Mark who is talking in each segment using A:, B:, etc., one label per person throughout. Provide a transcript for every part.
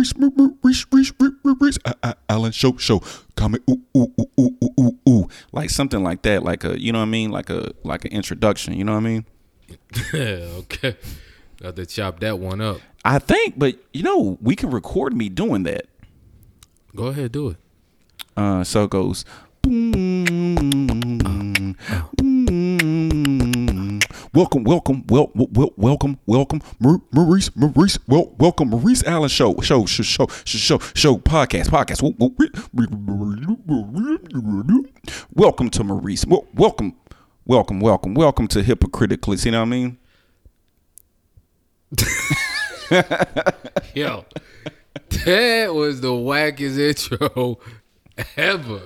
A: Maurice, Maurice, Maurice, Maurice, Allen Show, Show, coming, ooh, ooh, ooh, ooh, ooh, ooh, ooh, like something like that, like a, you know what I mean, like a, like an introduction, you know what I mean?
B: Yeah, okay. Got to chop that one up.
A: I think, but you know, we can record me doing that.
B: Go ahead, do it.
A: Uh, so it goes. Uh, uh. Welcome, welcome, well, well, welcome, welcome, Maurice, Maurice, well, welcome, Maurice Allen Show, show, show, show, show, show, podcast, podcast. Welcome to Maurice. Welcome, welcome, welcome, welcome to Hypocritically. See what I mean?
B: Yo, that was the wackest intro ever.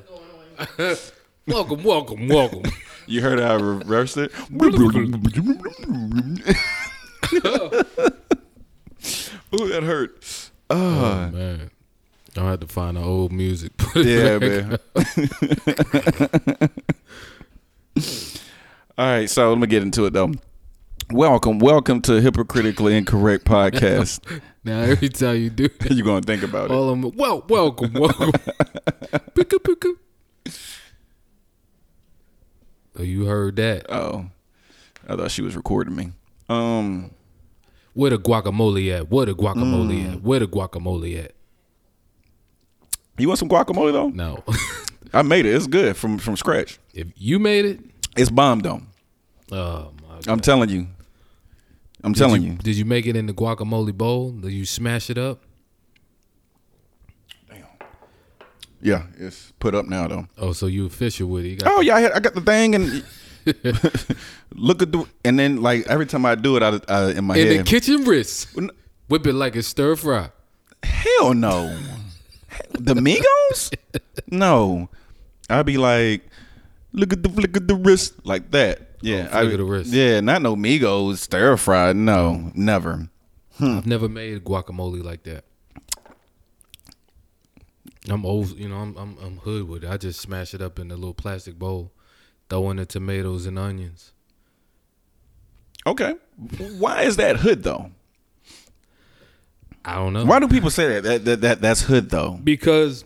B: Welcome, welcome, welcome.
A: You heard how I reversed it? Ooh, that hurt. Ah.
B: Oh, man. I had to find the old music.
A: Yeah, man. All right, so let me get into it though. Welcome, welcome to Hypocritically Incorrect Podcast.
B: Now every time you do that,
A: You're gonna think about it.
B: all of them, well, welcome, welcome. Picka, picka. Oh, you heard that?
A: Oh, I thought she was recording me. Um,
B: Where the guacamole at? Where the guacamole
A: Mm.
B: at? Where the guacamole at?
A: you want some guacamole though?
B: No.
A: I made it. It's good from from scratch.
B: if you made it,
A: It's bomb though.
B: oh my god.
A: I'm telling you. I'm
B: Did
A: telling
B: you,
A: you.
B: Did you make it in the guacamole bowl? Did you smash it up?
A: Yeah, it's put up now though.
B: Oh, so you official with it? You got
A: Oh yeah, I, had, I got the thing and look at the and then like every time I do it, I, I in my
B: in
A: head.
B: the kitchen wrist. Whip it like a stir fry.
A: Hell no. the Migos? No. I'd be like, look at the flick of the wrist like that. Yeah,
B: Oh,
A: I-
B: the wrist.
A: Yeah, not no Migos stir fry. No, never. Hmm.
B: I've never made guacamole like that. I'm old, you know. I'm I'm, I'm hood with it. I just smash it up in a little plastic bowl, throw in the tomatoes and onions.
A: Okay. Why is that hood though?
B: I don't know
A: Why do people say that? That, that, that that's hood though?
B: because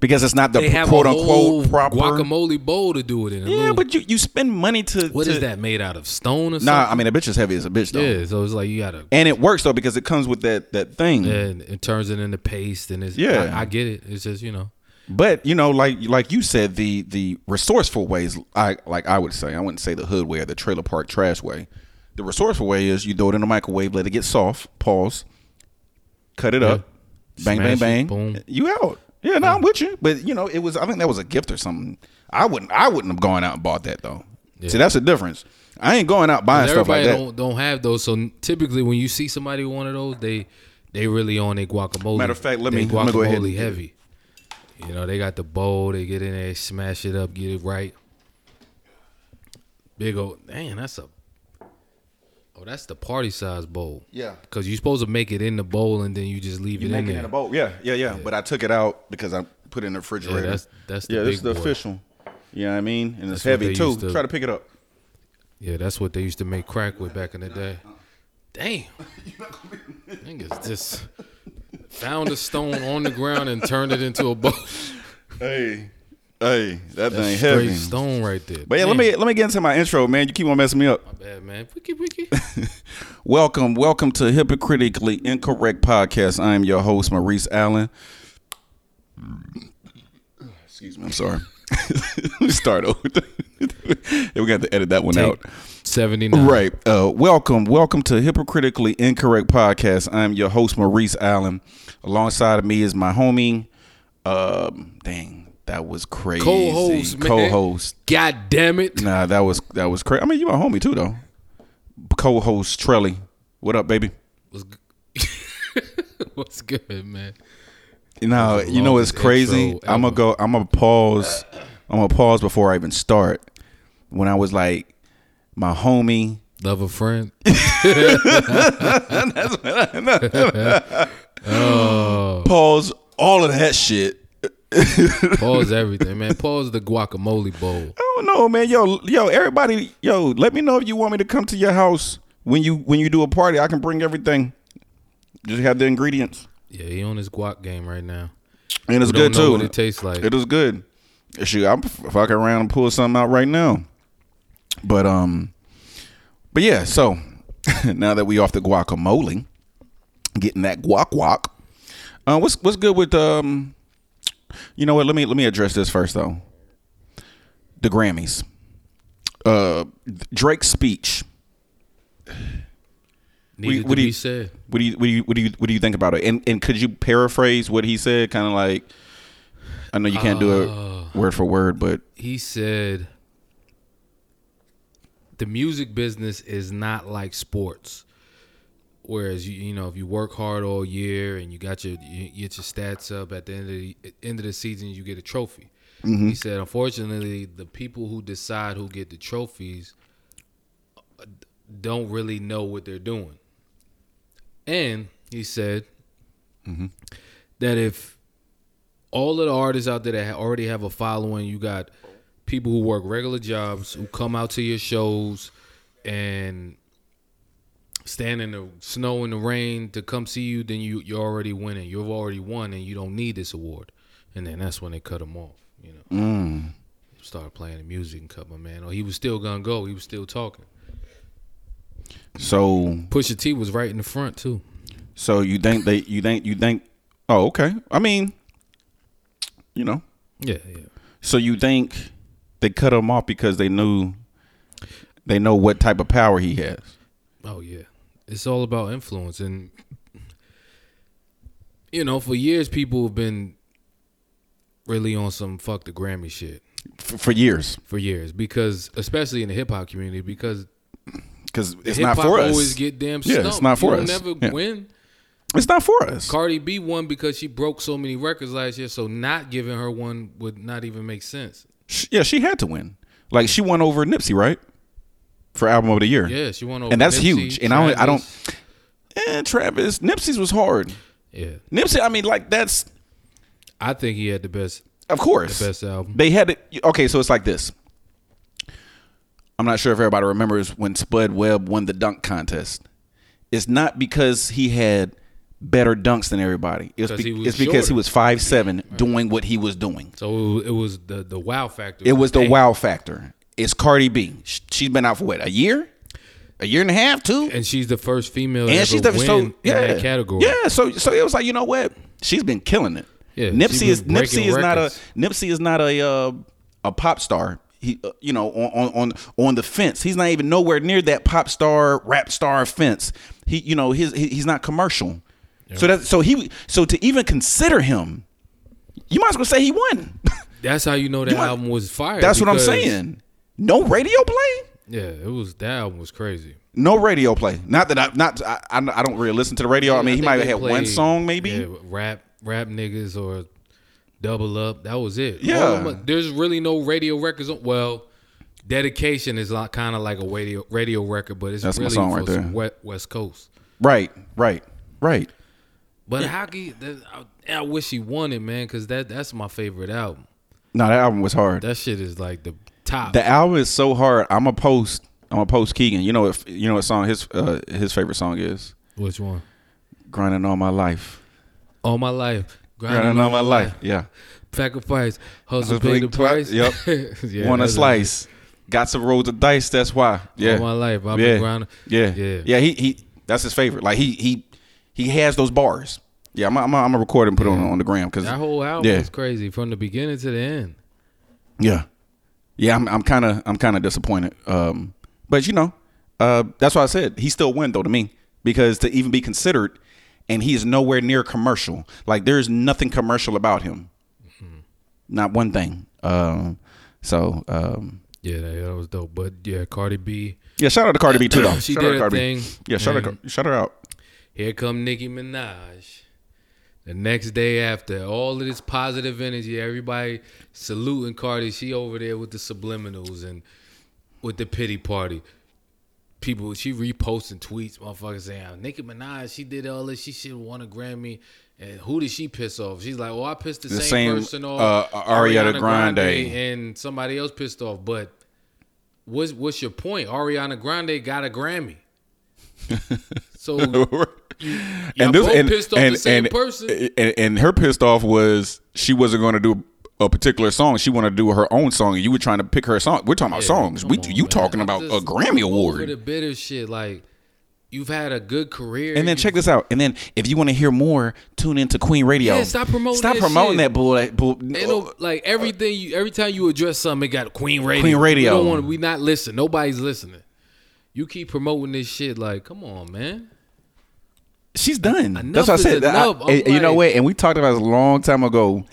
A: Because it's not the
B: they have
A: quote
B: a
A: unquote
B: whole
A: proper.
B: guacamole bowl to do it in.
A: Yeah,
B: little-
A: but you, you spend money to.
B: what
A: to,
B: is that made out of? Stone or something?
A: Nah, I mean a bitch is heavy as a bitch though.
B: yeah. So it's like you gotta.
A: And it works though because it comes with that that thing.
B: And it turns it into paste, and it's
A: Yeah.
B: I, I get it. It's just you know,
A: But you know, like like you said, the the resourceful ways, I like I would say, I wouldn't say the hood way or the trailer park trash way. The resourceful way is you throw it in the microwave, let it get soft, pause, cut it up, bang,
B: Smash
A: bang, bang,
B: boom.
A: you out. Yeah, no, I'm with you. But you know, it was I think that was a gift or something. I wouldn't I wouldn't have gone out and bought that though. See, that's the difference. I ain't going out buying stuff like that.
B: don't don't have those. So typically, when you see somebody with one of those, they they really on their guacamole.
A: Matter of fact, let me- let me go ahead and
B: guacamole heavy. You know, they got the bowl. They get in there, smash it up, get it right. Big old, man, that's a. Oh, that's the party size bowl.
A: Yeah.
B: Because you're supposed to make it in the bowl and then you just leave
A: You
B: it in
A: make it
B: there.
A: in a bowl. Yeah, yeah, yeah, But I took it out because I put it in the refrigerator.
B: Yeah, that's that's the
A: yeah, this is the
B: boy.
A: official. You know what I mean? And it's
B: That's what
A: heavy too.
B: to-
A: Try to pick it up.
B: Yeah, that's what they used to make crack with back in the day. Damn. Niggas just found a stone on the ground and turned it into a bowl.
A: Hey, hey, that
B: That's
A: thing heavy.
B: stone right there.
A: But yeah, let me let me get into my intro, man. You keep on messing me up.
B: My bad, man. Wiki, wiki.
A: Welcome, welcome to Hypocritically Incorrect Podcast. I am your host, Maurice Allen. Excuse me, I'm sorry. Let me start over. we got to edit that one out.
B: 79.
A: Right. Uh, welcome, welcome to Hypocritically Incorrect Podcast. I'm your host, Maurice Allen. Alongside of me is my homie. Um, dang, that was crazy.
B: Co-host, man.
A: Co-host.
B: God damn it.
A: Nah, that was that was crazy. I mean, you my homie too, though. Co-host Trelly. What up, baby?
B: What's, g- What's good, man?
A: Now
B: That was the
A: you know
B: it's
A: crazy. I'm gonna go. I'm gonna pause. I'm gonna pause before I even start. When I was like, my homie.
B: Love a friend. Oh.
A: Pause all of that shit.
B: Pause everything, man. Pause the guacamole bowl.
A: I don't know, man. Yo, yo, everybody, yo, let me know if you want me to come to your house when you when you do a party. I can bring everything. Just have the ingredients.
B: Yeah, he on his guac game right now.
A: and it's good
B: know
A: too.
B: what it tastes like.
A: It is good. Shoot, I'm fucking around and pull something out right now. But um, but yeah. So now that we off the guacamole, getting that guac guac. Uh, what's what's good with um? You know what? Let me let me address this first though. The Grammys. Uh, Drake's speech.
B: Needed
A: what
B: to
A: do you-
B: be said.
A: What do you what do you what do you what do you think about it? And and could you paraphrase what he said? Kind of like, I know you can't do it word for word, but
B: He said the music business is not like sports. Whereas you you know if you work hard all year and you got your you get your stats up at the end of the end of the season you get a trophy. He said unfortunately the people who decide who get the trophies uh, don't really know what they're doing. And he said that if all of the artists out there that already have a following, you got people who work regular jobs who come out to your shows and stand in the snow and the rain to come see you, then you you're already winning. You've already won, and you don't need this award. And then that's when they cut him off. You know, mm. started playing the music and cut my man. Oh, he was still gonna go. He was still talking.
A: so
B: Pusha T was right in the front too.
A: So you think they you think you think oh okay. I mean, you know.
B: Yeah, yeah.
A: So you think they cut him off because they knew they know what type of power he has.
B: Oh yeah, it's all about influence, and you know, for years people have been really on some fuck the Grammy shit
A: F- for years
B: for years because, especially in the hip hop community, because
A: because it's not for us.
B: always get damn
A: Yeah, it's not for
B: you
A: us.
B: Never
A: Yeah.
B: win.
A: it's not for us.
B: Cardi B won because she broke so many records last year, so not giving her one would not even make sense.
A: Sh- yeah, she had to win. Like she won over Nipsey, right? For album of the year.
B: Yeah, she won over,
A: And that's
B: Nipsey,
A: huge. And I don't- I don't-
B: Travis.
A: And Travis, Nipsey's was hard.
B: Yeah,
A: Nipsey, I mean, like that's
B: I think he had the best,
A: of course
B: the best album.
A: They had it. Okay, so it's like this. I'm not sure if everybody remembers when Spud Webb won the dunk contest. It's not because he had better dunks than everybody. It's,
B: 'Cause he was
A: it's because he was five seven doing what he was doing.
B: So it was the the wow factor.
A: It was the
B: Damn.
A: wow factor. It's Cardi B. She's been out for what a year, a year and a half, too.
B: and she's the first female
A: And she's the
B: win
A: so
B: in
A: yeah
B: that category.
A: Yeah, so so it was like you know what? She's been killing it.
B: Yeah,
A: Nipsey is Nipsey is not a. Nipsey is not a uh, a pop star. He uh, you know on, on on on the fence. He's not even nowhere near that pop star rap star fence. He you know his he, he's not commercial. So that so he so to even consider him, you might as well say he won.
B: That's how you know that
A: You
B: album was fire.
A: That's what I'm saying. No radio play.
B: Yeah, it was that album was crazy.
A: No radio play. Not that I not I, I I don't really listen to the radio. I mean, he might have had one song maybe.
B: yeah, rap rap niggas or double up. That was it.
A: Yeah.
B: All of them- there's really no radio records. On, well, dedication is like, kind of like a radio radio record, but it's
A: That's my
B: really
A: song
B: for
A: right there.
B: some west, west coast.
A: Right, right, right.
B: But how can you, that, I, I wish he won it, man, because that that's my favorite album.
A: No, that album was hard.
B: That shit is like the top.
A: The album is so hard. I'm a post. I'm a post Keegan. You know what? You know what song his uh, his favorite song is?
B: Which one?
A: Grinding all my life.
B: All my life.
A: Grinding all my life. Yeah.
B: Sacrifice. Hustle,
A: Hustle
B: pay the price.
A: Yep.
B: yeah,
A: Want a slice. Got some rolls of dice. That's why. Yeah.
B: All my life. I've
A: yeah.
B: grinding.
A: Yeah.
B: Yeah.
A: Yeah. He he. That's his favorite. Like he he he has those bars. Yeah. I'm I'm I'm gonna record and put it on on the gram because
B: That whole album
A: Yeah.
B: was crazy from the beginning to the end.
A: Yeah, yeah. I'm I'm kind of I'm kind of disappointed. Um, but you know, uh, that's why I said he still win though to me because to even be considered, and he is nowhere near commercial. Like there's nothing commercial about him, not one thing. Um, so um,
B: Yeah, that, that was dope. But yeah, Cardi B.
A: yeah, shout out to Cardi B too though.
B: She
A: shout
B: did
A: out to Cardi B. Yeah, shout out shout her out.
B: Here come Nicki Minaj. The next day after all of this positive energy, everybody saluting Cardi. She over there with the subliminals and with the pity party. People, she reposting tweets, motherfuckers saying, Nicki Minaj, she did all this, she should have won a Grammy. And who did she piss off? She's like, well, I pissed the,
A: The
B: same,
A: same,
B: person off.
A: uh, Ariana Grande.
B: And somebody else pissed off. But what's, what's your point? Ariana Grande got a Grammy. So Y'all both pissed off the same
A: and,
B: person.
A: And, and her pissed off was she wasn't going to do a particular song. She wanted to do her own song, and you were trying to pick her song. We're talking about
B: Yeah,
A: songs. We
B: on,
A: you
B: man.
A: talking about a
B: just
A: Grammy
B: over
A: award.
B: the bitter shit. Like you've had a good career,
A: And then check this out. And then if you want to hear more, tune into Queen Radio.
B: Yeah, stop promoting
A: Stop
B: that
A: promoting
B: shit.
A: that bull. That bull.
B: No, like everything you every time you address something, it got Queen Radio.
A: Queen Radio.
B: We don't want we not listen. Nobody's listening. You keep promoting this shit. Like, come on, man.
A: She's done.
B: Enough
A: That's what I said. I-
B: enough. I'm
A: you know what? And we talked about this a long time ago,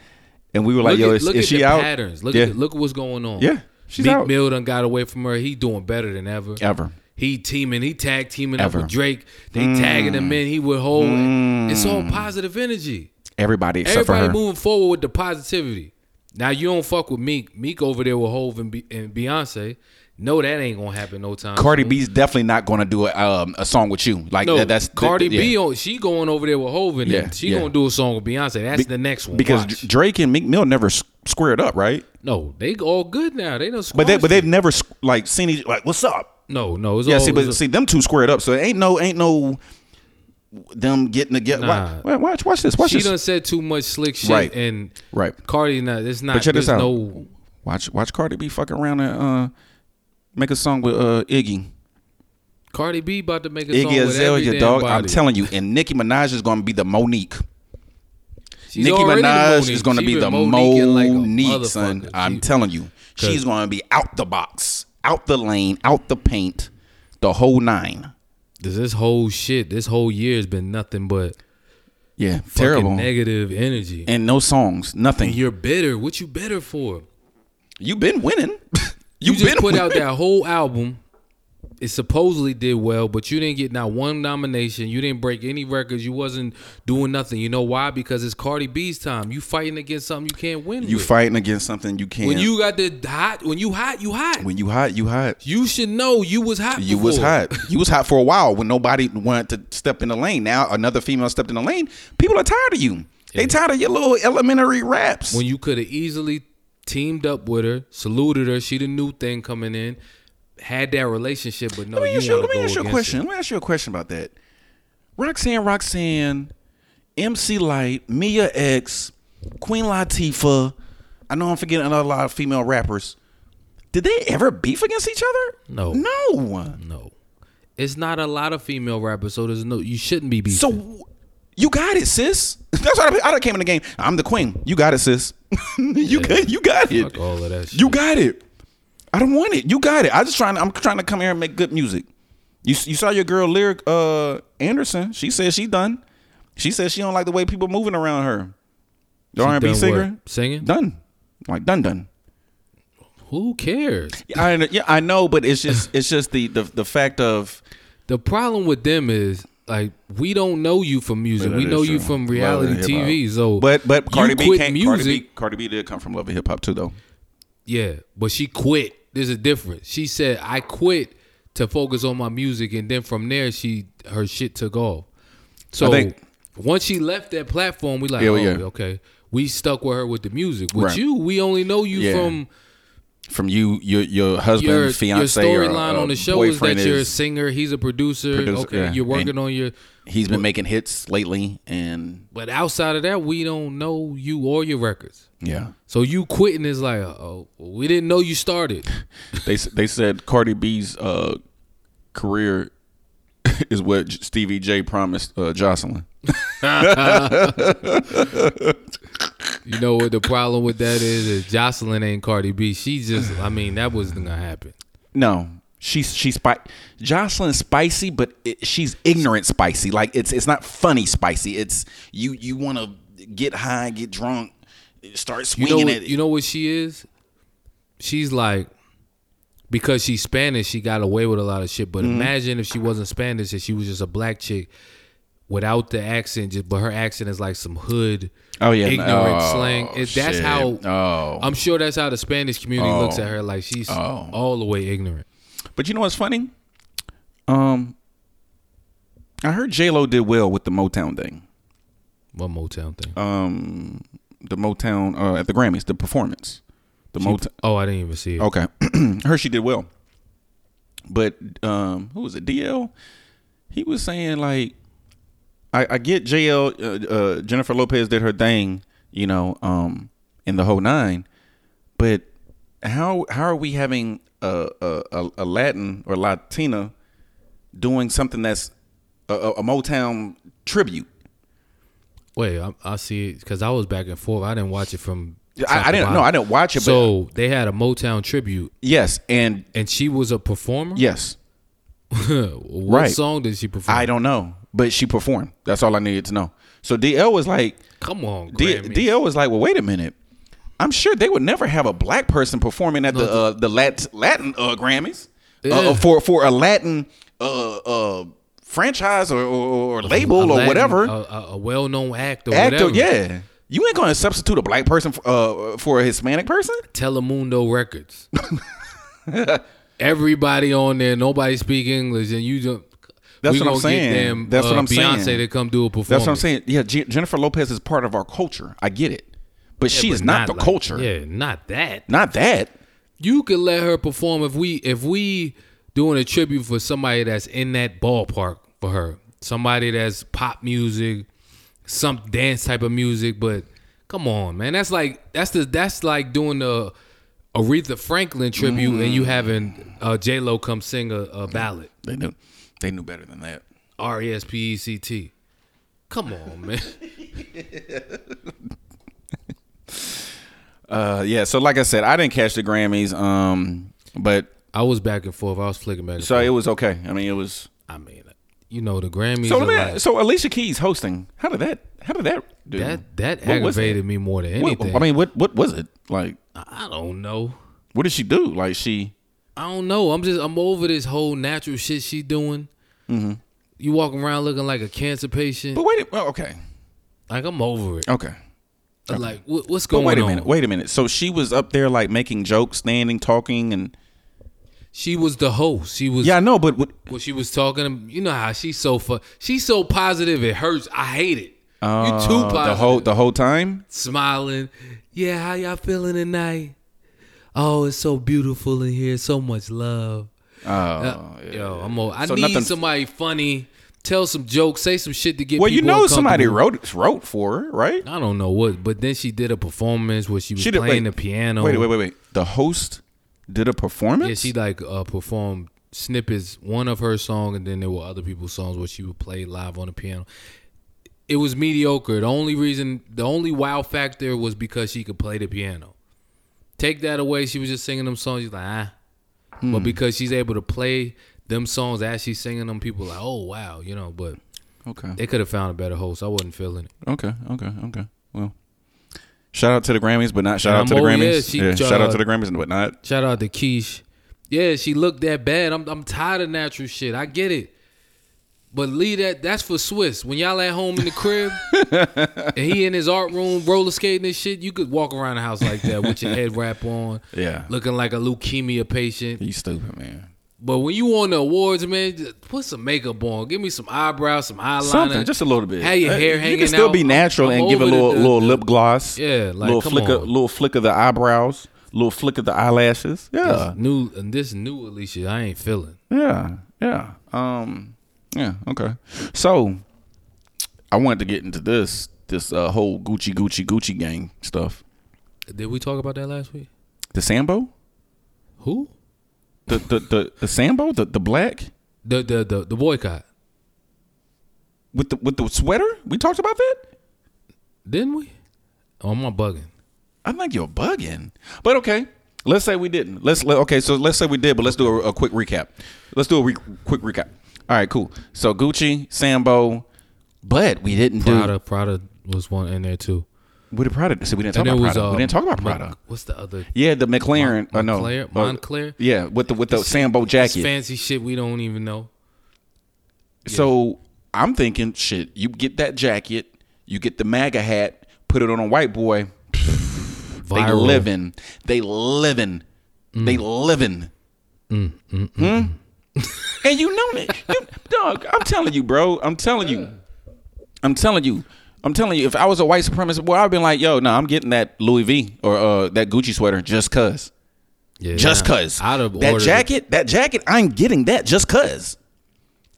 A: and we were like,
B: look
A: "Yo,
B: at,
A: is,
B: look
A: is
B: at
A: she
B: the
A: out?"
B: patterns. Look
A: yeah,
B: at look at what's going on.
A: yeah, she's
B: Meek
A: out.
B: Mill done got away from her. He doing better than ever.
A: Ever.
B: He teaming. He tag teaming
A: Ever.
B: up with Drake. They tagging him mm. in. He would hold. Mm. It's all positive energy.
A: Everybody except
B: Everybody
A: for her.
B: moving forward with the positivity. Now you don't fuck with Meek. Meek over there with Hove and, Be- and Beyonce. No, that ain't gonna happen no time.
A: Cardi
B: soon.
A: B's definitely not going to do a, um, a song with you. Like
B: No,
A: that, that's
B: Cardi
A: yeah.
B: B. On, she going over there with Hove and
A: Yeah,
B: she
A: yeah.
B: gonna do a song with Beyonce. That's the next one.
A: because
B: Watch.
A: Drake and Meek Mill never squared up, right?
B: no, they all good now. They don't.
A: But they but they've never like seen each like what's up.
B: no no. It's
A: Yeah,
B: all,
A: see, but see them two squared up, so it ain't no ain't no them getting together.
B: Nah.
A: Watch, watch, watch this. Watch
B: she
A: this.
B: done said too much slick shit
A: Right.
B: and
A: Right.
B: Cardi. Not it's not.
A: But check this out.
B: No,
A: Watch watch Cardi B fucking around and uh make a song with uh Iggy.
B: Cardi B about to make a song
A: Iggy
B: with every
A: Azalea,
B: damn
A: dog.
B: body.
A: I'm telling you, and Nicki Minaj is going to be the Monique.
B: She's
A: Nicki
B: already the
A: Minaj
B: Monique.
A: is going to
B: She
A: be
B: been
A: the
B: Moniquing like a
A: Monique, son.
B: motherfucker.
A: I'm
B: She-
A: telling you, she's going to be out the box, out the lane, out the paint, the whole nine.
B: This this whole shit, this whole year has been nothing but
A: Yeah,
B: fucking
A: terrible.
B: negative energy. And
A: and no songs, nothing.
B: you're bitter. What you bitter for?
A: You've been winning.
B: You
A: You've
B: just put out that whole album. It supposedly did well, but you didn't get not one nomination. You didn't break any records. You wasn't doing nothing. You know why? Because it's Cardi B's time. You fighting against something you can't win.
A: You
B: with.
A: fighting against something you can't.
B: when you got the hot. When you hot, you hot.
A: when you hot, you hot.
B: You should know you was hot.
A: You was hot. You was hot for a while when nobody wanted to step in the lane. Now another female stepped in the lane. People are tired of you. They tired of your little elementary raps.
B: when you could have easily teamed up with her, saluted her. She the new thing coming in, had that relationship, but no,
A: let me
B: you
A: ask you,
B: want
A: let me ask you a question.
B: it.
A: Let me ask you a question about that. Roxanne, Roxanne, MC Lyte, Mia X, Queen Latifah. I know I'm forgetting a lot of female rappers. Did they ever beef against each other?
B: No.
A: No.
B: No, it's not a lot of female rappers, so there's no. You shouldn't be beefing.
A: So you got it, sis. That's why I, I came in the game. I'm the queen. You got it, sis. you got you got it.
B: Fuck all of that shit.
A: You got it. I don't want it. You got it. I just trying. I'm trying to come here and make good music. You you saw your girl lyric uh Anderson. She said she done. She said she don't like the way people moving around her. The
B: She
A: R&B singer
B: what? singing.
A: done. Like done done.
B: Who cares?
A: I yeah I know, but it's just it's just the the the fact of
B: The problem with them is like we don't know you from music. We know you from reality. TV. So,
A: but but Cardi B
B: quit
A: can't.
B: music.
A: Cardi B Cardi B did come from love and hip hop too though.
B: Yeah, but she quit. There's a difference. She said, "I quit to focus on my music," and then from there, she her shit took off. So
A: think-
B: once she left that platform, we like,
A: Yeah,
B: oh,
A: yeah.
B: okay. We stuck with her with the music. With
A: Right.
B: you, we only know you from
A: From you, your your husband,
B: your, your
A: fiance,
B: storyline
A: or, uh,
B: on the show is that you're a singer. He's a producer.
A: Producer,
B: okay,
A: yeah.
B: you're working
A: And-
B: on your.
A: He's been making hits lately, and
B: But outside of that, we don't know you or your records.
A: yeah,
B: So you quitting is like, oh, we didn't know you started.
A: they they said Cardi B's uh, career is what Stevie J promised uh, Joseline.
B: You know what the problem with that is? Is Joseline ain't Cardi B. She just, I mean, that wasn't gonna happen.
A: No, she's she's spi- Joseline's spicy, but it, she's ignorant spicy. Like it's it's not funny spicy. It's you you want to get high, get drunk, start
B: You
A: swinging
B: know,
A: it.
B: what, you know what she is? She's like, because she's Spanish, she got away with a lot of shit. But
A: Mm-hmm.
B: imagine if she wasn't Spanish and she was just a black chick without the accent, just but her accent is like some hood,
A: oh yeah,
B: ignorant
A: Oh,
B: slang. It, that's
A: shit.
B: how.
A: Oh,
B: I'm sure that's how the Spanish community
A: Oh.
B: looks at her. Like she's
A: Oh.
B: all the way ignorant.
A: But you know what's funny? Um, I heard J Lo did well with the Motown thing.
B: What Motown thing?
A: Um, the Motown uh, at the Grammys, the performance, the
B: She-
A: Motown.
B: oh, I didn't even see it.
A: Okay, I heard she did well. But um, who was it? DL. He was saying like I, I get JL uh, uh, Jennifer Lopez did her thing, you know, um, in the whole nine, but how how are we having a a, a Latin or Latina doing something that's a, a Motown tribute?
B: Wait, I, I see it because I was back and forth. I didn't watch it from.
A: I, I didn't know. I didn't watch it. but
B: So they had a Motown tribute,
A: yes, and
B: and she was a performer.
A: yes,
B: what
A: Right.
B: song did she perform?
A: I don't know, but she performed. That's all I needed to know. So DL was like,
B: Come on,
A: D- DL was like, well, wait a minute. I'm sure they would never have a black person performing at the uh, the Lat- Latin uh, Grammys uh,
B: Yeah.
A: uh, for for a Latin uh, uh, franchise or, or, or label
B: A
A: or whatever
B: a, a, a well-known actor,
A: actor.
B: whatever.
A: Yeah, you ain't going to substitute a black person for, uh, for a Hispanic person.
B: Telemundo Records. Everybody on there, nobody speak English, and you don't.
A: That's what I'm saying.
B: Them,
A: That's what
B: uh,
A: I'm
B: Beyonce
A: saying.
B: to come do a performance.
A: That's what I'm saying. Yeah, J- Jennifer Lopez is part of our culture. I get it, but she
B: But
A: is not, the
B: like-
A: culture.
B: Yeah, not that.
A: Not that.
B: You could let her perform if we if we doing a tribute for somebody that's in that ballpark for her. Somebody that's pop music, some dance type of music, but come on, man. That's like that's the that's like doing the Aretha Franklin tribute and you having uh, J Lo come sing a, a ballad.
A: They knew. They knew better than that.
B: R E S P E C T. Come on, man.
A: Uh, yeah. So like I said, I didn't catch the Grammys. Um, but
B: I was back and forth. I was flicking back and
A: so
B: forth.
A: it was okay. I mean, it was.
B: I mean, you know, the Grammys.
A: So
B: are
A: let me,
B: like-
A: so Alicia Keys hosting. How did that? How did that do?
B: that that
A: What
B: aggravated
A: it?
B: me more than
A: What-
B: anything.
A: I mean, what what was it like?
B: I don't know.
A: What did she do? Like she?
B: I don't know. I'm just I'm over this whole natural shit she doing.
A: Mm-hmm.
B: You walking around looking like a cancer patient.
A: But wait. a- Well, okay.
B: like I'm over it.
A: Okay.
B: Like what, what's
A: But
B: going
A: wait a
B: on?
A: minute. Wait a minute. So she was up there like making jokes, standing, talking, and
B: She was the host. She was
A: yeah, I know. But what?
B: when she was talking. You know how she's so fu- She's so positive. It hurts. I hate it. you too positive.
A: the whole the whole time.
B: smiling. Yeah, how y'all feeling tonight? Oh, it's so beautiful in here. So much love.
A: Oh,
B: Uh,
A: yeah.
B: Yo, I'm. o- I
A: So
B: need
A: nothing-
B: somebody funny. Tell some jokes. Say some shit to get.
A: Well, you know somebody wrote wrote for her, right?
B: I don't know what, but then she did a performance where she was
A: She did-
B: playing
A: wait,
B: the piano.
A: Wait, wait, wait, wait. The host did a performance.
B: Yeah, she like uh, performed snippets, one of her song, and then there were other people's songs where she would play live on the piano. It was mediocre. The only reason, the only wow factor was because she could play the piano. Take that away, she was just singing them songs. She's like, ah.
A: Hmm.
B: But because she's able to play them songs as she's singing them, people like, oh wow, you know. But
A: okay.
B: they could have found a better host. I wasn't feeling it.
A: Okay, okay, okay. Well, shout out to the Grammys, but not shout
B: And
A: out to
B: I'm
A: the Grammys.
B: yeah, she-
A: Yeah, shout out
B: uh,
A: to the Grammys, but not.
B: Shout out to Keish. Yeah, she looked that bad. I'm I'm tired of natural shit. I get it. But leave that that's for Swizz. When y'all at home in the crib and he in his art room roller skating and shit, you could walk around the house like that with your head wrap on,
A: Yeah,
B: looking like a leukemia patient.
A: you stupid man.
B: But when you on the awards, man, put some makeup on. Give me some eyebrows, some eyeliner.
A: Something, just a little bit.
B: Have your
A: Uh,
B: hair
A: You can still
B: out.
A: be natural
B: I'm
A: and give a little
B: the-
A: little
B: the-
A: lip gloss.
B: Yeah, like,
A: little flick of little flick of the eyebrows, little flick of the eyelashes. Yeah,
B: This new and this new Alicia, I ain't feeling.
A: yeah, yeah. Um, yeah. Okay. So, I wanted to get into this this uh, whole Gucci Gucci Gucci gang stuff.
B: Did we talk about that last week?
A: The Sambo,
B: Who?
A: the the the, the Sambo, the the black
B: The the the, the boycott.
A: with the with the sweater. We talked about that.
B: Didn't we? Oh, am I bugging?
A: I think you're bugging. But okay, let's say we didn't. Let's let, okay. So let's say we did, but let's do a, a quick recap. Let's do a re- quick recap. All right, cool. So Gucci, Sambo, but we didn't
B: Prada, Prada was one in there too.
A: do. What did Prada? So we didn't talk about
B: was
A: Prada.
B: uh,
A: we didn't talk about Prada.
B: what's the other?
A: Yeah, the McLaren.
B: Mon-
A: no,
B: Moncler?
A: Uh, Yeah, with the with the Sambo
B: This
A: jacket.
B: fancy shit we don't even know.
A: So I'm thinking, shit. You get that jacket, you get the MAGA hat, put it on a white boy. They
B: Viral.
A: living. They living. They living. Hmm? And you know it. You, dog, I'm telling you, bro. I'm telling you. I'm telling you. I'm telling you, if I was a white supremacist, boy, I'd been like, yo, no, I'm getting that Louis V or uh, that Gucci sweater just cuz.
B: Yeah,
A: Just cuz.
B: I'd have
A: That jacket, that jacket, I'm getting that just cuz.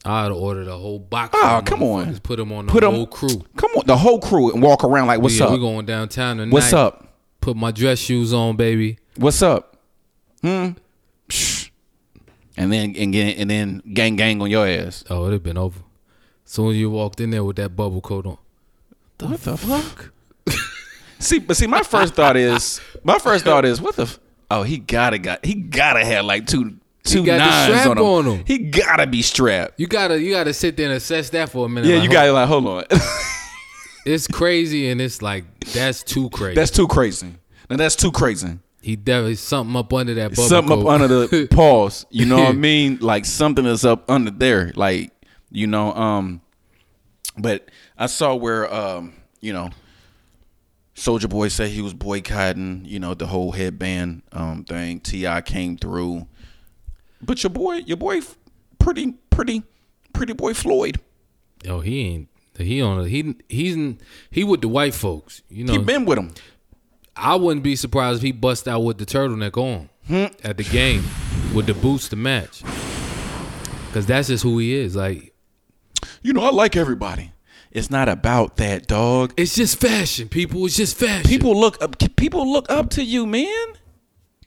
B: I'd order the whole box.
A: Oh,
B: of
A: come on.
B: Put them on the
A: Put
B: whole crew.
A: Come on, the whole crew and walk around like, "What's
B: yeah,
A: up?
B: we going downtown tonight.
A: What's up?
B: Put my dress shoes on, baby.
A: What's up? Hmm. Shh. And then and get, and then gang gang on your ass.
B: Oh, it'd have been over. Soon as you walked in there with that bubble coat on.
A: what the fuck? see, but see, my first thought is my first thought is what the. F- oh, he gotta got he gotta have like two two
B: got
A: nines
B: strap
A: on him.
B: on him.
A: He gotta be strapped.
B: You gotta you gotta sit there and assess that for a minute.
A: Yeah,
B: like,
A: you gotta like hold on.
B: It's crazy and it's like that's too crazy.
A: that's too crazy. Now that's too crazy.
B: He definitely something up under that bubble
A: something
B: coat.
A: up under the paws. You know what I mean? Like something is up under there. Like you know, um. But I saw where um, you know, Soulja Boy said he was boycotting. You know, the whole headband um thing. T.I. came through, but your boy, your boy, pretty, pretty, pretty boy Floyd.
B: Yo, he ain't he on a, he he's he with the white folks. You know,
A: He been with him.
B: I wouldn't be surprised if he bust out with the turtleneck on
A: Hmm.
B: at the game with the boots to match. Cause that's just who he is. Like
A: You know, I like everybody. It's not about that, dog.
B: it's just fashion, people. It's just fashion.
A: People look up. People look up to you, man.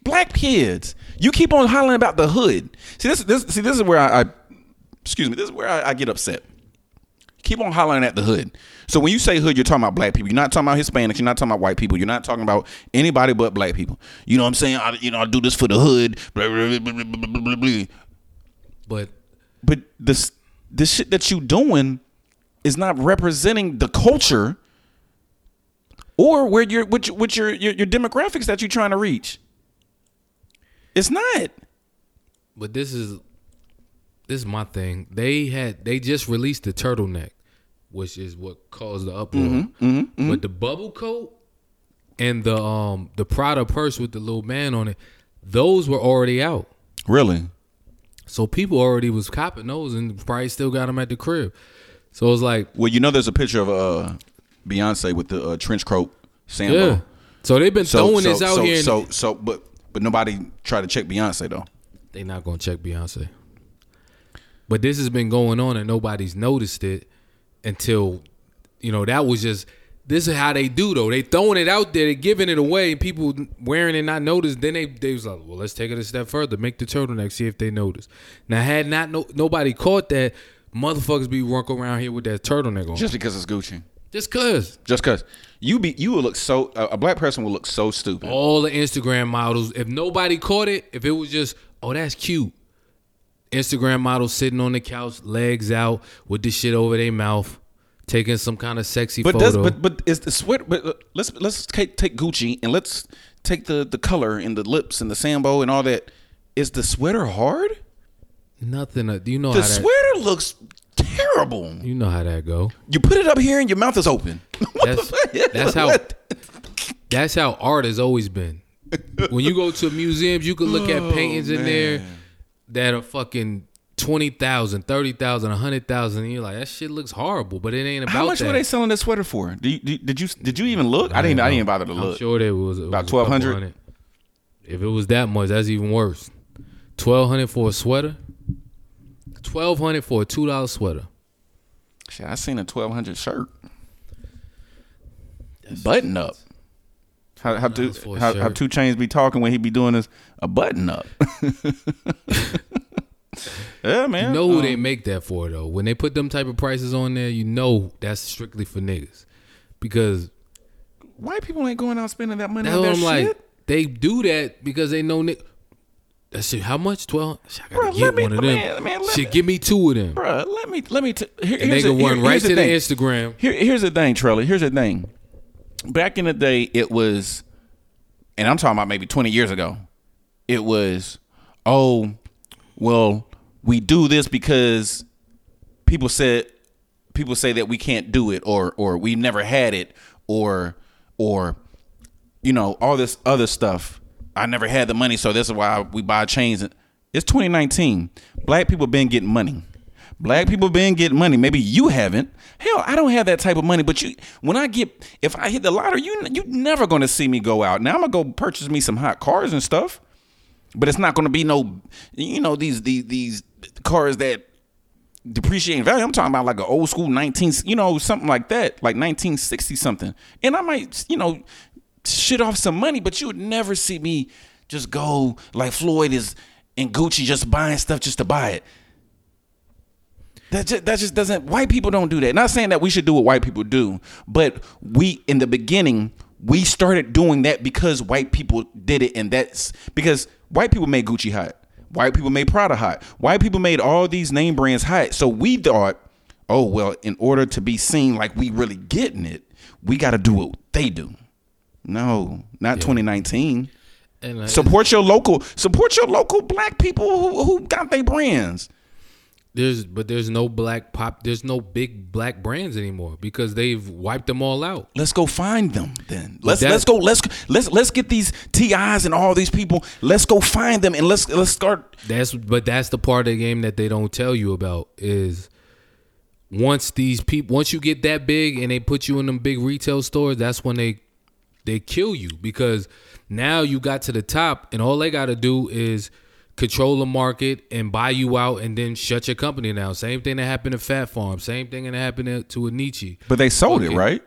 A: Black kids. You keep on hollering about the hood. See this. This. See this is where I. I excuse me. This is where I, I get upset. Keep on hollering at the hood. So when you say hood, you're talking about black people. You're not talking about Hispanics. You're not talking about white people. You're not talking about anybody but black people. You know what I'm saying? I, you know, I do this for the hood. Blah, blah, blah,
B: but
A: But this the shit that you doing is not representing the culture or where you're which which your, your your demographics that you're trying to reach. It's not.
B: but this is this is my thing. They had they just released the turtleneck, which is what caused the uproar.
A: Mm-hmm,
B: But the bubble coat and the um the Prada purse with the little man on it, those were already out.
A: Really?
B: So people already was copping those and probably still got them at the crib. So it's like,
A: Well, you know, there's a picture of uh Beyonce with the uh, trench coat Sambo.
B: yeah. So they've been
A: So
B: throwing
A: so,
B: this out
A: so,
B: here.
A: So so but but nobody tried to check Beyonce though.
B: they not gonna check Beyonce. But this has been going on and nobody's noticed it until, you know, that was just. This is how they do though. They throwing it out there, they giving it away, and people wearing it not noticed. Then they they was like, well, let's take it a step further, make the turtleneck, see if they notice. Now, had not no, nobody caught that, motherfuckers be walking around here with that turtleneck on,
A: Just because it's Gucci.
B: just cause.
A: Just cause you be you will look so a a black person will look so stupid.
B: all the Instagram models. If nobody caught it, if it was just, oh, that's cute. Instagram models sitting on the couch, legs out, with this shit over their mouth, taking some kind of sexy
A: But
B: photo.
A: does but but is the sweater? But uh, let's let's take take Gucci and let's take the the color and the lips and the Sambo and all that. Is the sweater hard?
B: Nothing. Do you know
A: The
B: how that.
A: The sweater looks terrible.
B: You know how that go.
A: You put it up here and your mouth is open. What
B: That's-
A: the fuck?
B: that's how- That's how art has always been. when you go to museums, you can look
A: Oh,
B: at paintings in there that are fucking 20,000, 30,000, 100,000 and you're like that shit looks horrible, but it ain't about
A: How much
B: that.
A: were they selling this sweater for? Did you, did you did you even look? I didn't. I didn't bother to look.
B: I'm sure there was it
A: About
B: was
A: 1200?
B: If it was that much, that's even worse. Twelve hundred for a sweater. Twelve hundred for a two dollar sweater.
A: Shit, I seen a twelve hundred shirt. Button up. How how, two,
B: Nice for a
A: how, how 2 Chainz be talking when he be doing this a button up. yeah, man.
B: You know who
A: Um,
B: they make that for though. When they put them type of prices on there, you know that's strictly for niggas. Because
A: white people ain't going out spending that money
B: that's
A: on
B: what I'm
A: shit.
B: like. They do that because they know Nick. That shit. How much? Twelve. Shit, I gotta
A: Bro,
B: get
A: let me-
B: one of them.
A: man, man,
B: shit,
A: me-
B: give me two of them.
A: Bruh, let me let me. T- here,
B: and they can run right to
A: the
B: the
A: thing.
B: Instagram.
A: Here, here's the thing, Trelly. Here's the thing. Back in the day, it was, and I'm talking about maybe 20 years ago. It was, oh, well, we do this because people said people say that we can't do it, or or we never had it, or or you know all this other stuff. I never had the money, so this is why we buy chains. It's 2019. Black people been getting money. Black people been getting money. Maybe you haven't. Hell, I don't have that type of money. But you, when I get, if I hit the lottery, you you never gonna see me go out. Now I'm gonna go purchase me some hot cars and stuff. But it's not gonna be no, you know, these these these cars that depreciating value. I'm talking about like an old school 19, you know, something like that, like 1960 something. And I might, you know, shit off some money, but you would never see me just go like Floyd is in Gucci just buying stuff just to buy it. That just, that just doesn't. White people don't do that. Not saying that we should do what white people do, but we in the beginning we started doing that because white people did it, and that's because white people made Gucci hot. White people made Prada hot. White people made all these name brands hot. So we thought, oh well, in order to be seen like we really getting it, we got to do what they do. No, not 2019.
B: And uh,
A: Support your local. Support your local black people who, who got their brands.
B: There's but there's no black pop. There's no big black brands anymore because they've wiped them all out.
A: Let's go find them then. Let's let's go. Let's let's let's get these TIs and all these people. Let's go find them and let's let's start.
B: That's but that's the part of the game that they don't tell you about is once these people once you get that big and they put you in them big retail stores, that's when they they kill you because now you got to the top and all they got to do is control the market and buy you out and then shut your company down. Same thing that happened to Phat Farm. Same thing that happened to a Enyce.
A: But they sold it right.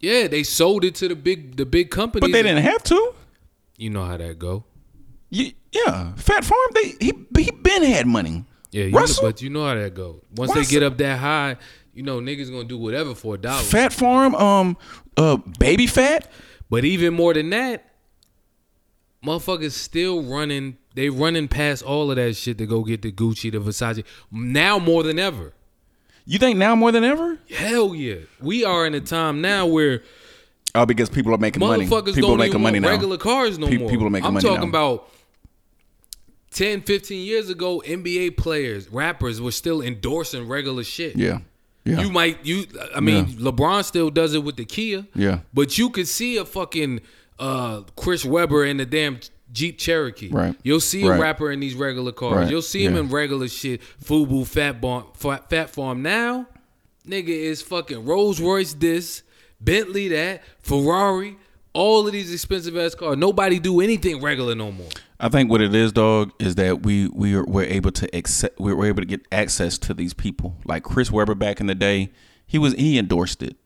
B: Yeah, they sold it to the big the big company.
A: But they didn't have to.
B: You know how that go.
A: You, yeah, Phat Farm. They he he been had money.
B: Yeah, you
A: Russell,
B: but you know how that go. Once
A: Russell-
B: they get up that high, you know niggas gonna do whatever for a dollar.
A: Phat Farm. Um, uh, Baby Phat.
B: But even more than that, motherfuckers still running. They running past all of that shit to go get the Gucci, the Versace. Now more than ever.
A: You think now more than ever?
B: Hell yeah, we are in a time now where
A: Oh, because people are making money. People are making money now.
B: regular cars no
A: Pe-
B: more.
A: people are making
B: I'm
A: money
B: talking
A: now.
B: about 10, 15 years ago. NBA players, rappers were still endorsing regular shit.
A: Yeah, yeah,
B: You might you I mean LeBron still does it with the Kia.
A: Yeah.
B: But you could see a fucking uh Chris Webber in the damn Jeep Cherokee.
A: Right.
B: You'll see a
A: Right.
B: rapper in these regular cars.
A: Right.
B: You'll see him
A: Yeah.
B: in regular shit. Fubu Phat Farm Fat, Phat Farm now. Nigga is fucking Rolls Royce this, Bentley that, Ferrari, all of these expensive ass cars. Nobody do anything regular no more.
A: I think what it is, dog, is that we we are we're able to accept we were able to get access to these people. Like Chris Webber back in the day, he was he endorsed it,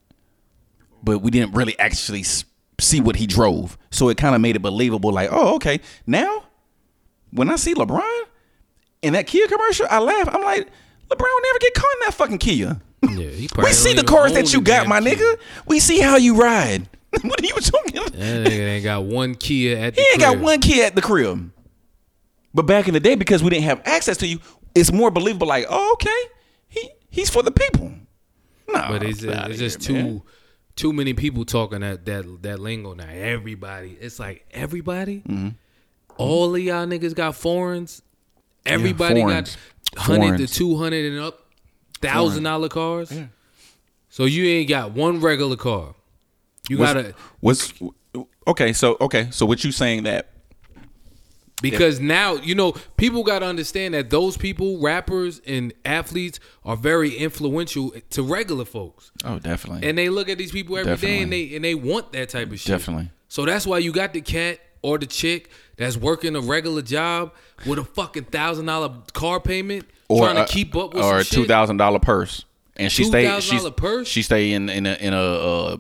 A: but we didn't really actually s- see what he drove. So it kind of made it believable. Like, oh, okay, now when I see LeBron in that Kia commercial, I laugh. I'm like, LeBron will never get caught in that fucking Kia.
B: Yeah, he
A: we see the cars that you got, my
B: Kia.
A: nigga. We see how you ride. what are you talking about?
B: That nigga ain't got one Kia at the
A: He ain't got
B: crib.
A: one kid at the crib. But back in the day, because we didn't have access to you, it's more believable. Like, oh, okay, he he's for the people. No,
B: But it's, it's just too too many people talking that that that lingo now. Everybody, it's like everybody.
A: Mm-hmm.
B: All of y'all niggas got foreigns. Everybody
A: foreigns.
B: got hundred to two hundred and up thousand dollar cars. So you ain't got one regular car. You gotta
A: What's okay? So okay, so what you saying that?
B: Because now you know people got to understand that those people, rappers and athletes, are very influential to regular folks.
A: Oh, definitely.
B: and they look at these people every day and they and they want that type of shit.
A: Definitely.
B: So that's why you got the cat or the chick that's working a regular job with a fucking thousand dollar car payment, trying to
A: uh,
B: keep up with
A: or a two thousand dollar purse, and she stay
B: $2,000
A: she's,
B: purse?
A: She stay in in a in a uh,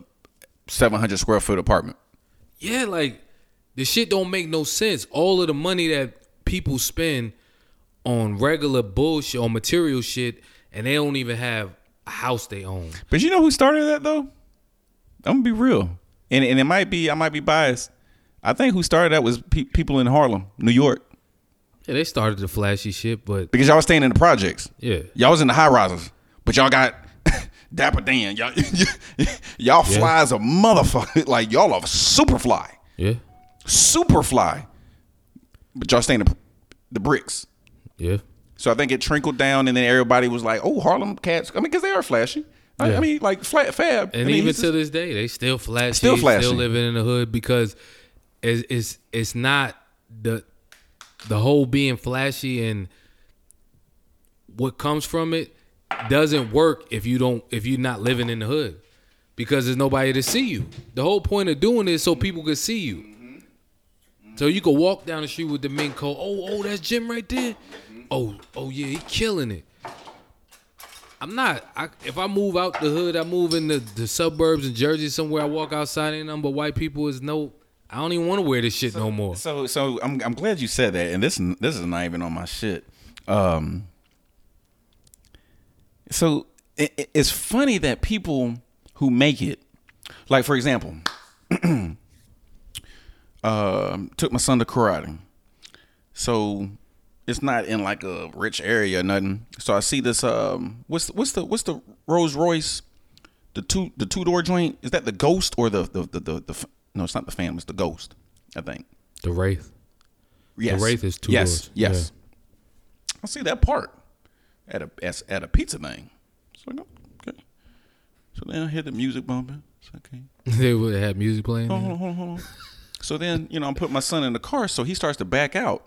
A: seven hundred square foot apartment.
B: Yeah, like the shit don't make no sense. All of the money that people spend on regular bullshit on material shit, and they don't even have a house they own.
A: But you know who started that though? I'm gonna be real, and and it might be I might be biased. I think who started that was pe- people in Harlem, New York,
B: Yeah, they started the flashy shit, but
A: because y'all was staying in the projects.
B: yeah,
A: Y'all was in the high rises, but y'all got Dapper Dan. Y'all, y'all fly as a motherfucker. Like y'all are super fly,
B: yeah,
A: super fly. But y'all staying the, the bricks.
B: yeah.
A: So I think it trickled down, and then everybody was like, "Oh, Harlem cats." I mean, because they are flashy. I,
B: Yeah.
A: I mean, like flat fab.
B: And
A: I mean,
B: even to this day, they still flashy,
A: Still flashy.
B: still living in the hood because it's it's, it's not the the whole being flashy and what comes from it doesn't work if you don't if you're not living in the hood because there's nobody to see you. The whole point of doing this so people can see you. So you can walk down the street with the mink coat. Oh, oh, that's Jim right there. Oh, oh yeah, he killing it. I'm not. I, if I move out the hood, I move in the, the suburbs in Jersey somewhere. I walk outside, ain't nothing but white people. Is no. I don't even want to wear this shit no more.
A: So so I'm I'm glad you said that, and this this is not even on my shit. Um. So it, it- it's funny that people who make it, like for example, um, took my son to karate. So it's not in like a rich area or nothing. So I see this um what's the, what's the what's the Rolls Royce the two the two door joint is that the Ghost or the the the, the, the f- no it's not the Phantom it's the Ghost I think
B: The Wraith.
A: yes The
B: Wraith is two
A: yes
B: doors.
A: yes I see that part at a at, at a pizza thing it's like okay so then I hear the music bumping it's okay
B: they would have music playing.
A: hold on, hold on, hold on. So then, you know, I'm putting my son in the car, so he starts to back out,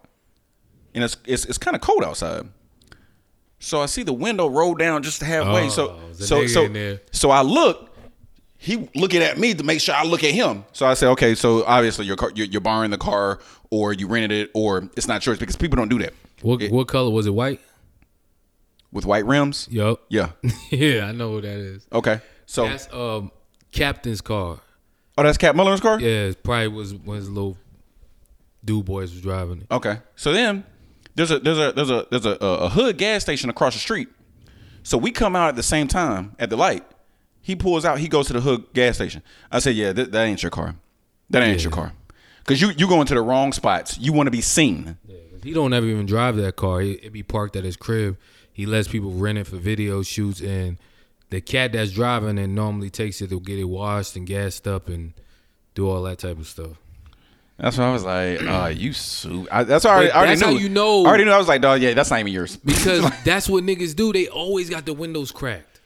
A: and it's it's, it's kind of cold outside. So I see the window roll down just halfway.
B: Oh,
A: so so so so I look. He looking at me to make sure I look at him. So I say, okay, so obviously you're car, you're, you're borrowing the car, or you rented it, or it's not yours because people don't do that
B: What
A: It-
B: what color was it? White.
A: with white rims.
B: Yup.
A: Yeah.
B: yeah, I know what that is.
A: Okay. So
B: That's um captain's car.
A: Oh, that's Cat Mullen's car.
B: Yeah, it probably was when his little dude boys was driving it.
A: Okay. So then there's a there's a there's a there's a, a hood gas station across the street. So we come out at the same time at the light. He pulls out. He goes to the hood gas station. I said, "Yeah, that, that ain't your car. That ain't your car. Because you you going to the wrong spots. You want to be seen.
B: He don't ever even drive that car. He, it be parked at his crib. He lets people rent it for video shoots, and the cat that's driving it normally takes it to get it washed and gassed up and do all that type of stuff.
A: That's why I was like, uh, you su I, That's.
B: But
A: I already
B: that's how
A: knew.
B: you know-
A: I already knew. I was like, dog, yeah, that's not even yours.
B: Because that's what niggas do. They always got the windows cracked.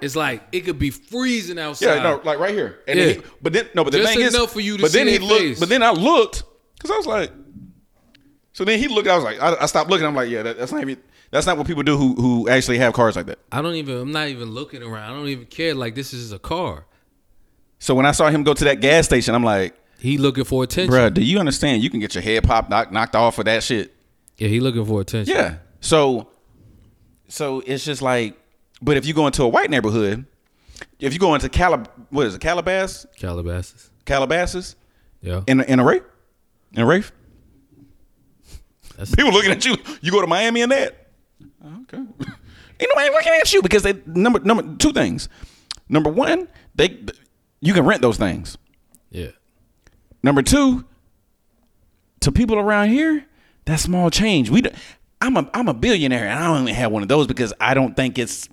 B: It's like it could be freezing outside.
A: Yeah, no, like right here. And
B: Yeah.
A: then he, but then no, but the
B: Just
A: thing is,
B: enough for you to
A: but then he looked.
B: face.
A: But then I looked because I was like, so then he looked. I was like, I, I stopped looking. I'm like, yeah, that, that's not even. That's not what people do who who actually have cars like that.
B: I don't even. I'm not even looking around. I don't even care. Like this is a car.
A: So when I saw him go to that gas station, I'm like,
B: He looking for attention.
A: bruh, do you understand? You can get your head popped, knocked, knocked off for that shit.
B: Yeah, he looking for attention.
A: Yeah. So, so it's just like, but if you go into a white neighborhood, if you go into Calab, what is it, Calabas,
B: Calabasas.
A: Calabasas,
B: Yeah.
A: in a, in a Wraith, in a
B: That's,
A: people looking at you. You go to Miami and that. Okay. You know, I ain't nobody looking at you because they number number two things. Number one, they you can rent those things.
B: yeah.
A: Number two, to people around here, that small change. We, I'm a I'm a billionaire and I don't even have one of those because I don't think it's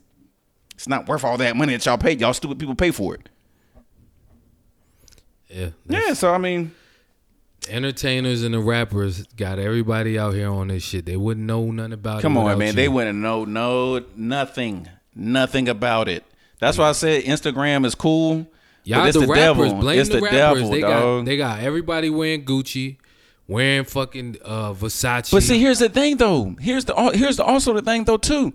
A: it's not worth all that money that y'all pay. Y'all stupid people pay for it.
B: Yeah.
A: Yeah, so I mean,
B: Entertainers and the rappers got everybody out here on this shit. They wouldn't know nothing about
A: come
B: it.
A: Come
B: on,
A: man.
B: you.
A: They wouldn't know no nothing, nothing about it. That's why I said Instagram is cool.
B: Y'all
A: but it's
B: the,
A: the
B: rappers.
A: devil.
B: Blame
A: It's
B: the,
A: the
B: rappers.
A: devil,
B: they
A: dog.
B: got they got everybody wearing Gucci, wearing fucking uh, Versace.
A: But see, here's the thing, though. Here's the here's the also the thing, though, too.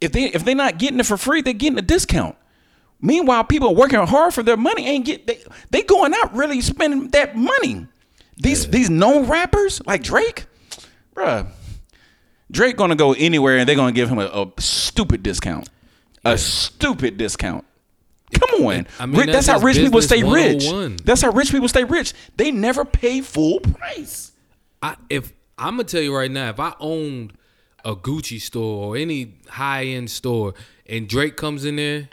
A: If they if they're not getting it for free, they're getting a discount. Meanwhile, people are working hard for their money ain't get they they going out really spending that money. These these known rappers like Drake, bruh. Drake gonna go anywhere and they're gonna give him a, a stupid discount, a stupid discount. Come on,
B: I mean, that's
A: that's, how rich people stay rich.
B: Oh
A: that's how rich people stay rich. They never pay full price.
B: I, if I'm gonna tell you right now, if I owned a Gucci store or any high end store, and Drake comes in there,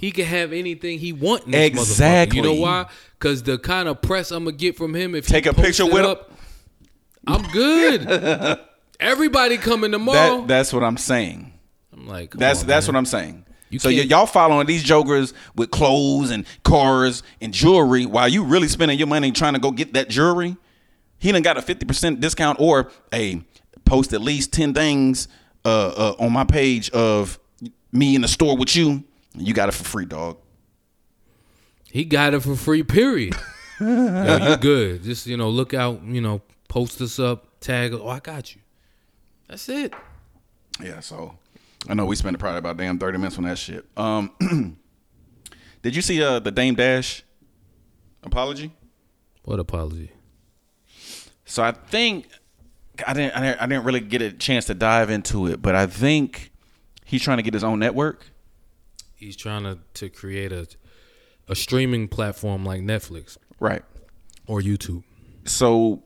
B: he can have anything he want. In
A: Exactly.
B: You know why? Because the kind of press I'm gonna get from him, if
A: Take
B: he
A: a picture
B: it
A: with him.
B: up, I'm good. Everybody coming tomorrow.
A: That that's what I'm saying.
B: I'm like,
A: That's
B: on,
A: that's
B: man.
A: what I'm saying.
B: You
A: so y- y'all following these jokers with clothes and cars and jewelry while you really spending your money trying to go get that jewelry. He done got a fifty percent discount or a post at least ten things uh, uh, on my page of me in the store with you. You got it for free, dog.
B: He got it for free. Period. Yo, you good? Just you know, look out. You know, post us up, tag. Oh, I got you. That's it.
A: Yeah, so I know we spent probably about damn thirty minutes on that shit. Um, did you see uh, the Dame Dash apology?
B: What apology?
A: So I think I didn't, I didn't I didn't really get a chance to dive into it, but I think He's trying to get his own network.
B: He's trying to, to create a a streaming platform like Netflix
A: Right.
B: or YouTube.
A: So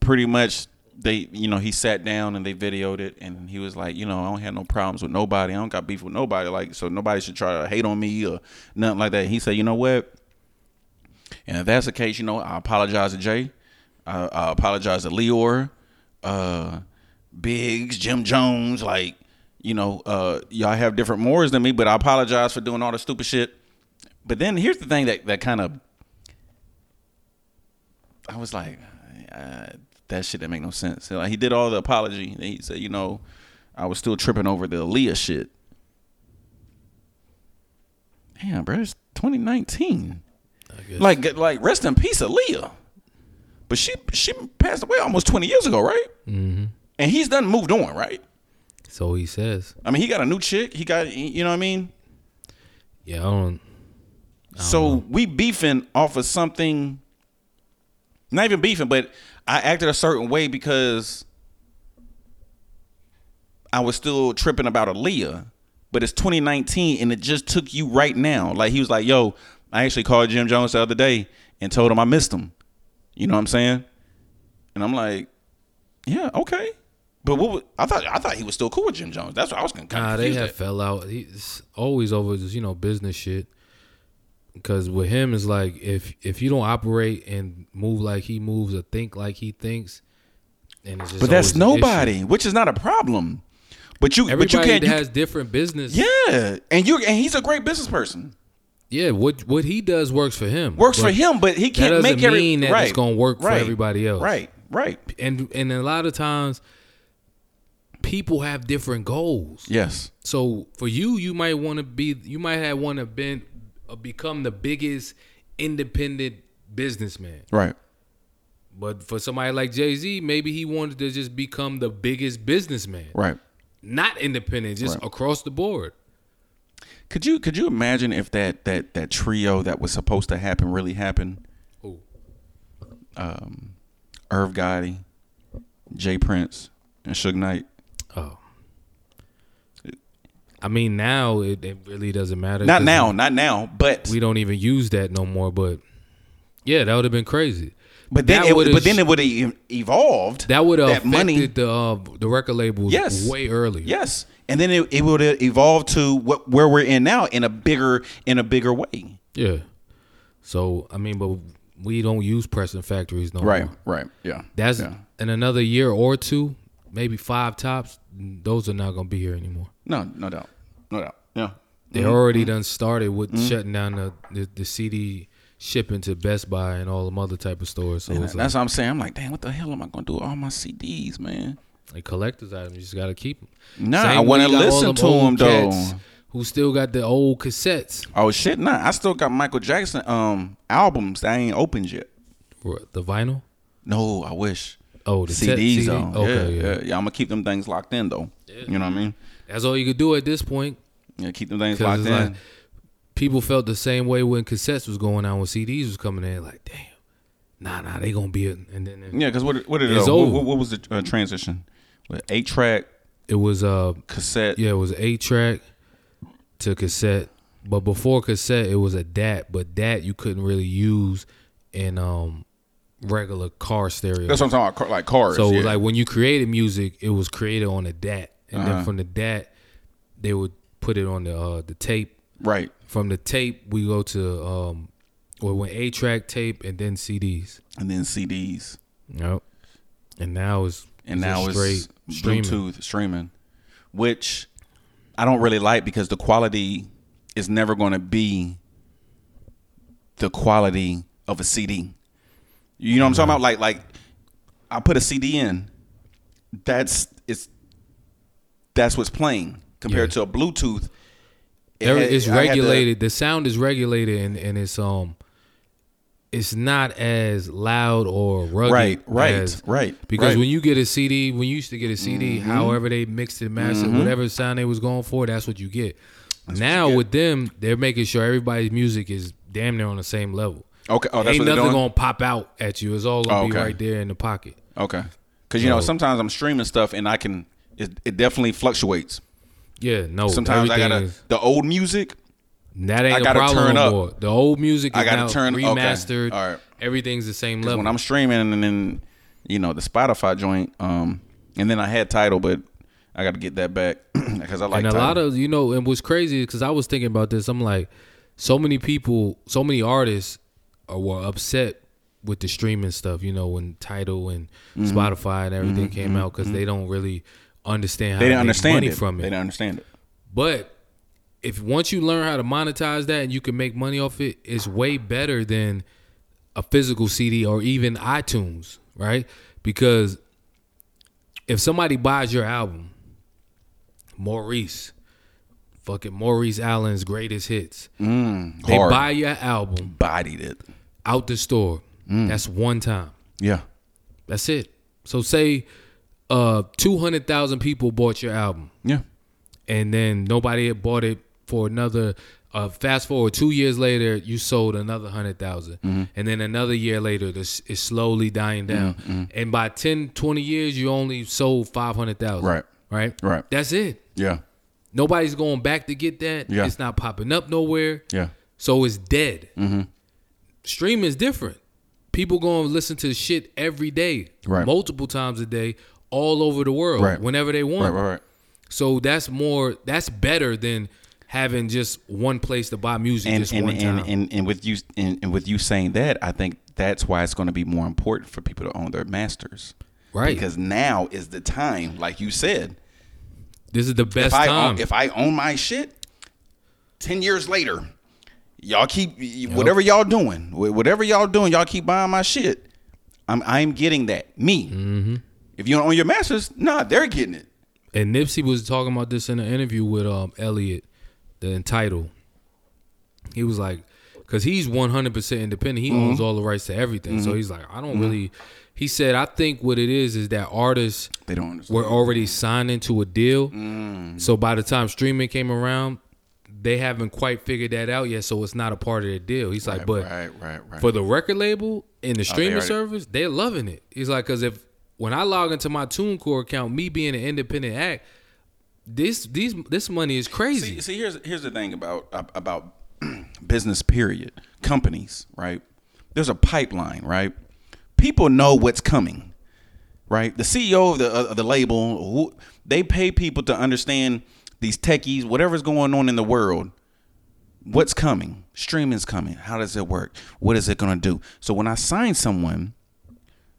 A: pretty much they you know, he sat down and they videoed it and he was like, you know, I don't have no problems with nobody. I don't got beef with nobody. Like so nobody should try to hate on me or nothing like that. He said, you know what? And if that's the case, you know, I apologize to Jay. I, I apologize to Lyor, uh, Biggs, Jim Jones. Like, you know, uh, y'all have different mores than me, but I apologize for doing all the stupid shit. But then here's the thing that that kind of, I was like, uh, that shit didn't make no sense. So, like, he did all the apology. And he said, you know, I was still tripping over the Aaliyah shit. Damn, bro, it's 2019. Like, like rest in peace, Aaliyah. But she she passed away almost 20 years ago, right?
B: hmm
A: And he's done moved on, right?
B: So he says.
A: I mean, he got a new chick. He got, you know what I mean?
B: Yeah, I don't.
A: So we beefing off of something. Not even beefing, but I acted a certain way because I was still tripping about Aaliyah. But it's 2019 and it just took you right now. Like he was like, "Yo, I actually called Jim Jones the other day and told him I missed him." You know what I'm saying? And I'm like, "Yeah, okay." But what I thought I thought he was still cool with Jim Jones. That's what I was kind of
B: Nah, they have
A: at.
B: fell out. He's always over just you know business shit. Because with him, it's like if if you don't operate and move like he moves or think like he thinks, and it's just
A: But that's nobody, which is not a problem. But you, but
B: Everybody
A: you can't. you-
B: has different business.
A: Yeah, and you and he's a great business person.
B: yeah. What what he does works for him.
A: Works for him, but he can't
B: doesn't
A: make every
B: mean that
A: right,
B: it's gonna work for everybody else.
A: Right, right.
B: And and a lot of times, people have different goals.
A: Yes,
B: So for you, you might want to be, you might have want to been uh, become the biggest independent businessman.
A: right.
B: But for somebody like Jay Z, maybe he wanted to just become the biggest businessman,
A: Right.
B: not independent, just
A: Right.
B: across the board.
A: Could you could you imagine if that that that trio that was supposed to happen really happened?
B: Who?
A: Um, Irv Gotti, J. Prince, and Suge Knight.
B: Oh. I mean, now it, it really doesn't matter.
A: Not now, not now, but
B: We don't even use that no more. But yeah, that would have been crazy.
A: but then
B: that
A: it, but then it would have evolved.
B: that would have affected
A: money.
B: the uh, the record labels
A: Yes.
B: way earlier.
A: Yes, and then it, it would have evolved to what where we're in now in a bigger in a bigger way.
B: Yeah. So I mean, but we don't use pressing factories no
A: Right,
B: more.
A: right, yeah.
B: That's
A: yeah.
B: in another year or two, maybe five tops. Those are not gonna be here anymore.
A: no, no doubt, no doubt. Yeah,
B: They
A: Mm-hmm.
B: already done started with shutting down the, the the CD shipping to Best Buy and all them other type of stores. So
A: that's
B: like,
A: what I'm saying. I'm like, damn, what the hell am I gonna do with all my CDs, man?
B: like collectors items. You just gotta keep them.
A: Nah, I wanna listen to them though.
B: Who still got the old cassettes?
A: Oh shit, nah. I still got Michael Jackson um albums that I ain't opened yet.
B: The vinyl.
A: No, I wish.
B: Oh, the te-
A: CDs
B: CD?
A: though.
B: Okay,
A: yeah,
B: yeah.
A: yeah, yeah. I'm gonna keep them things locked in though. You know what I mean?
B: That's all you could do at this point.
A: Yeah, keep them things locked in.
B: like people felt the same way when cassettes was going on when CDs was coming in. Like, damn, nah, nah, they gonna be it. And then it,
A: yeah, because what what did it?
B: It's
A: uh, what, what, what was the uh, transition? With eight track
B: it was uh
A: cassette.
B: yeah, it was eight track to cassette. But before cassette, it was a DAT. But DAT you couldn't really use in um regular car stereo.
A: That's what I'm talking about. Like cars.
B: so
A: yeah.
B: like when you created music, it was created on a DAT, and
A: Uh-huh.
B: then from the DAT, they would put it on the uh, the tape.
A: right.
B: From the tape, we go to um, well, when a track tape and then CDs.
A: And then CDs.
B: Yep. And now it's
A: and
B: it's
A: now it's
B: straight streaming.
A: Bluetooth streaming, which I don't really like because the quality is never going to be the quality of a CD. You know what I'm talking about? Like, like I put a CD in. That's it's that's what's playing compared
B: Yeah.
A: to a Bluetooth. it
B: it's
A: I had to-
B: regulated. the sound is regulated, and, and it's um, it's not as loud or rugged.
A: right, right,
B: as-
A: right.
B: Because
A: right. Mm-hmm.
B: when you get a CD, when you used to get a CD, however they mixed it, mastered, whatever sound they was going for, that's what you get. now
A: get.
B: with them, they're making sure everybody's music is damn near on the same level.
A: Okay, oh, that's
B: Ain't
A: what
B: nothing gonna pop out at you. It's all gonna
A: Oh,
B: be
A: okay.
B: right there in the pocket.
A: Okay. Because you know
B: So-
A: sometimes I'm streaming stuff and I can it, it definitely fluctuates.
B: Yeah, no.
A: Sometimes I
B: everything
A: gotta
B: is-
A: the old music.
B: that ain't
A: I
B: a
A: gotta
B: problem
A: turn up.
B: more. The old music is
A: I gotta
B: now
A: turn- okay.
B: remastered.
A: All right.
B: Everything's the same level.
A: When I'm streaming and then you know the Spotify joint, um, and then I had Tidal, but I got to get that back because I like
B: and a
A: Tidal.
B: lot of you know, and what's crazy because I was thinking about this. I'm like, so many people, so many artists were upset with the streaming stuff. You know, when Tidal and
A: Mm-hmm.
B: Spotify and everything came out because they don't really understand how
A: they
B: to
A: didn't
B: make
A: understand
B: money
A: it.
B: from it.
A: They didn't understand it.
B: But if once you learn how to monetize that and you can make money off it, it's way better than a physical CD or even iTunes, right? Because if somebody buys your album, Maurice, fucking Maurice Allen's greatest hits,
A: Mm,
B: they buy your album
A: bodied it.
B: Out the store.
A: Mm.
B: That's one time.
A: Yeah.
B: That's it. So say uh 200,000 people bought your album.
A: Yeah.
B: and then nobody had bought it for another uh, fast forward two years later you sold another 100000
A: Mm-hmm.
B: and then another year later this is slowly dying down
A: Mm-hmm.
B: and by 10 20 years you only sold 500000
A: Right.
B: right
A: Right.
B: that's it
A: Yeah.
B: nobody's going back to get that
A: Yeah.
B: it's not popping up nowhere
A: Yeah.
B: so it's dead
A: Mm-hmm.
B: Streaming is different people going to listen to shit every day
A: Right.
B: multiple times a day all over the world
A: Right.
B: whenever they want
A: Right. Right. Right.
B: so that's more that's better than having just one place to buy music
A: and and,
B: one
A: and,
B: time.
A: and and with you and, and with you saying that, I think that's why it's going to be more important for people to own their masters,
B: right.
A: Because now is the time, like you said.
B: this is the best
A: if I
B: time.
A: own, if I own my shit, ten years later, y'all keep whatever y'all doing, whatever y'all doing, y'all keep buying my shit. I'm I'm getting that me.
B: Mm-hmm.
A: If you don't own your masters, nah, they're getting it.
B: and Nipsey was talking about this in an interview with um Elliot, the entitled. He was like, because he's 100 percent independent. He
A: Mm-hmm.
B: owns all the rights to everything. So he's like, I don't really. He said, I think what it is is that artists
A: They don't understand.
B: were already signed into a deal.
A: Mm.
B: So by the time streaming came around, they haven't quite figured that out yet. So it's not a part of the deal. He's like, but
A: right, right, right.
B: for the record label and the oh, streaming
A: already-
B: service, they're loving it. He's like, because if when I log into my TuneCore account, me being an independent act, this these this money is crazy.
A: See, see, here's here's the thing about about business. Period. Companies, right? There's a pipeline, right? People know what's coming, right? The CEO of the of the label, who, they pay people to understand these techies, whatever's going on in the world. What's coming? Streaming's coming. How does it work? What is it gonna do? So when I sign someone,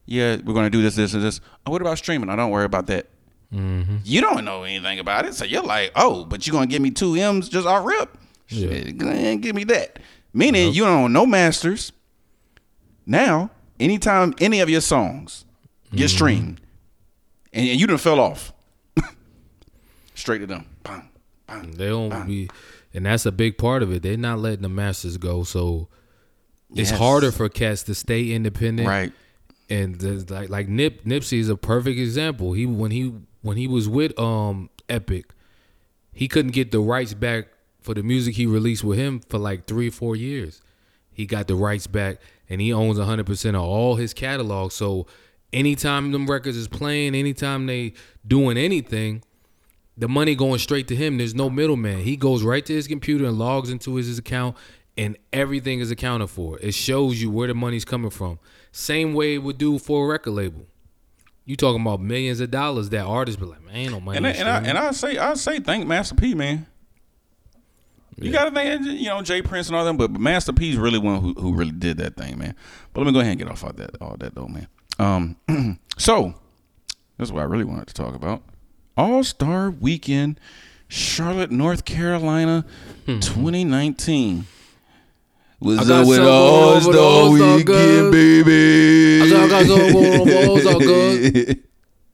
A: yeah, we're gonna do this, this, and this. Oh, what about streaming? I don't worry about that. Mm-hmm. You don't know anything about it, so you're like, oh, but you're gonna give me two M's just off rip. Shit, and give me that. Meaning you don't no masters. Now, anytime any of your songs get mm-hmm. streamed, and, and you done fell off, straight to them. Bang, bang.
B: They don't be, and that's a big part of it. They're not letting the masters go, so it's
A: Yes.
B: harder for cats to stay independent.
A: Right.
B: and like like Nip Nipsey is a perfect example. He when he when he was with um Epic, he couldn't get the rights back for the music he released with him for like three four years. He got the rights back, and he owns hundred percent of all his catalog. So anytime them records is playing, anytime they doing anything, the money going straight to him. There's no middleman. He goes right to his computer and logs into his, his account, and everything is accounted for. It shows you where the money's coming from. Same way it would do for a record label. You talking about millions of dollars that artists be like, man, ain't no money.
A: And I, and I
B: streaming."
A: and I say I say thank Master P, man. You gotta thank you know J. Prince and all them, but Master P's really one who, who really did that thing, man. But let me go ahead and get off all that all that though, man. Um, so that's what I really wanted to talk about: All Star Weekend, Charlotte, North Carolina, 2019. Was up with All
B: the
A: Star Weekend, baby?
B: I got something going All-Star good.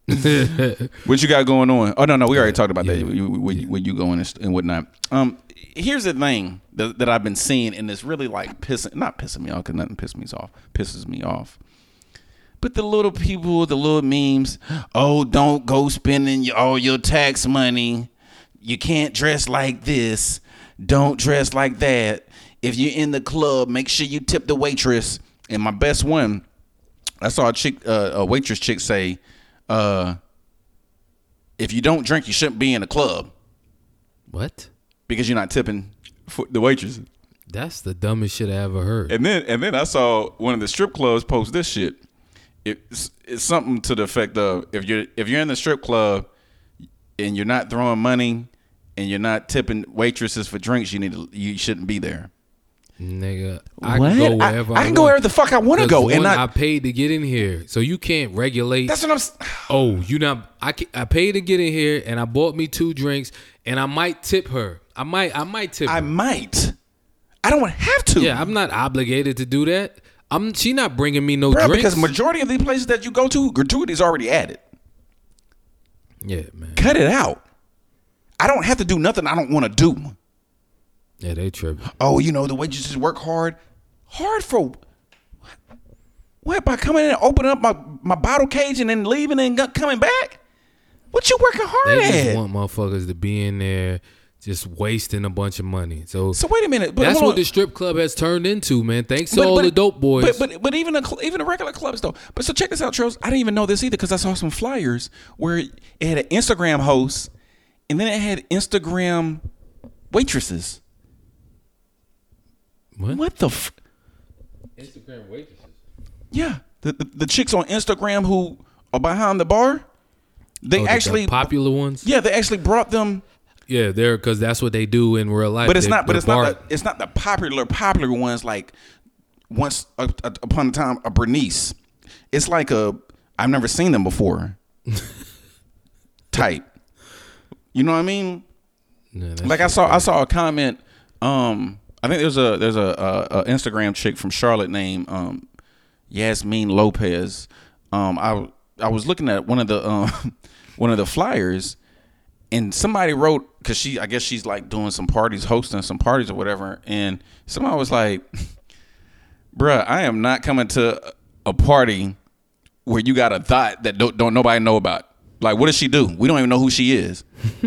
A: what you got going on? Oh no, no, we already talked about that.
B: yeah,
A: Where you, where you going and, and whatnot. Um, here's the thing that, that I've been seeing, and it's really like pissing, not pissing me off, because nothing pisses me off, pisses me off. But the little people, the little memes. Oh, don't go spending all your tax money. You can't dress like this. Don't dress like that. If you're in the club, make sure you tip the waitress. And my best one, I saw a chick, uh, a waitress chick say, uh, "If you don't drink, you shouldn't be in a club."
B: What?
A: because you're not tipping for the waitress.
B: That's the dumbest shit I ever heard.
A: And then and then I saw one of the strip clubs post this shit. It's, it's something to the effect of if you're if you're in the strip club and you're not throwing money and you're not tipping waitresses for drinks, you need to you shouldn't be there.
B: Nigga, I
A: What?
B: can go
A: I-
B: wherever I,
A: I can go
B: want.
A: wherever the fuck I wanna
B: 'Cause
A: go,
B: for
A: and I-
B: I paid to get in here, so you can't regulate.
A: That's what I'm. s-
B: oh, you not? I ca- I paid to get in here, and I bought me two drinks, and I might tip her. I might I might tip.
A: I
B: her.
A: might. I don't have to.
B: Yeah, I'm not obligated to do that. I'm. She not bringing me no
A: Bro,
B: drinks.
A: because majority of these places that you go to, gratuity's already added.
B: yeah, man.
A: Cut it out. I don't have to do nothing I don't want to do.
B: Yeah, they tripping.
A: Oh, you know the waitresses work hard. Hard for what? By coming in and opening up my, my bottle cage and then leaving and coming back? What you working hard
B: They just want motherfuckers to be in there, just wasting a bunch of money. So,
A: so wait a minute. But
B: that's what the strip club has turned into, man. Thanks to
A: But-
B: all
A: but-
B: the dope boys.
A: But but, but even the cl- even the regular clubs though. But so check this out, Charles. I didn't even know this either because I saw some flyers where it had an Instagram host, and then it had Instagram waitresses.
B: what?
A: What the? F-
B: Instagram waitresses.
A: yeah, the, the the chicks on Instagram who are behind the bar. They
B: Oh, the- the
A: actually,
B: popular ones.
A: yeah, they actually brought them.
B: Yeah, they're because that's what they do in real life.
A: But it's
B: They-
A: not. But
B: the
A: it's
B: bar-
A: not. The, it's not the popular popular ones like once uh, uh, upon a time a Bernice. It's like a I've never seen them before. type. You know what I mean? Like I saw I saw a comment. Um, I think there's a there's a, a, a Instagram chick from Charlotte named um, Yasmin Lopez. Um, I I was looking at one of the um, one of the flyers, and somebody wrote because she I guess she's like doing some parties, hosting some parties or whatever, and somebody was like, "Bruh, I am not coming to a party where you got a thought that don't, don't nobody know about. Like, what does she do? We don't even know who she is."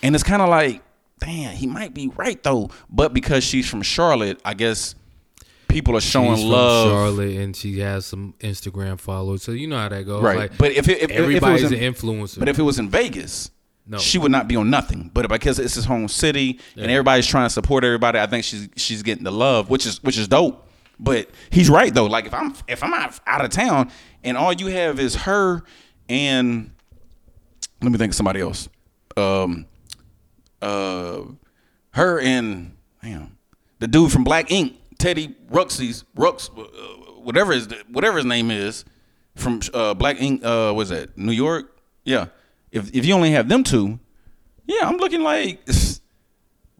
A: And it's kind of like, damn, he might be right though. But because she's from Charlotte, I guess people are showing
B: She's
A: love.
B: Charlotte, and she has some Instagram followers, so you know how that goes.
A: Right.
B: Like,
A: but if it, if, if it
B: everybody's
A: was
B: an influencer.
A: but if it was in Vegas,
B: No.
A: she would not be on nothing. But because it's his home city and everybody's trying to support everybody, I think she's she's getting the love, which is which is dope. But he's right though. Like if I'm if I'm out, out of town and all you have is her and let me think of somebody else. Um, uh, her and damn the dude from Black Ink, Teddy Ruxy's Ruks, uh, whatever his whatever his name is, from uh, Black Ink. Uh, was that New York? Yeah. If if you only have them two, yeah, I'm looking like,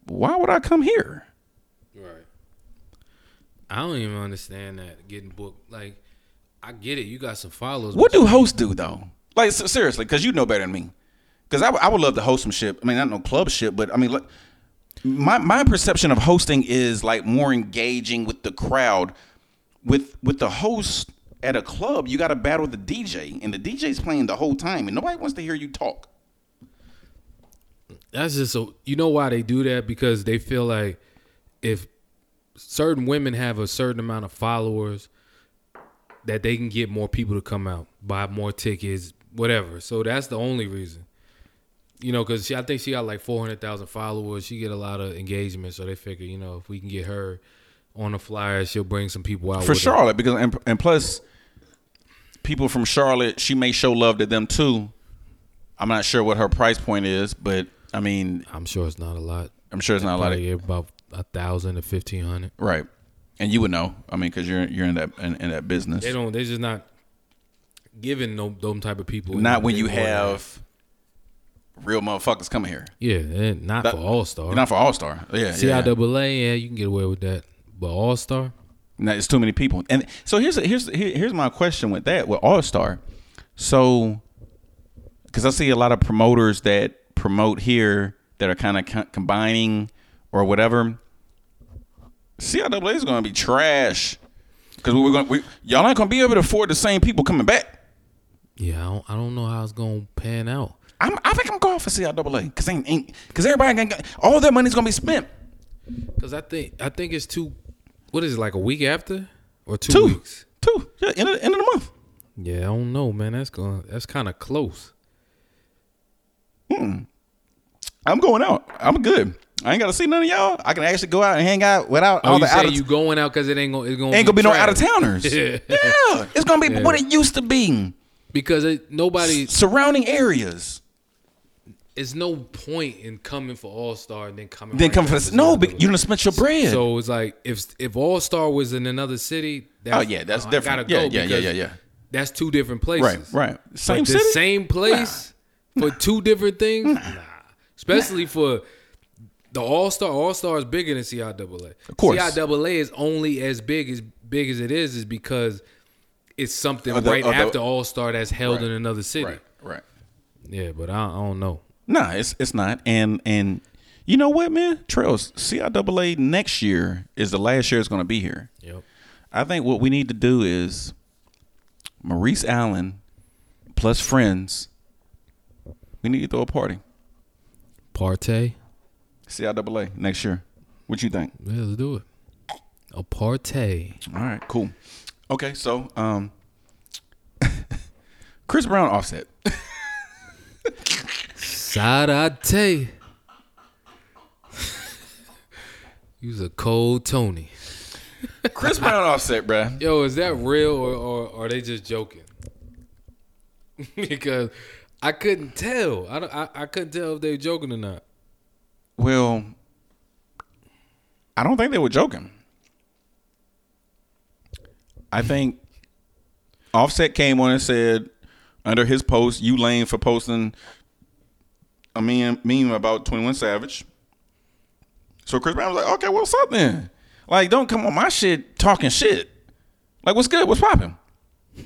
A: why would I come here?
B: Right. I don't even understand that getting booked. Like, I get it. You got some followers.
A: What do hosts do though? Like s- seriously, because you know better than me. Because I, w- I would love to host some shit. I mean, not no club shit, but I mean, like, my my perception of hosting is like more engaging with the crowd. With with the host at a club, you got to battle the DJ, and the DJ's playing the whole time, and nobody wants to hear you talk.
B: That's just so you know why they do that because they feel like if certain women have a certain amount of followers that they can get more people to come out, buy more tickets, whatever. So that's the only reason. You know, because I think she got like four hundred thousand followers. She get a lot of engagement, so they figure, you know, if we can get her on the flyer, she'll bring some people out
A: for
B: with her.
A: Charlotte because and, and plus people from Charlotte, she may show love to them too. I'm not sure what her price point is, but I mean,
B: I'm sure it's not a lot.
A: I'm sure it's not a lot of
B: Probably get about a thousand to fifteen hundred.
A: right. And you would know, I mean, because you're you're in that in, in that business.
B: They don't. They're just not giving no them type of people.
A: Not when you
B: more that.
A: have real motherfuckers coming here.
B: Yeah, eh, not
A: That-
B: for All Star.
A: Not for All Star. Yeah, yeah.
B: CIAA, yeah, you can get away with that. But All Star,
A: No, it's too many people. And so here's here's here- here's my question with that with All Star. So, because I see a lot of promoters that promote here that are kind of co- combining or whatever. CIAA is going to be trash because we're going we y'all not going to be able to afford the same people coming back.
B: yeah, I don't, I don't know how it's gonna pan out.
A: I'm, I think I'm going for CIAA because ain't because everybody gonna, all their money's going to be spent.
B: Cause I think I think it's two. What is it like a week after or two,
A: Two,
B: weeks?
A: two, yeah, end of, end of the month.
B: Yeah, I don't know, man. That's going. That's kind of close. Hmm.
A: I'm going out. I'm good. I ain't got to see none of y'all. I can actually go out and hang out without
B: Oh,
A: all the out of
B: you going out because it ain't gonna it's gonna
A: ain't gonna be no out of towners.
B: Yeah.
A: yeah, it's gonna be what it used to be.
B: because it, nobody.
A: Surrounding areas.
B: It's no point in coming for All Star and then coming.
A: Then
B: right
A: come for
B: to
A: No, but you done spent your bread.
B: So it's like if if All Star was in another city. That's,
A: Oh, yeah, that's
B: I
A: different.
B: gotta
A: Yeah,
B: go
A: yeah, yeah, yeah, yeah.
B: That's two different places.
A: right, right. Same
B: the
A: city.
B: same place for two different things. Nah. Especially for the All Star. All Star is bigger than CIAA.
A: Of course.
B: CIAA is only as big as big as it is is because it's something
A: the-
B: right after All Star that's held
A: Right.
B: in another city.
A: Right, right.
B: Yeah, but I, I don't know.
A: Nah, it's it's not. And and you know what, man? Trails CIAA next year is the last year it's going to be here.
B: Yep.
A: I think what we need to do is Maurice Allen plus friends. We need to throw a party.
B: Partay.
A: CIAA next year. What you think?
B: Yeah, let's do it. A partay.
A: All right, cool. Okay, so um, Chris Brown offset.
B: Sarate. You's a cold Tony.
A: Chris Brown offset, bruh.
B: Yo, is that real or, or, or are they just joking? because I couldn't tell. I, don't, I I couldn't tell if they were joking or not.
A: Well, I don't think they were joking. I think Offset came on and said under his post, "You lame for posting a meme, meme about Twenty One Savage." So Chris Brown was like, "Okay, what's up then? Like, don't come on my shit talking shit. Like, what's good? What's popping?"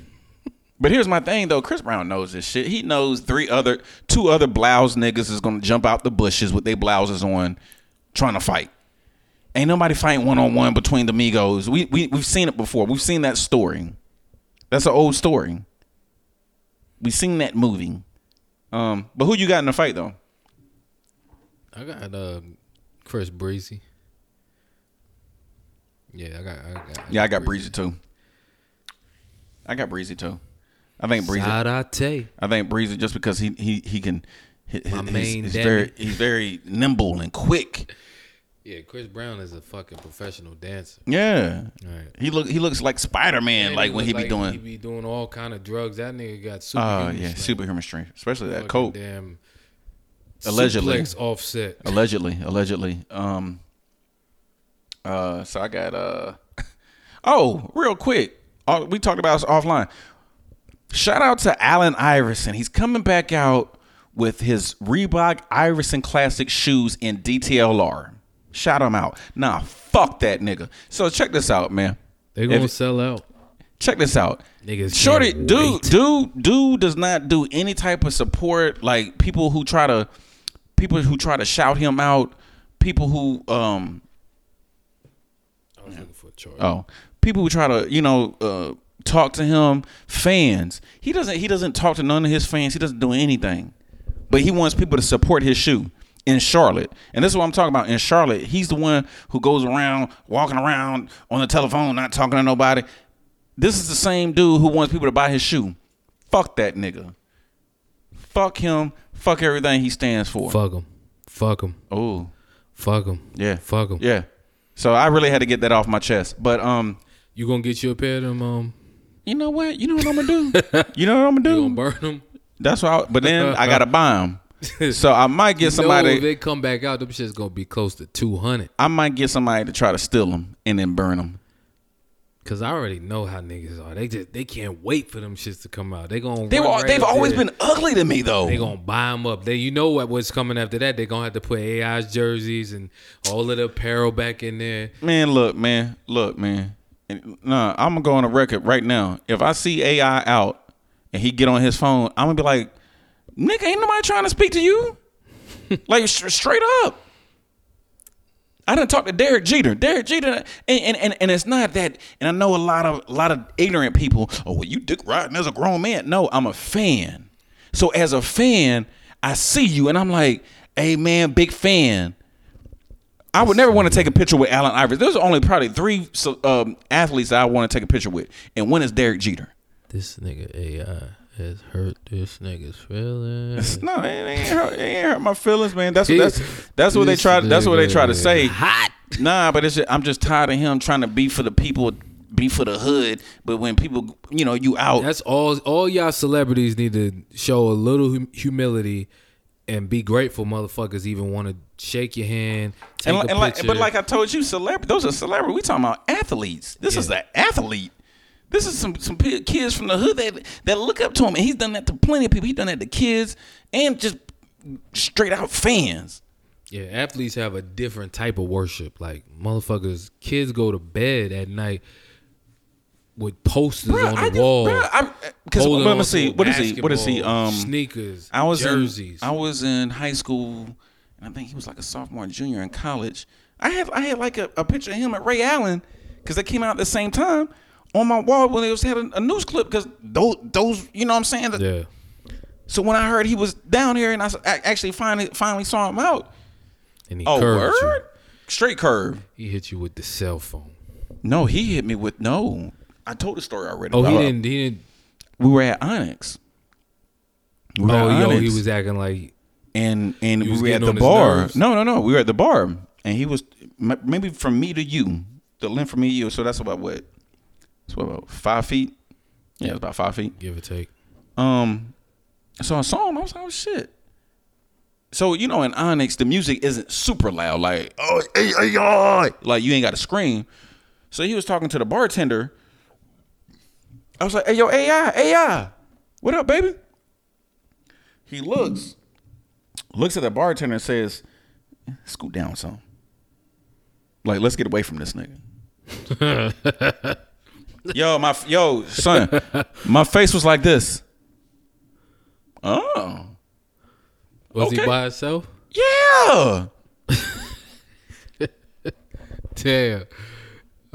A: But here's my thing though, Chris Brown knows this shit. He knows three other, two other blouse niggas is gonna jump out the bushes with their blouses on, trying to fight. Ain't nobody fighting one on one between the Migos. We we we've seen it before. We've seen that story. That's an old story. We've seen that movie. Um, but who you got in the fight though?
B: I got uh, Chris Breezy. Yeah, I got. I got
A: Yeah, I got Breezy too. I got Breezy too. I think Breezy.
B: Sarate.
A: I think Breezy just because he he he can. He,
B: My
A: he's,
B: main
A: he's
B: Danny.
A: very he's very nimble and quick.
B: Yeah, Chris Brown is a fucking professional dancer.
A: Yeah,
B: Right.
A: he look he looks like Spider Man like when he be doing.
B: he be doing all kind of drugs. That nigga got
A: Oh
B: superhuman
A: yeah,
B: strength.
A: superhuman strength, especially that coat.
B: Damn.
A: Allegedly.
B: offset.
A: Allegedly, allegedly. Um. Uh. So I got uh. Oh, real quick. Uh, we talked about this offline. Shout out to Allen Iverson. He's coming back out with his Reebok Iverson Classic shoes in DTLR. Shout him out. Nah, fuck that nigga. So check this out, man.
B: They gonna
A: If-
B: sell out.
A: check this out.
B: Niggas
A: Shorty, dude, dude, dude does not do any type of support. Like people who try to, people who try to shout him out, people who, um,
B: I was looking for a chart.
A: oh, people who try to, you know, uh, talk to him. Fans, he doesn't. He doesn't talk to none of his fans. He doesn't do anything, but he wants people to support his shoe. In Charlotte, and this is what I'm talking about. In Charlotte, he's the one who goes around walking around on the telephone, not talking to nobody. This is the same dude who wants people to buy his shoe. Fuck that nigga. Fuck him. Fuck everything he stands for.
B: Fuck him. Fuck him.
A: Oh,
B: Fuck him.
A: yeah.
B: Fuck him.
A: Yeah. So I really had to get that off my chest. But um,
B: You gonna get you a pair of them? Um,
A: you know what? You know what I'm gonna do? you know what I'm gonna do?
B: You gonna burn them?
A: That's why. I, but then I gotta buy them. So I might get somebody.
B: if they come back out, them shit's gonna be close to two hundred.
A: I might get somebody to try to steal them and then burn them.
B: Cause I already know how niggas are. They just they can't wait for them shits to come out. They gonna
A: They've
B: right
A: they've always
B: there.
A: been ugly to me though.
B: They gonna buy them up. They you know what what's coming after that? They gonna have to put AI's jerseys and all of the apparel back in there.
A: Man, look, man, look, man. And, Nah, I'm gonna go on a record right now. If I see AI out and he get on his phone, I'm gonna be like, "Nigga, ain't nobody trying to speak to you." like st- straight up. I didn't talk to Derek Jeter. Derek Jeter, and, and and and it's not that. And I know a lot of a lot of ignorant people. Oh, well, you dick riding as a grown man. No, I'm a fan. So as a fan, I see you, and I'm like, "Hey, man, big fan." I would never want to take a picture with Allen Iverson. There's only probably three um, athletes I want to take a picture with, and one is Derek Jeter.
B: This nigga AI. Has hurt this nigga's feelings.
A: No, it ain't, hurt, it ain't hurt my feelings, man. That's that's that's what they try. That's what they try to say.
B: Hot.
A: Nah, but it's just, I'm just tired of him trying to be for the people, be for the hood. But when people, you know, you out.
B: That's all. All y'all celebrities need to show a little hum- humility and be grateful. Motherfuckers even want to shake your hand, take
A: and,
B: a
A: and like, but like I told you, celebrity. Those are celebrities. We talking about athletes. This is an athlete. This is some some kids from the hood that that look up to him, and he's done that to plenty of people. He's done that to kids and just straight out fans.
B: Yeah, athletes have a different type of worship. Like motherfuckers, kids go to bed at night with posters on the
A: just-
B: wall.
A: I'm- Cause let me see. What is he? What is he? Um,
B: sneakers,
A: I was
B: jerseys.
A: In, I was in high school, and I think he was like a sophomore, junior in college. I had I had like a, a picture of him at Ray Allen because they came out at the same time on my wall when they was had a, a news clip because those those you know what I'm saying. The-
B: yeah,
A: So when I heard he was down here, and I actually finally finally saw him out.
B: and he
A: Oh
B: curved you.
A: straight curve.
B: He hit you with the cell phone.
A: No, he hit me with no. I told the story already.
B: Oh, he didn't. He didn't.
A: We were at Onyx. We were
B: Oh,
A: at
B: yo, he was acting like
A: and and we were at the bar. No, no, no. We were at the bar, and he was maybe from me to you, the length from me to you. So that's about what? It's what about five feet? Yeah, it's about five feet.
B: give or take.
A: Um, so I saw him. I was like, oh shit. So you know, in Onyx, the music isn't super loud. Like, oh, hey, hey, like you ain't got to scream. So he was talking to the bartender. I was like, hey, yo, AI, AI, what up, baby? He looks, looks at the bartender and says, scoot down some. Like, let's get away from this nigga. yo, my yo, son, my face was like this. Oh,
B: Was he by himself?
A: yeah.
B: Damn.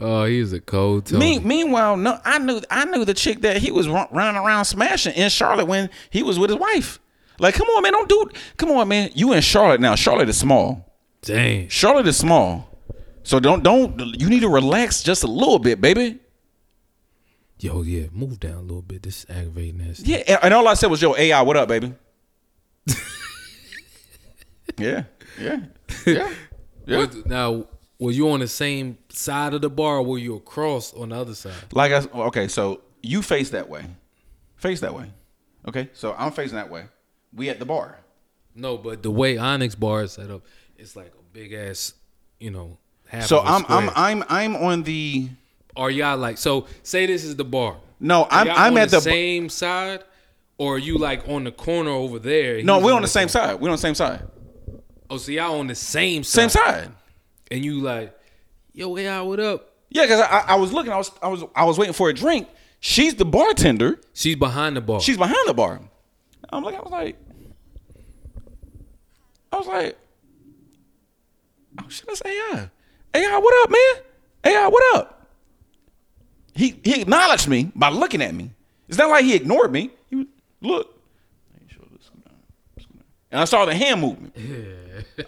B: Oh, he's a cold Tony.
A: Me, meanwhile, no, I knew I knew the chick that he was run, running around smashing in Charlotte when he was with his wife. Like, come on, man, don't do. Come on, man, you in Charlotte now. Charlotte is small.
B: Damn.
A: Charlotte is small, so don't don't. You need to relax just a little bit, baby.
B: Yo, yeah, move down a little bit. This is aggravating ass.
A: Yeah, and- and all I said was, "Yo, AI, what up, baby?" yeah, yeah, yeah, yeah.
B: Was- now, were you on the same side of the bar or were you across on the other side?
A: Like I okay, so you face that way, face that way. Okay, so I'm facing that way. We at the bar.
B: No, but the way Onyx bar is set up, it's like a big ass, you know, half
A: So I'm I'm. I'm I'm on the
B: Are y'all like so? Say this is the bar.
A: no.
B: Are
A: I'm I'm
B: on
A: at the,
B: same side, or are you like on the corner over there?
A: no. We're on the same side. We're on the same side.
B: Oh, so y'all on the same side.
A: Same side.
B: And you like, yo, AI, what up?
A: Yeah, because I, I was looking. I was I was I was waiting for a drink. She's the bartender.
B: She's behind the bar.
A: She's behind the bar. I'm like I was like I was like oh shit that's AI. AI, what up, man? AI, what up? He he acknowledged me by looking at me. It's not like he ignored me. He was, look. And I saw the hand movement.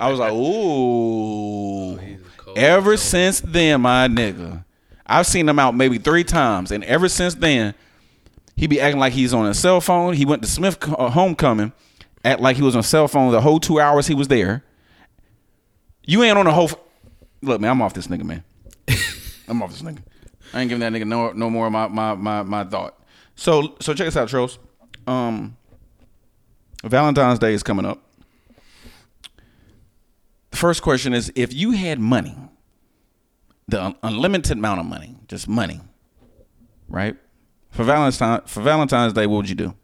A: I was like, ooh.
B: cold
A: ever since then, my nigga, I've seen him out maybe three times, and ever since then, he be acting like he's on a cell phone. He went to Smith uh, homecoming, act like he was on a cell phone the whole two hours he was there. You ain't on the whole. F- Look, man, I'm off this nigga, man. I'm off this nigga. I ain't giving that nigga no no more my my my my thought. So so check this out, Tros. Um, Valentine's Day is coming up. The first question is: If you had money, the un- unlimited amount of money, just money, right? For Valentine for Valentine's Day, what would you do?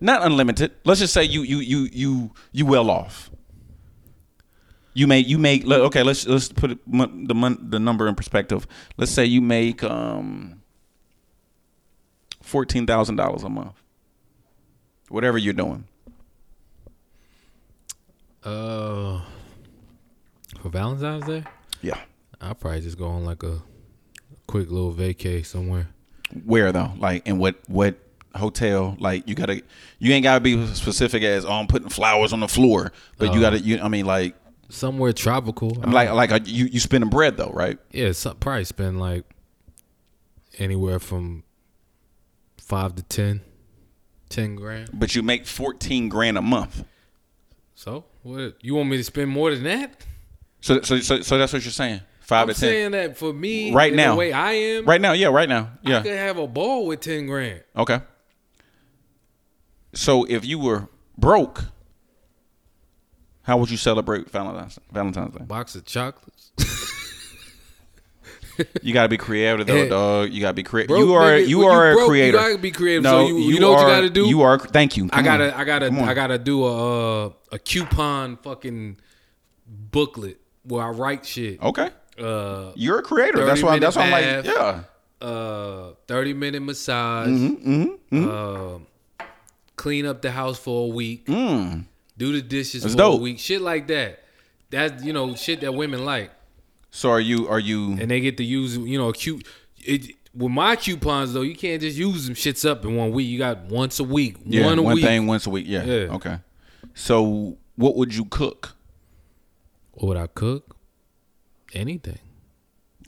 A: Not unlimited. Let's just say you you you you you well off. You make you make okay. Let's let's put the mon- the number in perspective. Let's say you make um fourteen thousand dollars a month. Whatever you're doing.
B: Uh, for Valentine's Day,
A: Yeah.
B: I'll probably just go on like a quick little vacay somewhere.
A: Where though? Like in what what hotel? Like you gotta you ain't gotta be specific as oh I'm putting flowers on the floor, but you gotta you I mean like
B: Somewhere tropical.
A: I'm like like uh, you you spending bread though, right?
B: yeah, some, probably spend like anywhere from five to ten. Ten grand.
A: but you make fourteen grand a month.
B: So what? You want me to spend more than that?
A: So so so, so that's what you're saying. 5
B: I'm
A: to ten.
B: saying that for me,
A: Right now.
B: the way I am,
A: Right now, yeah, right now, Yeah.
B: I could have a ball with ten grand.
A: Okay. So if you were broke, how would you celebrate Valentine's Valentine's Day?
B: Box of chocolates.
A: You gotta be creative though, dog. You gotta be creative. You are
B: nigga,
A: you are
B: you
A: a creator.
B: You gotta be creative. so you, you, know what you
A: are-
B: gotta do.
A: You are. Thank you.
B: I gotta,
A: on.
B: I gotta, I gotta do a uh, a coupon fucking booklet where I write shit.
A: Okay.
B: Uh,
A: You're a creator. That's why. That's why I'm like, yeah.
B: uh, thirty minute massage.
A: Mm-hmm,
B: Uh, clean up the house for a week.
A: Mm.
B: Do the dishes
A: That's
B: for
A: dope.
B: a week. Shit like that. That's you know shit that women like,
A: So are you? Are you?
B: and they get to use you know a cute. It, with my coupons though, you can't just use them shits up in one week. You got once a week,
A: Yeah,
B: one a
A: one
B: week.
A: thing once a week. Yeah.
B: Yeah.
A: Okay. So what would you cook?
B: What would I cook? Anything.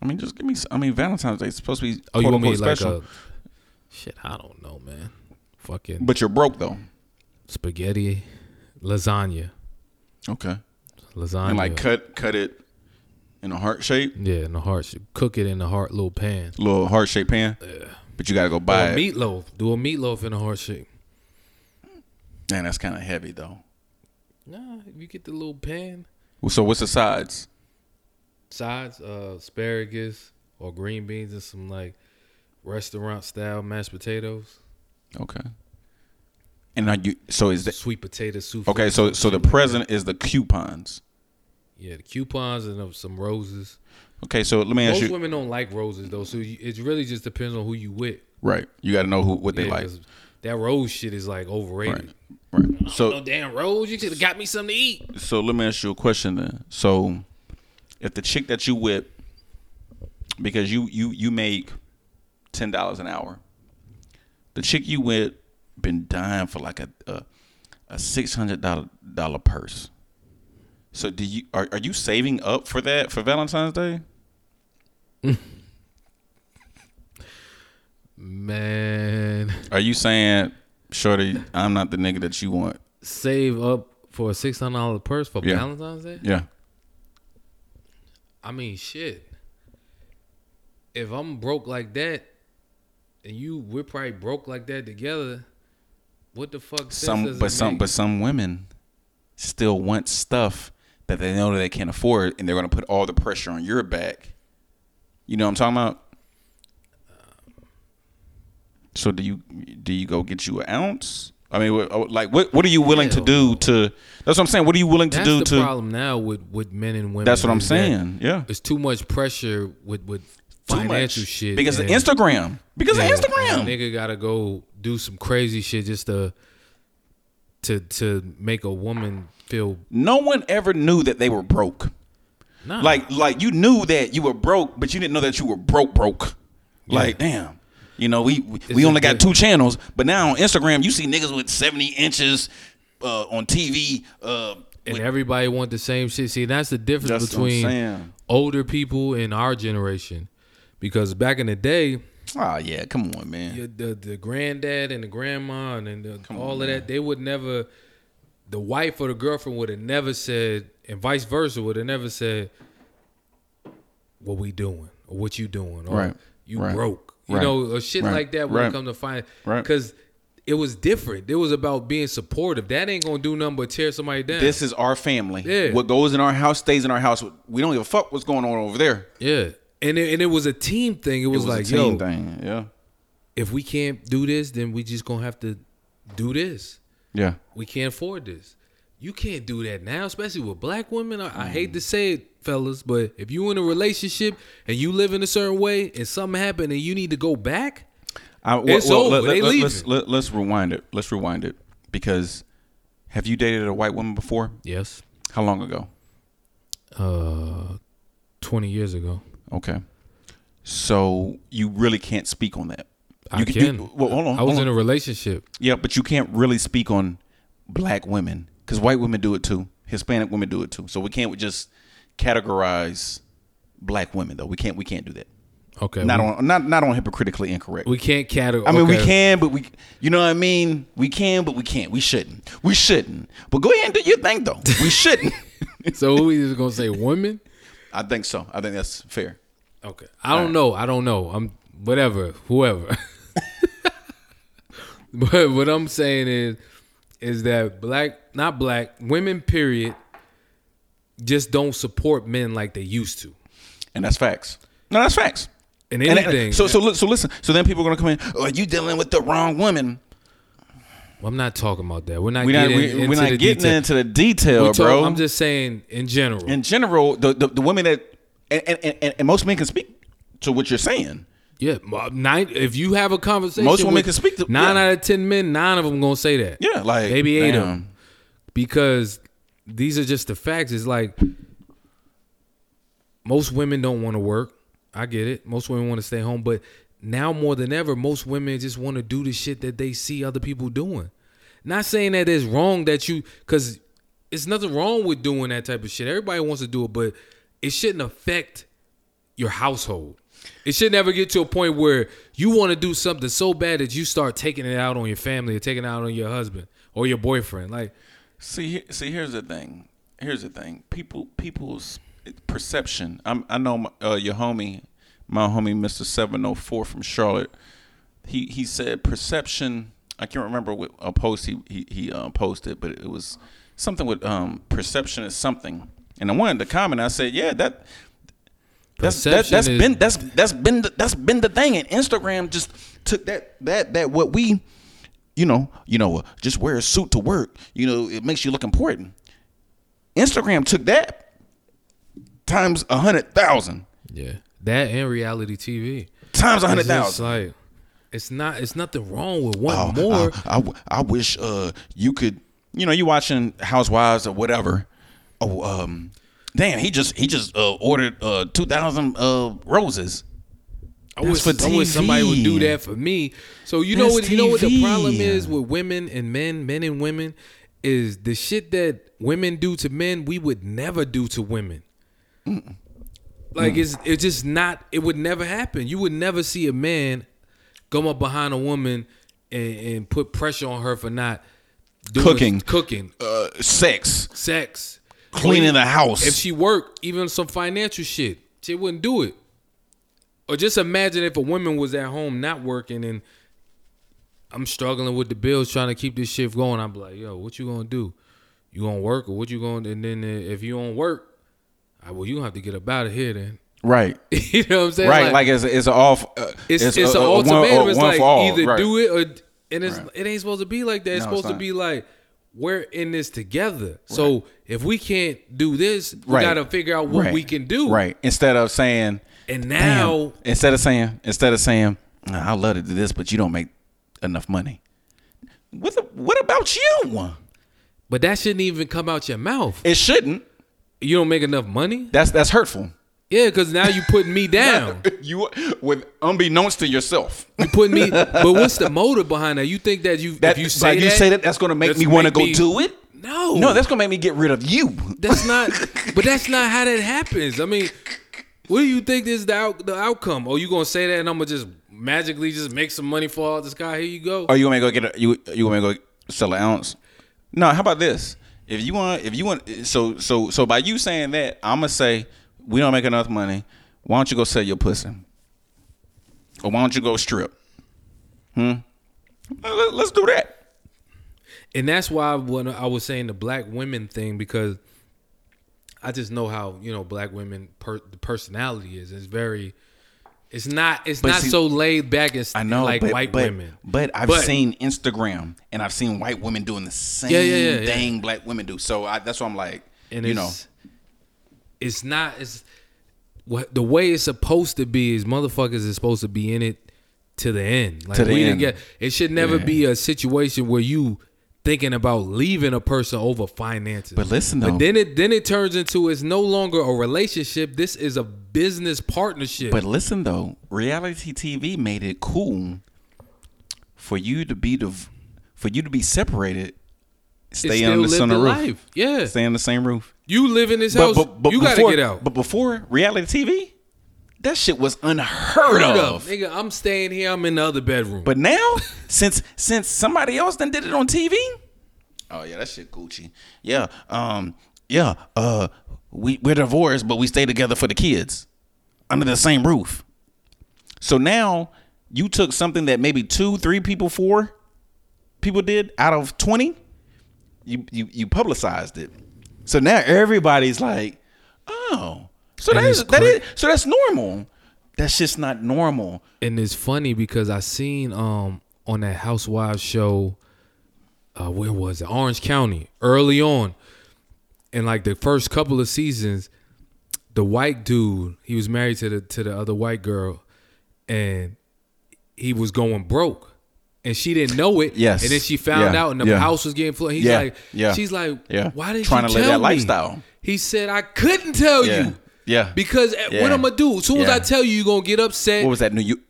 A: I mean, just give me. s- I mean, Valentine's Day is supposed to be.
B: Oh, you
A: quote
B: want me
A: unquote
B: like
A: special.
B: a shit? I don't know, man. Fucking
A: But you're broke though.
B: spaghetti, lasagna,
A: Okay.
B: lasagna.
A: And like cut cut it in a heart shape,
B: yeah, in a heart. shape. Cook it in a heart little pan.
A: little heart shaped pan.
B: Yeah.
A: But you gotta go buy
B: a
A: it.
B: meatloaf. Do a meatloaf in a heart shape.
A: Man, that's kind of heavy though.
B: Nah, if you get the little pan
A: So what's the sides?
B: sides, uh, asparagus or green beans and some like restaurant style mashed potatoes,
A: Okay. And are you? So is that
B: sweet potato soup.
A: okay? So so the present is the coupons.
B: yeah, the coupons and some roses.
A: Okay, so let me ask
B: Most
A: you.
B: women don't like roses though, so you, it really just depends on who you with.
A: Right, you got to know who what they
B: Yeah,
A: like.
B: 'cause That rose shit is like overrated.
A: Right, right.
B: No
A: So
B: damn rose, you could have got me something to eat.
A: so let me ask you a question then. So if the chick that you with, because you you you make ten dollars an hour, the chick you with been dying for like a a, a six hundred dollar dollar purse. So do you are are you saving up for that for Valentine's Day?
B: Man,
A: Are you saying, Shorty, I'm not the nigga that you want?
B: save up for a six hundred dollar purse for
A: Yeah.
B: Valentine's Day.
A: Yeah.
B: I mean, shit. If I'm broke like that, and you we're probably broke like that together, what the fuck?
A: Some but some
B: make?
A: but some women still want stuff that they know that they can't afford and they're gonna put all the pressure on your back. You know what I'm talking about? So do you do you go get you an ounce? I mean, oh, like what what are you willing to do to? That's what I'm saying. What are you willing to
B: That's
A: do
B: the
A: to?
B: problem now with with men and women.
A: That's what I'm
B: is that
A: saying. Yeah,
B: It's too much pressure with with financial
A: much.
B: shit
A: because of Instagram. Because
B: Yeah,
A: of Instagram.
B: nigga gotta go do some crazy shit just to to to make a woman feel
A: No one ever knew that they were broke.
B: nah.
A: Like like you knew that you were broke, but you didn't know that you were broke broke. Like damn. You know, we we, we only got two channels, but now on Instagram you see niggas with 70 inches uh, on TV uh
B: and
A: with-
B: everybody want the same shit. See, that's the difference
A: That's
B: between older people and our generation. Because back in the day,
A: Oh yeah, come on, man.
B: your- the the granddad and the grandma and, the, all of that, they would never. The wife or the girlfriend would have never said, and vice versa would have never said, "What we doing?" or "What you doing?" or
A: Right.
B: "You
A: Right.
B: broke," you
A: Right.
B: know, or shit like that. It come to find,
A: Right.
B: because it was different. It was about being supportive. That ain't gonna do nothing but tear somebody down.
A: This is our family.
B: Yeah.
A: What goes in our house stays in our house. We don't give a fuck what's going on over there.
B: yeah, and it, and it was a team thing. It
A: It
B: was,
A: was
B: like,
A: a team
B: yo,
A: thing. Yeah.
B: if we can't do this, then we just gonna have to do this.
A: Yeah.
B: We can't afford this. You can't do that now, especially with black women. I, I hate to say it, fellas, but if you in a relationship and you live in a certain way and something happened and you need to go back,
A: I, well,
B: It's
A: well,
B: over.
A: Let,
B: They
A: let,
B: leaving.
A: let's let, let's rewind it. Let's rewind it because have you dated a white woman before?
B: yes,
A: How long ago?
B: uh, twenty years ago,
A: Okay. So you really can't speak on that.
B: I
A: You
B: can.
A: You, well, hold on.
B: I was
A: hold
B: in
A: on.
B: a relationship.
A: yeah, but you can't really speak on black women because white women do it too. Hispanic women do it too. So we can't just categorize black women though. We can't. We can't do that.
B: Okay,
A: Not
B: we,
A: on not not on hypocritically incorrect.
B: we can't categorize.
A: I mean, we can, but we, you know what I mean? We can, but we can't. We shouldn't. We shouldn't. But go ahead and do your thing, though. We shouldn't.
B: So who we just gonna say women?
A: I think so. I think that's fair.
B: Okay, I don't know. I don't know. I'm whatever, whoever. but what I'm saying is, is that black, not black, women, period, just don't support men like they used to.
A: And that's facts. No, that's facts.
B: And
A: And-
B: anything.
A: and- so, so, li- so listen. So then people are gonna come in. Oh, you dealing with the wrong woman?
B: I'm not talking about that. We're not
A: We're not.
B: getting
A: We,
B: into
A: we're not
B: the
A: getting
B: detail.
A: into the detail,
B: talk-
A: bro.
B: I'm just saying in general.
A: in general, the, the the women that and, and, and, and most men can speak to what you're saying.
B: yeah, uh, nine. If you have a conversation,
A: Most women
B: with
A: can speak to-
B: nine
A: yeah.
B: out of ten men. Nine of them gonna say that.
A: Yeah, like
B: maybe eight of them, because these are just the facts. It's like most women don't want to work. I get it. Most women want to stay home, but now more than ever, most women just want to do the shit that they see other people doing. Not saying that it's wrong that you, because it's nothing wrong with doing that type of shit. Everybody wants to do it, but it shouldn't affect your household. It should never get to a point where you want to do something so bad that you start taking it out on your family or taking it out on your husband or your boyfriend. Like,
A: See, see, here's the thing. Here's the thing. People, people's perception. I'm, I know my, uh, your homie, my homie, Hundred Four from Charlotte. He he said perception. I can't remember what a post he he, he uh, posted, but it was something with um perception is something. And I wanted to comment. I said, yeah, that. That's that,
B: Perception
A: that's
B: is-
A: been that's that's been the, that's been the thing, and Instagram just took that that that what we you know, you know, just wear a suit to work. You know, it makes you look important. Instagram took that times a hundred thousand,
B: yeah, that and reality TV.
A: times a hundred
B: It's like, it's not. It's nothing wrong with wanting
A: Oh,
B: more.
A: I wish uh you could, you know, you watching Housewives or whatever. Oh, um, damn, he just he just uh, ordered uh two thousand uh roses.
B: I wish,
A: for
B: I wish somebody would do that for me. So you know what? You know what the problem is with women and men, men and women, is the shit that women do to men. We would never do to women. Like it's it's just not. It would never happen. You would never see a man come up behind a woman and, and put pressure on her for not doing,
A: Cooking.
B: cooking,
A: Uh, sex,
B: sex,
A: cleaning the house.
B: if she worked, even some financial shit, she wouldn't do it. Or just imagine if a woman was at home not working and I'm struggling with the bills trying to keep this shit going. I'm like, yo, what you gonna do? You gonna work or what you gonna? And then if you don't work, well, you have to get up out of here then.
A: right,
B: you know what I'm saying?
A: right, like, it's it's an off. Uh,
B: it's it's,
A: a-
B: an
A: a one-
B: ultimatum.
A: a
B: it's
A: one
B: like either
A: right.
B: do it or and it's it ain't supposed to be like that. It's
A: No, it's
B: supposed to be like we're in this together. So if we can't do this, we
A: Right.
B: gotta figure out what
A: Right.
B: we can do.
A: Right. Instead of saying,
B: And now
A: instead of saying, instead of saying, "Nah, I love to do this, but you don't make enough money. What the, what about you?
B: But that shouldn't even come out your mouth.
A: It shouldn't.
B: You don't make enough money?
A: That's that's hurtful.
B: Yeah, because now you putting me down.
A: you with unbeknownst to yourself.
B: You putting me. But what's the motive behind that? You think that you
A: That
B: if you say that,
A: you say that that's gonna make me want to go
B: me-
A: do it.
B: No,
A: No, that's gonna make me get rid of you.
B: that's not. But that's not how that happens. I mean, what do you think is the out, the outcome? Oh, you gonna say that, and I'm gonna just magically just make some money fall out the sky? Here you go.
A: Are you gonna go get a you you gonna go sell an ounce? No, how about this? If you want if you want so so so by you saying that, I'm gonna say we don't make enough money. Why don't you go sell your pussy? Or why don't you go strip? Hmm. Let- Let's do that.
B: and that's why when I was saying the black women thing because I just know how you know black women per, the personality is. It's very. It's not. It's
A: But
B: not
A: see-
B: so laid back as
A: I know,
B: like
A: but,
B: white
A: but,
B: women.
A: But I've
B: But-
A: seen Instagram and I've seen white women doing the same
B: Yeah, yeah, yeah,
A: thing black women do. So I, that's why I'm like,
B: and
A: you know,
B: it's not. It's what the way it's supposed to be is motherfuckers is supposed to be in it to the end. Like
A: To the
B: we didn't
A: end.
B: get. It should never be a situation where you thinking about leaving a person over finances.
A: But listen, though.
B: But then it then it turns into it's no longer a relationship. This is a business partnership.
A: But listen though, reality TV made it cool for you to be the for you to be separated. Stay on the same roof.
B: life. Yeah.
A: Stay on the same roof.
B: You live in this house. but you got to
A: before,
B: get out.
A: But before reality TV, that shit was unheard
B: Heard
A: of.
B: of, nigga. I'm staying here. I'm in the other bedroom.
A: But now, since since somebody else done did it on TV, oh yeah, that shit Gucci. Yeah, um, yeah, uh, we we're divorced, but we stay together for the kids under the same roof. So now you took something that maybe two, three people, four people did out of twenty. You you you publicized it. So now everybody's like, oh, so
B: And
A: that is that is so that's normal. That's just not normal.
B: and it's funny because I seen um on that Housewives show, uh, where was it? Orange County, early on, in like the first couple of seasons, the white dude he was married to the to the other white girl, and he was going broke. And she didn't know it.
A: Yes.
B: And then she found
A: Yeah.
B: out, and the
A: Yeah.
B: house was getting flooded. He's
A: Yeah.
B: like,
A: Yeah.
B: she's like,
A: Yeah.
B: why didn't
A: Trying
B: you
A: to live that
B: me?
A: lifestyle.
B: He said, I couldn't tell you.
A: Yeah.
B: Because
A: Yeah.
B: what I'm gonna do? As soon as
A: Yeah.
B: I tell you, you're gonna get upset.
A: What was that? New York.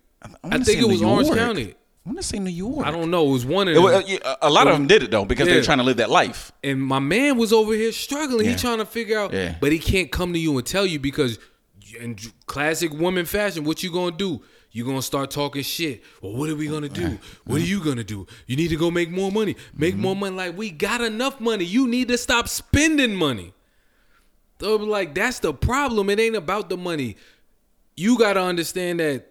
B: I think it was Orange County.
A: I want to say New York.
B: I don't know. It was one of them.
A: was- a lot of them did it though because
B: Yeah.
A: they're trying to live that life.
B: and my man was over here struggling.
A: Yeah.
B: He trying to figure out,
A: Yeah.
B: but he can't come to you and tell you because in classic woman fashion, what you gonna do? You gonna start talking shit. Well, what are we gonna do? What are you gonna do? You need to go make more money. Make mm-hmm. more money. Like we got enough money. You need to stop spending money. So like that's the problem. It ain't about the money. You gotta understand that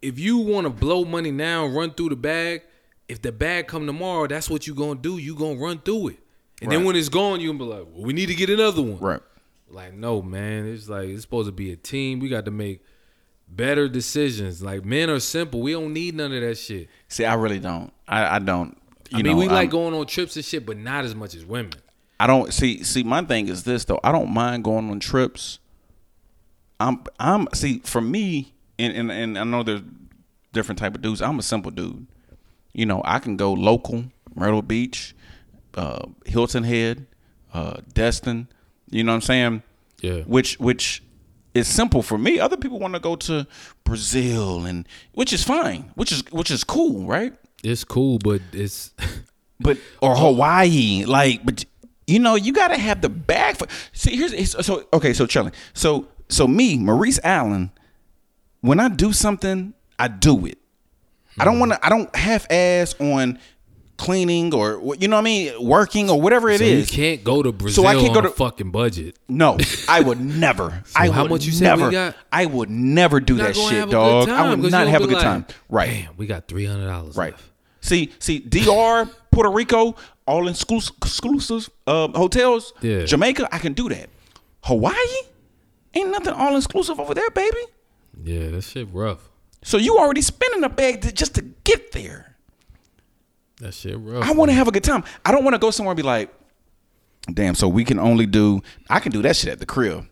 B: if you want to blow money now, run through the bag. If the bag come tomorrow, that's what you gonna do. You gonna run through it, and then when it's gone, you gonna be like, well, "We need to get another one."
A: Right.
B: Like, no, man. It's like it's supposed to be a team. We got to make better decisions. Like men are simple. We don't need none of that shit.
A: See, I really don't. I, I don't. You
B: I mean,
A: know,
B: we like
A: I'm-
B: going on trips and shit, but not as much as women.
A: I don't see. See, my thing is this though. I don't mind going on trips. I'm. I'm. See, for me, and and, and I know there's different type of dudes. I'm a simple dude. You know, I can go local, Myrtle Beach, uh, Hilton Head, uh, Destin. You know what I'm saying?
B: Yeah.
A: Which which is simple for me. Other people want to go to Brazil and which is fine. Which is which is cool, right?
B: It's cool, but it's
A: but or Hawaii, like, but you know, you got to have the bag for. See, here's so okay. So Charlie, so so me, Maurice Allen, when I do something, I do it. I don't hmm. want to. I don't half ass on cleaning or you know what I mean, working or whatever it
B: so
A: is.
B: you can't go to Brazil
A: I can't
B: on
A: go
B: a
A: to-
B: fucking budget.
A: No, I would never. I
B: how
A: would
B: much you
A: never.
B: got?
A: I would never do that shit,
B: have a good
A: dog. I would not have a good
B: like,
A: time. Right.
B: Damn, we got three hundred dollars.
A: Right. See, see, DR, Puerto Rico, all exclusive, exclusive uh, hotels.
B: Yeah.
A: Jamaica, I can do that. Hawaii, ain't nothing all exclusive over there, baby.
B: Yeah, that shit rough.
A: So you already spending a bag to, just to get there.
B: That shit rough.
A: I want to have a good time. I don't want to go somewhere and be like, damn. So we can only do. I can do that shit at the crib.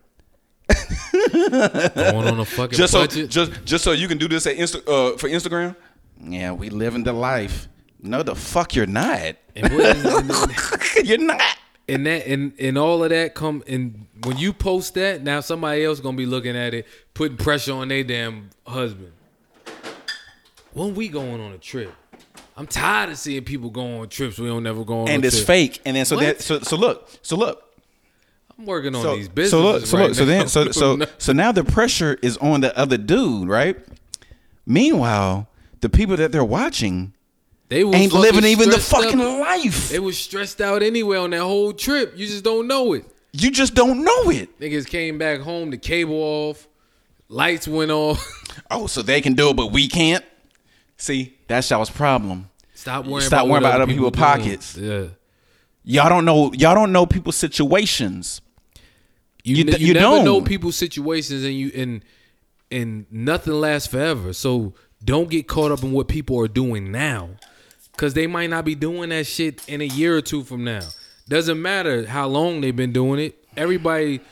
B: going on a fucking
A: Just so,
B: budget.
A: just, just so you can do this at Insta, uh, for Instagram. Yeah, we living the life. No, the fuck you're not.
B: and, what is- and then-
A: you're not.
B: and that and and all of that come and when you post that now somebody else gonna be looking at it putting pressure on their damn husband when we going on a trip i'm tired of seeing people go on trips we don't never go on
A: and it's
B: trip.
A: fake. And then so
B: What?
A: that so so look so look
B: i'm working on
A: so
B: these businesses
A: so look so
B: right
A: look so then so so so now the pressure is on the other dude, right? Meanwhile, the people that they're watching
B: they
A: ain't living even the fucking life.
B: they was stressed out anyway on that whole trip you just don't know it
A: You just don't know it.
B: niggas came back home the cable off lights went off
A: Oh, so they can do it, but we can't. See, that's y'all's problem.
B: stop worrying
A: Stop
B: about
A: worrying about other
B: people
A: people's
B: doing.
A: pockets.
B: yeah
A: Y'all don't know. Y'all don't know people's situations.
B: You,
A: You
B: you,
A: you
B: never
A: don't.
B: know people's situations, and you and and nothing lasts forever. So don't get caught up in what people are doing now, because they might not be doing that shit in a year or two from now. Doesn't matter how long they've been doing it. Everybody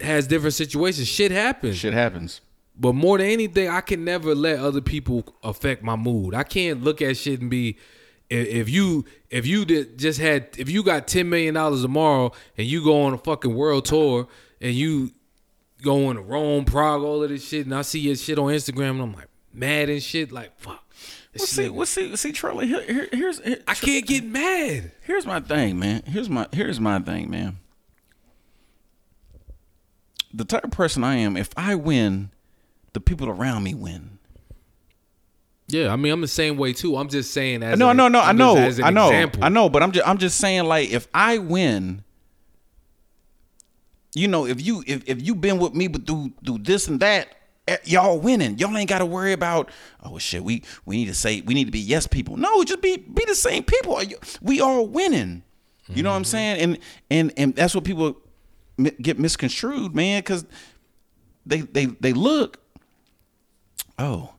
B: has different situations. Shit happens.
A: Shit happens.
B: But more than anything, I can never let other people affect my mood. I can't look at shit and be if if you if you did just had if you got ten million dollars tomorrow and you go on a fucking world tour and you go on to Rome, Prague, all of this shit, and I see your shit on Instagram and I'm like mad and shit, like fuck.
A: Well, see, well, see, see, Charlie. Here, here, here's here,
B: I can't get mad.
A: here's my thing, man. Here's my here's my thing, man. The type of person I am, if I win the people around me win.
B: Yeah, I mean, I'm the same way too. I'm just saying as
A: No,
B: an-
A: no, no. I know, I know,
B: example.
A: I know. But I'm just, I'm just saying, like, if I win, you know, if you, if if you've been with me, but do do this and that, Eh, y'all winning. Y'all ain't got to worry about, oh shit, we we need to say, we need to be yes people. No, just be be the same people. Are you- We all winning. You know what I'm mm-hmm. saying? And and and that's what people get misconstrued, man, because they they they look. Oh,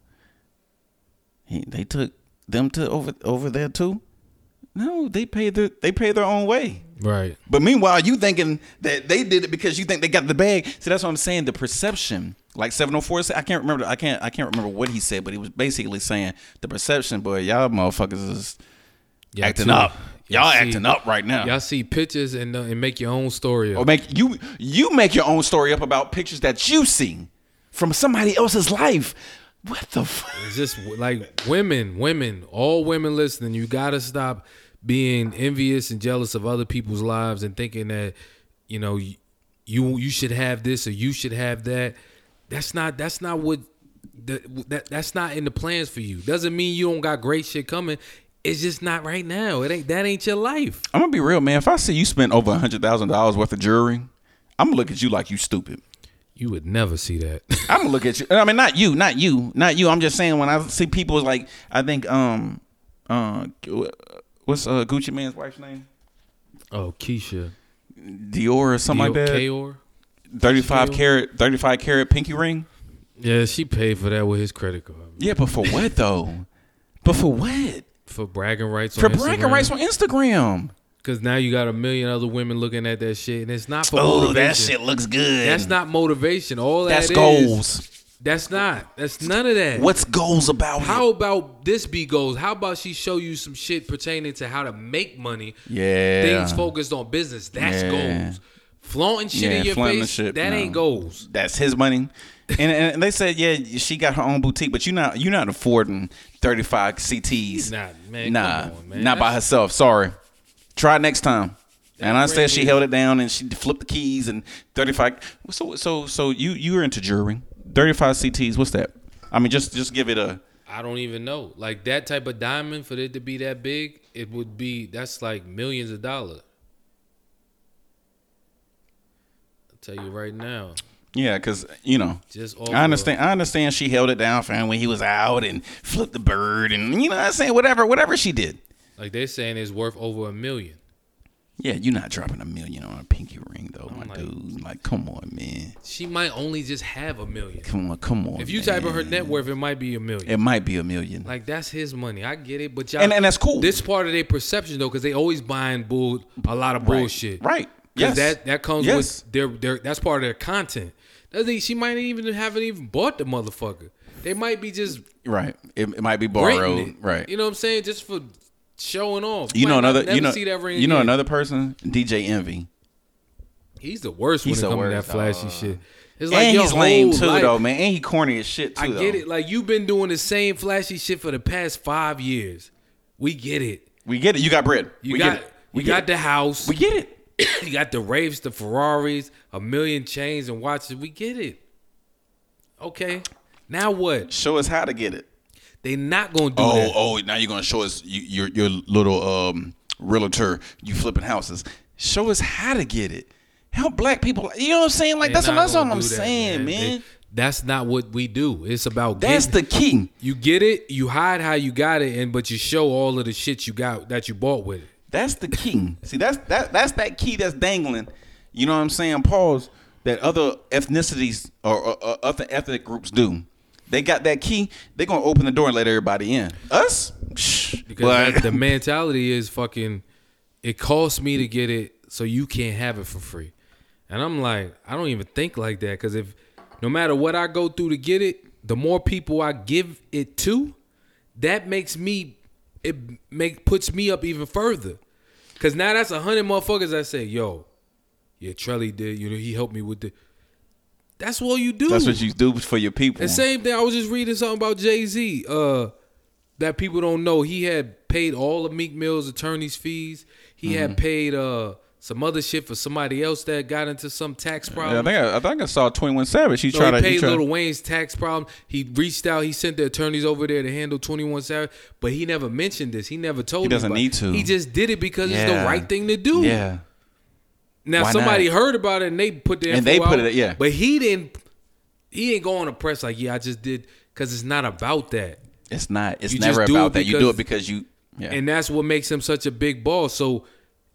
A: he, they took them to over over there too. No, they paid their they pay their own way.
B: Right.
A: But meanwhile, you thinking that they did it because you think they got the bag. See, that's what I'm saying. The perception, like 704, said- I can't remember. I can't. I can't remember what he said, but he was basically saying the perception. Boy, y'all motherfuckers is
B: Y'all
A: acting
B: too-
A: up. Y'all,
B: see-
A: acting up right now.
B: Y'all see pictures and uh, and make your own story.
A: or make you you make your own story up about pictures that you see from somebody else's life. What the? Fuck?
B: It's just like women, women, all women listening. You gotta stop being envious and jealous of other people's lives and thinking that you know you you, should have this or you should have that. That's not that's not what the, that that's not in the plans for you. Doesn't mean you don't got great shit coming. It's just not right now. It ain't that ain't your life.
A: I'm gonna be real, man. If I see you spent over a hundred thousand dollars worth of jewelry, I'm gonna look at you like you stupid.
B: You would never see that.
A: I'm gonna look at you. I mean, not you, not you, not you. I'm just saying when I see people like I think um uh what's uh Gucci Mane's wife's name?
B: oh, Keyshia.
A: Dior or something like that.
B: Ka'oir?
A: Thirty five
B: Dior?
A: carat, thirty five carat pinky ring.
B: Yeah, she paid for that with his credit card.
A: Yeah, but for what though? But for what?
B: For bragging rights
A: For bragging rights on Instagram.
B: Because now you got a million other women looking at that shit, and it's not for
A: Oh,
B: motivation.
A: that shit looks good.
B: That's not motivation. All
A: That's
B: that is-
A: goals.
B: That's not. That's none of that.
A: What's goals about? it?
B: How about this be goals? How about she show you some shit pertaining to how to make money?
A: Yeah.
B: Things focused on business. That's
A: Yeah.
B: goals. Flaunting shit
A: Yeah,
B: in your face.
A: shit,
B: that
A: no.
B: ain't goals.
A: That's his money. And, and they said, yeah, she got her own boutique, but you're not you're not affording 35 CTs.
B: Nah, man,
A: Nah,
B: on, man.
A: not by herself. Sorry. Try next time. And I said she held it down and she flipped the keys and 35. So so so you you were into jewelry. 35 CTs. What's that? I mean, just just give it a.
B: I don't even know. Like that type of diamond for it to be that big, it would be that's like millions of dollars. I'll tell you right now.
A: Yeah, because you know,
B: Just
A: I understand. I understand she held it down for him when he was out and flipped the bird and you know what I'm saying whatever whatever she did.
B: Like they're saying it's worth over a million.
A: Yeah, you're not dropping a million on a pinky ring though, my
B: like-
A: dude. Like, come on, man.
B: She might only just have a million.
A: Come on, come on.
B: If you type in her net worth, it might be a million.
A: it might be a million.
B: Like that's his money. I get it, but y'all,
A: And- and that's cool.
B: This part of their perception though, because they always buying bull a lot of
A: Right.
B: bullshit.
A: Right.
B: 'Cause
A: Yes.
B: That that comes
A: Yes.
B: with their their. That's part of their content. Doesn't she might even haven't even bought the motherfucker. They might be just
A: right. It, it might be borrowed. Right.
B: You know what I'm saying? Just for showing off.
A: You know another. You know.
B: see that ring
A: You know
B: again.
A: another person. DJ Envy.
B: He's the worst
A: He's
B: when it comes to that flashy
A: dog.
B: shit. It's
A: and
B: your
A: he's lame too,
B: life-
A: though, man. And he corny as shit too.
B: I
A: though.
B: get it. Like you've been doing the same flashy shit for the past five years. We get it.
A: We get it. You got bread.
B: You
A: we
B: got
A: get it. We
B: you got
A: it.
B: the house.
A: We get it.
B: you got the raves, the Ferraris, a million chains and watches. We get it. Okay. Now what?
A: Show us how to get it.
B: They not gonna do
A: Oh,
B: that.
A: oh! Now you're gonna show us you, your your little um realtor. You flipping houses. Show us how to get it. Help black people. You know what I'm saying? Like
B: They
A: that's what that's what I'm
B: that,
A: saying, man.
B: They- that's not what we do. It's about
A: that's
B: getting-
A: the key.
B: you get it. You hide how you got it, and but you show all of the shit you got that you bought with it.
A: That's the key. See, that's that that's that key that's dangling. You know what I'm saying? Pause. That other ethnicities or, or, or other ethnic groups do. They got that key. They're gonna open the door and let everybody in. Us,
B: Because
A: But-
B: the mentality is fucking. It costs me to get it, so you can't have it for free. And I'm like, I don't even think like that. Because if no matter what I go through to get it, the more people I give it to, that makes me it make puts me up even further. Cause now that's a hundred motherfuckers that say, "Yo, yeah, Trelly did. You know, he helped me with the." That's what you do.
A: that's what you do for your people.
B: The same thing. I was just reading something about Jay Z. Uh, that people don't know. He had paid all of Meek Mill's attorney's fees. He
A: Mm-hmm.
B: had paid uh some other shit for somebody else that got into some tax
A: Yeah, I
B: problem.
A: think I, I think I saw 21 Savage. He
B: So
A: tried
B: he
A: to.
B: Paid
A: tried,
B: Lil Wayne's tax problem. He reached out. He sent the attorneys over there to handle 21 Savage, but he never mentioned this. He never told.
A: He doesn't
B: anybody.
A: need to.
B: He just did it because it's the right thing to do.
A: yeah,
B: Now
A: Why
B: somebody
A: not?
B: heard about it and they put their
A: And they put
B: out,
A: it- yeah.
B: But he didn't. He didn't go on the press like, yeah, I just did because it's not about that.
A: it's not. It's
B: You
A: never about
B: it
A: that. You do it
B: because-
A: because you. Yeah.
B: And that's what makes him such a big boss. So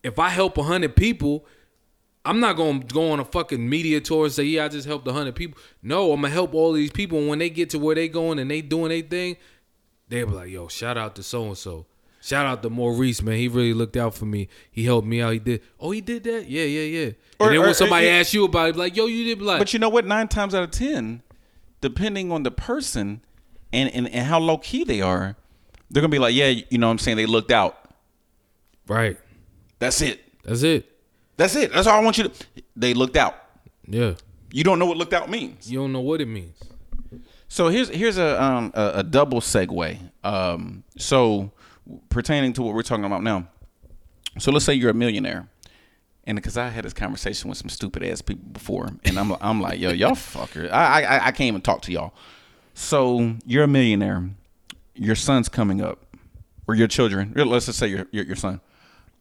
B: if I help a hundred people, I'm not gonna go on a fucking media tour and say, yeah, I just helped a hundred people. No, I'm gonna help all these people. And when they get to where they going and they doing their thing, they'll be like, yo, shout out to so and so. Shout out to Maurice, man. He really looked out for me. He helped me out. He did. Oh, he did that? Yeah, yeah, yeah.
A: Or-
B: and then
A: or-
B: when somebody
A: or-
B: asks you about it, like, yo, you did like
A: But you know what? Nine times out of ten, depending on the person and, and, and how low key they are, they're gonna be like, yeah, you know what I'm saying? They looked out.
B: Right.
A: That's it.
B: That's it.
A: That's it. That's all I want you to they looked out.
B: Yeah.
A: You don't know what looked out means.
B: You don't know what it means.
A: So here's here's a um a, a double segue. Um so pertaining to what we're talking about now. So let's say you're a millionaire. And because I had this conversation with some stupid ass people before, and I'm I'm like, yo, y'all fucker. I, I I can't even talk to y'all. So you're a millionaire. Your son's coming up, or your children. Let's just say your your, your son.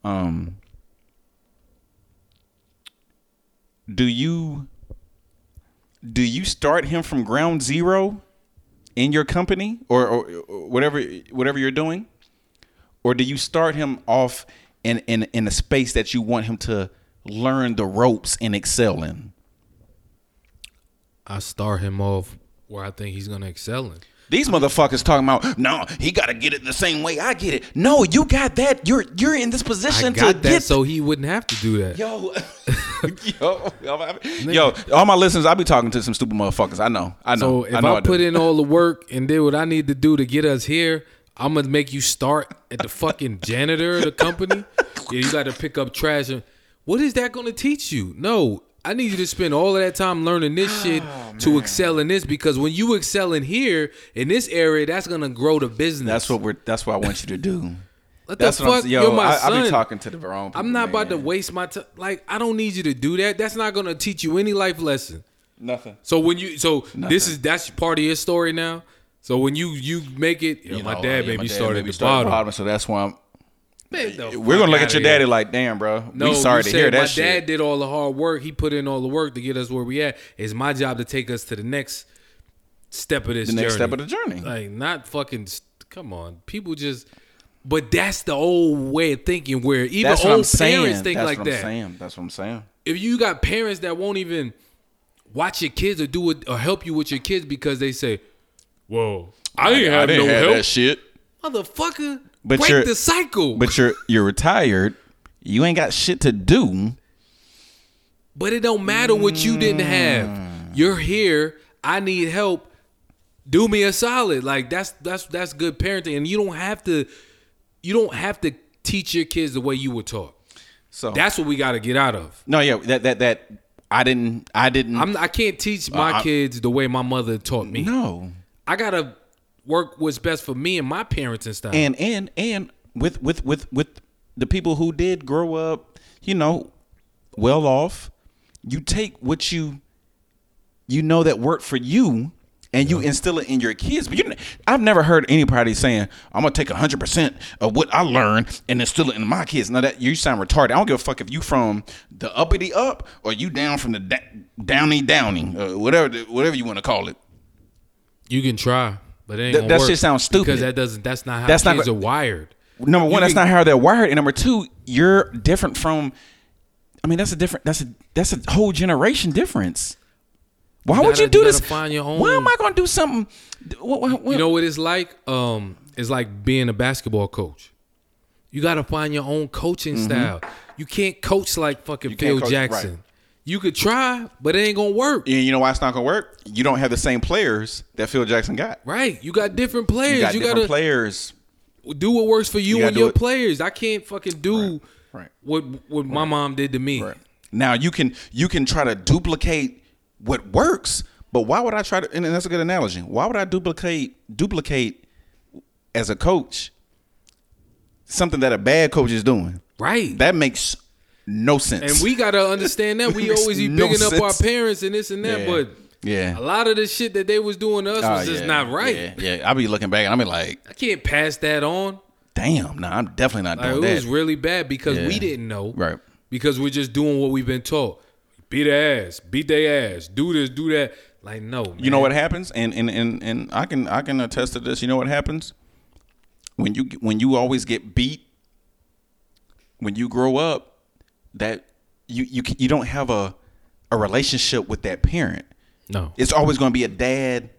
A: Um, do you do you start him from ground zero in your company or, or, or whatever whatever you're doing, or do you start him off in in in a space that you want him to learn the ropes and excel in?
B: I start him off where I think he's gonna excel in.
A: These motherfuckers talking about no, he got to get it the same way I get it. No, you got that. You're you're in this
B: I
A: position to
B: that
A: get
B: so he wouldn't have to do that.
A: Yo, yo, yo, all my listeners, I be talking to some stupid motherfuckers. I know, I know.
B: So if
A: I,
B: I,
A: know
B: put in all the work and did what I need to do to get us here, I'm gonna make you start at the fucking janitor of the company. Yeah, you got to pick up trash. And what is that gonna teach you? No, I need you to spend all of that time learning this oh, shit
A: Oh,
B: to excel in this because when you excel in here in this area, that's gonna grow the business.
A: That's what we're. That's what I want you to do.
B: What
A: That's
B: the
A: what
B: fuck?
A: I'm. Yo,
B: You're my
A: I, I
B: son.
A: be talking to the wrong. People,
B: I'm not about to waste my time. Like I don't need you to do that. That's not gonna teach you any life lesson.
A: nothing.
B: So when you so this is that's part of your story now. So when you you make it, yo,
A: You
B: my
A: know,
B: dad
A: yeah,
B: made
A: my
B: me
A: dad
B: start
A: made
B: at the
A: start
B: bottom.
A: So that's why I'm.
B: Man,
A: We're gonna look at your daddy
B: here.
A: like, damn, bro.
B: No,
A: we sorry
B: you
A: to
B: said
A: hear that
B: my
A: shit.
B: dad did all the hard work. He put in all the work to get us where we at. It's my job to take us to the next step of this
A: the next
B: journey.
A: step of the journey.
B: like not fucking. Come on, people just. But that's the old way of thinking. Where even
A: that's
B: old
A: what I'm
B: parents
A: saying.
B: think
A: That's
B: like
A: what
B: that.
A: I'm saying. That's what I'm saying.
B: if you got parents that won't even watch your kids or do it or help you with your kids because they say, "Whoa, I didn't have no help,
A: shit.
B: motherfucker."
A: But
B: break
A: you're-
B: the cycle. But,
A: But you're you're retired. You ain't got shit to do.
B: But it don't matter what you didn't have. You're here. I need help. Do me a solid. Like that's that's that's good parenting, and you don't have to. You don't have to teach your kids the way you were taught.
A: So
B: That's what we got to get out of.
A: no, yeah, that that that I didn't I didn't
B: I'm. I can't teach my
A: Uh, I-
B: kids the way my mother taught me.
A: no.
B: I gotta work what's best for me and my parents and stuff.
A: and and and with with with with the people who did grow up, you know, well off, you take what you you know that worked for you and you instill it in your kids. But you, I've never heard anybody saying, "I'm gonna take hundred percent of what I learned and instill it in my kids." Now that you sound retarded. I don't give a fuck if you from the uppity up or you down from the da- downy downy, uh, whatever the- whatever you want to call it.
B: You can try, but it ain't
A: That-
B: gonna
A: that
B: work
A: shit sounds stupid.
B: because that doesn't. That's not how
A: That's not
B: kids
A: go-
B: are wired.
A: Number one,
B: You
A: that's
B: can-
A: not how they're wired, and number two, you're different from. I mean, that's a different. That's a that's a whole generation difference. Why
B: You
A: would
B: gotta-
A: you do
B: you
A: this?
B: find your own-
A: Why am I going to do something? What, what, what-
B: You know what it's like? Um, it's like being a basketball coach. You got to find your own coaching style. You can't coach like fucking
A: Mm-hmm.
B: Phil
A: coach-
B: Jackson.
A: right.
B: You could try, but it ain't gonna work.
A: And you know why it's not to work? You don't have the same players that Phil Jackson got.
B: Right? You got different players.
A: You got
B: You,
A: different
B: gotta
A: players.
B: do what works for you,
A: You
B: and your
A: it-
B: players. I can't fucking do
A: Right.
B: what what my mom did to me.
A: Right. Now you can you can try to duplicate what works, but why would I try to? And that's a good analogy. Why would I duplicate duplicate as a coach something that a bad coach is doing?
B: Right.
A: That makes no sense.
B: And we gotta understand that we always be
A: no
B: bigging up our parents and this and that,
A: Yeah.
B: but
A: yeah,
B: a lot of the shit that they was doing to us
A: Oh,
B: was just
A: yeah.
B: not right.
A: Yeah, yeah. I be looking back and I be like,
B: I can't pass that on.
A: damn, no, I'm definitely not
B: Like,
A: doing
B: it
A: that.
B: It was really bad because
A: Yeah.
B: we didn't know.
A: right.
B: Because we're just doing what we've been taught. Beat their ass, beat their ass, do this, do that. Like, no. Man.
A: You know what happens, and and and and I can I can attest to this. You know what happens when you when you always get beat. When you grow up, that you you you don't have a a relationship with that parent.
B: No.
A: It's always going to be a dad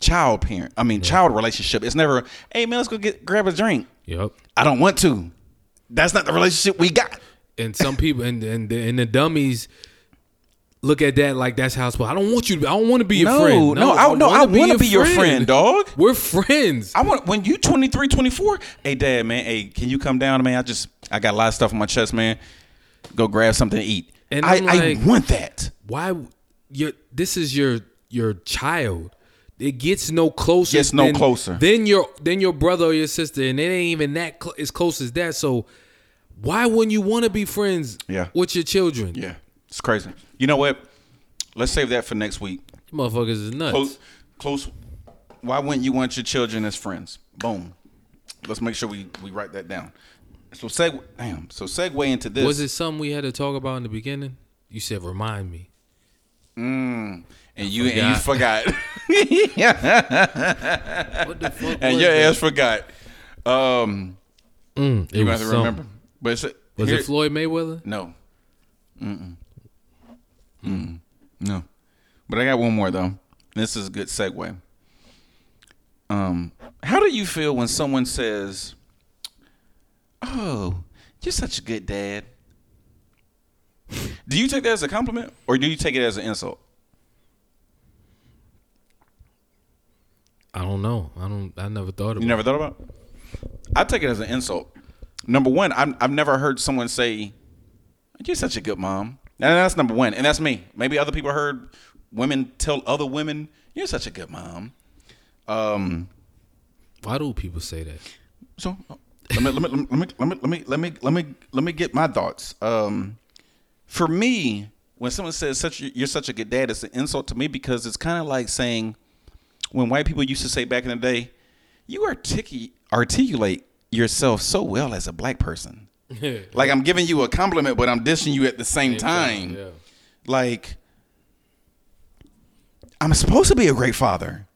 A: child parent. I mean, child relationship. It's never, hey man, let's go get grab a drink.
B: Yep.
A: I don't want to. That's not the relationship we got.
B: And some people and and the, and the dummies look at that like that's how it's supposed. I don't want you. To, I don't want to be your
A: No,
B: friend.
A: no, I- no, I
B: wanna
A: wanna be your friend, dog.
B: We're friends.
A: I want when you 23, 24, hey dad, man, hey, can you come down, man? I just I got a lot of stuff on my chest, man. Go grab something to eat.
B: And
A: I,
B: I'm
A: I want that.
B: Why? Your this is your your child. It gets no closer.
A: Gets no
B: than,
A: closer.
B: Than your then your brother or your sister, and it ain't even that cl- as close as that. So, why wouldn't you want to be friends?
A: Yeah.
B: with your children.
A: Yeah, it's crazy. You know what? Let's save that for next week.
B: You motherfuckers is nuts.
A: Close, close. Why wouldn't you want your children as friends? Boom. Let's make sure we we write that down. So seg, damn. So segue into this.
B: Was it something we had to talk about in the beginning? You said remind me.
A: And you and you
B: forgot.
A: forgot.
B: What the fuck?
A: and your
B: that?
A: ass forgot. Um,
B: Mm,
A: you have to
B: something.
A: remember. But it's,
B: Was
A: here-
B: it Floyd Mayweather?
A: No. Mm-mm. Mm-mm. No. But I got one more though. This is a good segue. Um, how do you feel when someone says, "Oh, you're such a good dad"? Do you take that as a compliment or do you take it as an insult?
B: I don't know. I don't. I never thought about.
A: You never thought about? It? I take it as an insult. Number one, I'm, I've never heard someone say, "You're such a good mom," and that's number one. And that's me. Maybe other people heard women tell other women, "You're such a good mom." Um.
B: Why do people say that?
A: So let me let me let me let me let me let me let me let me get my thoughts. Um, for me, when someone says such you're such a good dad, it's an insult to me because it's kind of like saying when white people used to say back in the day, you articu- articulate yourself so well as a black person. Like I'm giving you a compliment, but I'm dishing you at the same time.
B: Yeah.
A: Like I'm supposed to be a great father.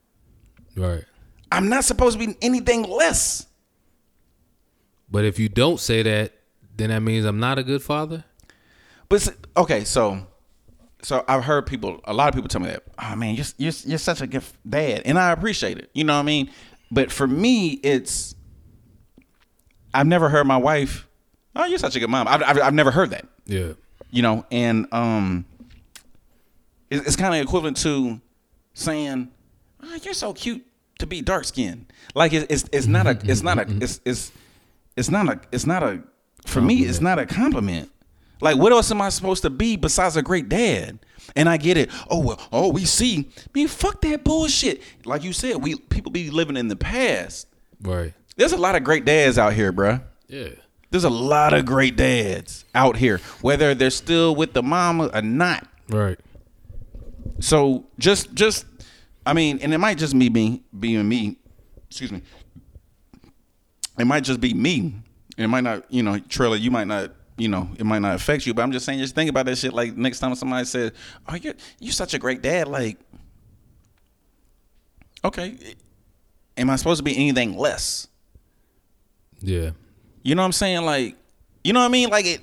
B: Right.
A: I'm not supposed to be anything less.
B: But if you don't say that, then that means I'm not a good father.
A: But okay, so so I've heard people, a lot of people tell me that. Oh man, you're you're, you're such a good dad, and I appreciate it. You know what I mean? But for me, it's I've never heard my wife. Oh, you're such a good mom. I've I've, I've never heard that.
B: Yeah.
A: You know, and um, it, it's kind of equivalent to saying, oh, "You're so cute to be dark skinned." Like it's it's, it's not a it's not a it's it's it's not a it's not a for me it's not a compliment. Like what else am I supposed to be besides a great dad? And I get it. Oh well, oh we see. Man, fuck that bullshit. Like you said, we people be living in the past.
B: Right.
A: There's a lot of great dads out here, bruh.
B: Yeah.
A: There's a lot of great dads out here, whether they're still with the mama or not.
B: Right.
A: So just just I mean, and it might just be me being me. Excuse me. It might just be me. It might not, you know, Trailer, you might not, you know, it might not affect you, but I'm just saying just think about that shit like next time somebody says, Oh, you're you're such a great dad, like Okay. Am I supposed to be anything less?
B: Yeah.
A: You know what I'm saying? Like you know what I mean? Like it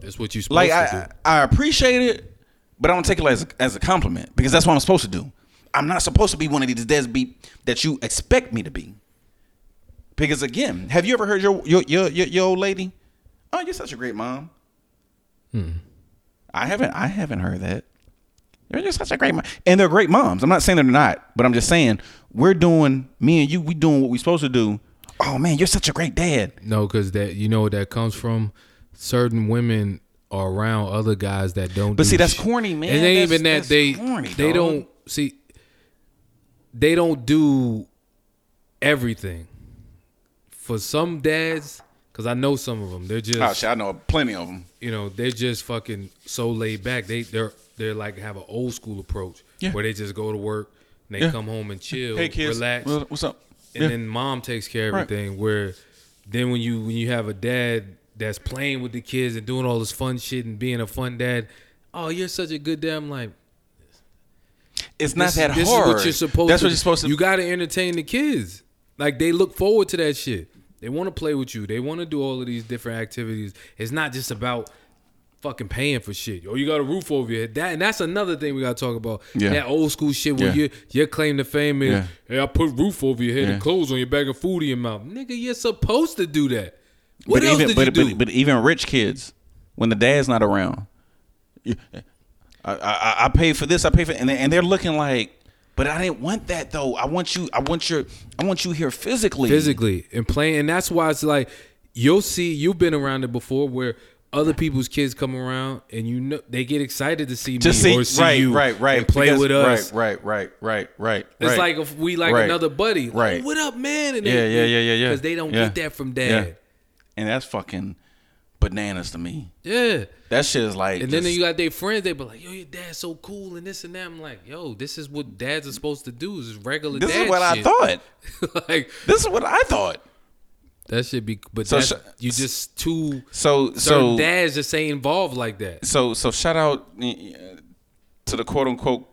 B: That's what you supposed
A: like I, I appreciate it, but I don't take it as a, as a compliment because that's what I'm supposed to do. I'm not supposed to be one of these dads be that you expect me to be. Because again, have you ever heard your your your your, your old lady? Oh, you're such a great mom. Hmm. I haven't I haven't heard that. You're just such a great mom, and they're great moms. I'm not saying they're not, but I'm just saying we're doing me and you. We doing what we're supposed to do. Oh man, you're such a great dad.
B: No, because that you know that comes from. Certain women are around other guys that don't.
A: But
B: do
A: see, that's corny, man.
B: It ain't
A: That's-
B: even that they
A: corny,
B: they
A: dog.
B: don't see. They don't do everything. For some dads, because I know some of them. They're oh, just
A: Oh, shit, I know plenty of them.
B: you know they're just fucking so laid back. They they're they're like have an old school approach
A: Yeah.
B: where they just go to work, and they
A: Yeah.
B: come home and chill,
A: Hey kids,
B: relax,
A: what's up?
B: and
A: Yeah.
B: then mom takes care of
A: Right.
B: everything. Where then when you when you have a dad that's playing with the kids and doing all this fun shit and being a fun dad, oh you're such a good dad. I'm like
A: it's not
B: this,
A: that
B: this
A: hard.
B: is what you're supposed
A: That's
B: to
A: what you're supposed to.
B: You got to entertain the kids. Like they look forward to that shit. They want to play with you. They want to do all of these different activities. It's not just about fucking paying for shit. Oh, you got a roof over your head. That and that's another thing we got to talk about.
A: Yeah.
B: That old school shit where
A: Yeah.
B: your your claim to fame is,
A: Yeah.
B: hey, I put roof over your head
A: Yeah.
B: and clothes on your bag of food in your mouth. Nigga, you're supposed to do that. What
A: but
B: else
A: even
B: did
A: but,
B: you do?
A: but but even rich kids, when the dad's not around, I, I, I pay for this. I pay for and they, and they're looking like. But I didn't want that though. I want you. I want your. I want you here physically.
B: physically and playing and that's why it's like you'll see you've been around it before where other people's kids come around and you know they get excited to see
A: Just
B: me
A: see,
B: or see
A: right,
B: you
A: right, right.
B: and play
A: because-
B: with us.
A: Right, right, right, right, right.
B: It's
A: right.
B: like if we like
A: Right.
B: another buddy. Like,
A: Right.
B: what up, man? And
A: Yeah, yeah, yeah, yeah, yeah.
B: Because they don't
A: Yeah.
B: get that from dad.
A: Yeah. and that's fucking bananas to me.
B: Yeah.
A: That shit is like.
B: And then you got their friends, they be like, yo, your dad's so cool and this and that. I'm like, yo, this is what dads are supposed to do, is regular
A: this is what I thought.
B: like
A: This is what I thought.
B: that should be but
A: So sh-
B: you just too
A: So so
B: dads just ain't involved like that.
A: so so shout out uh, to the quote unquote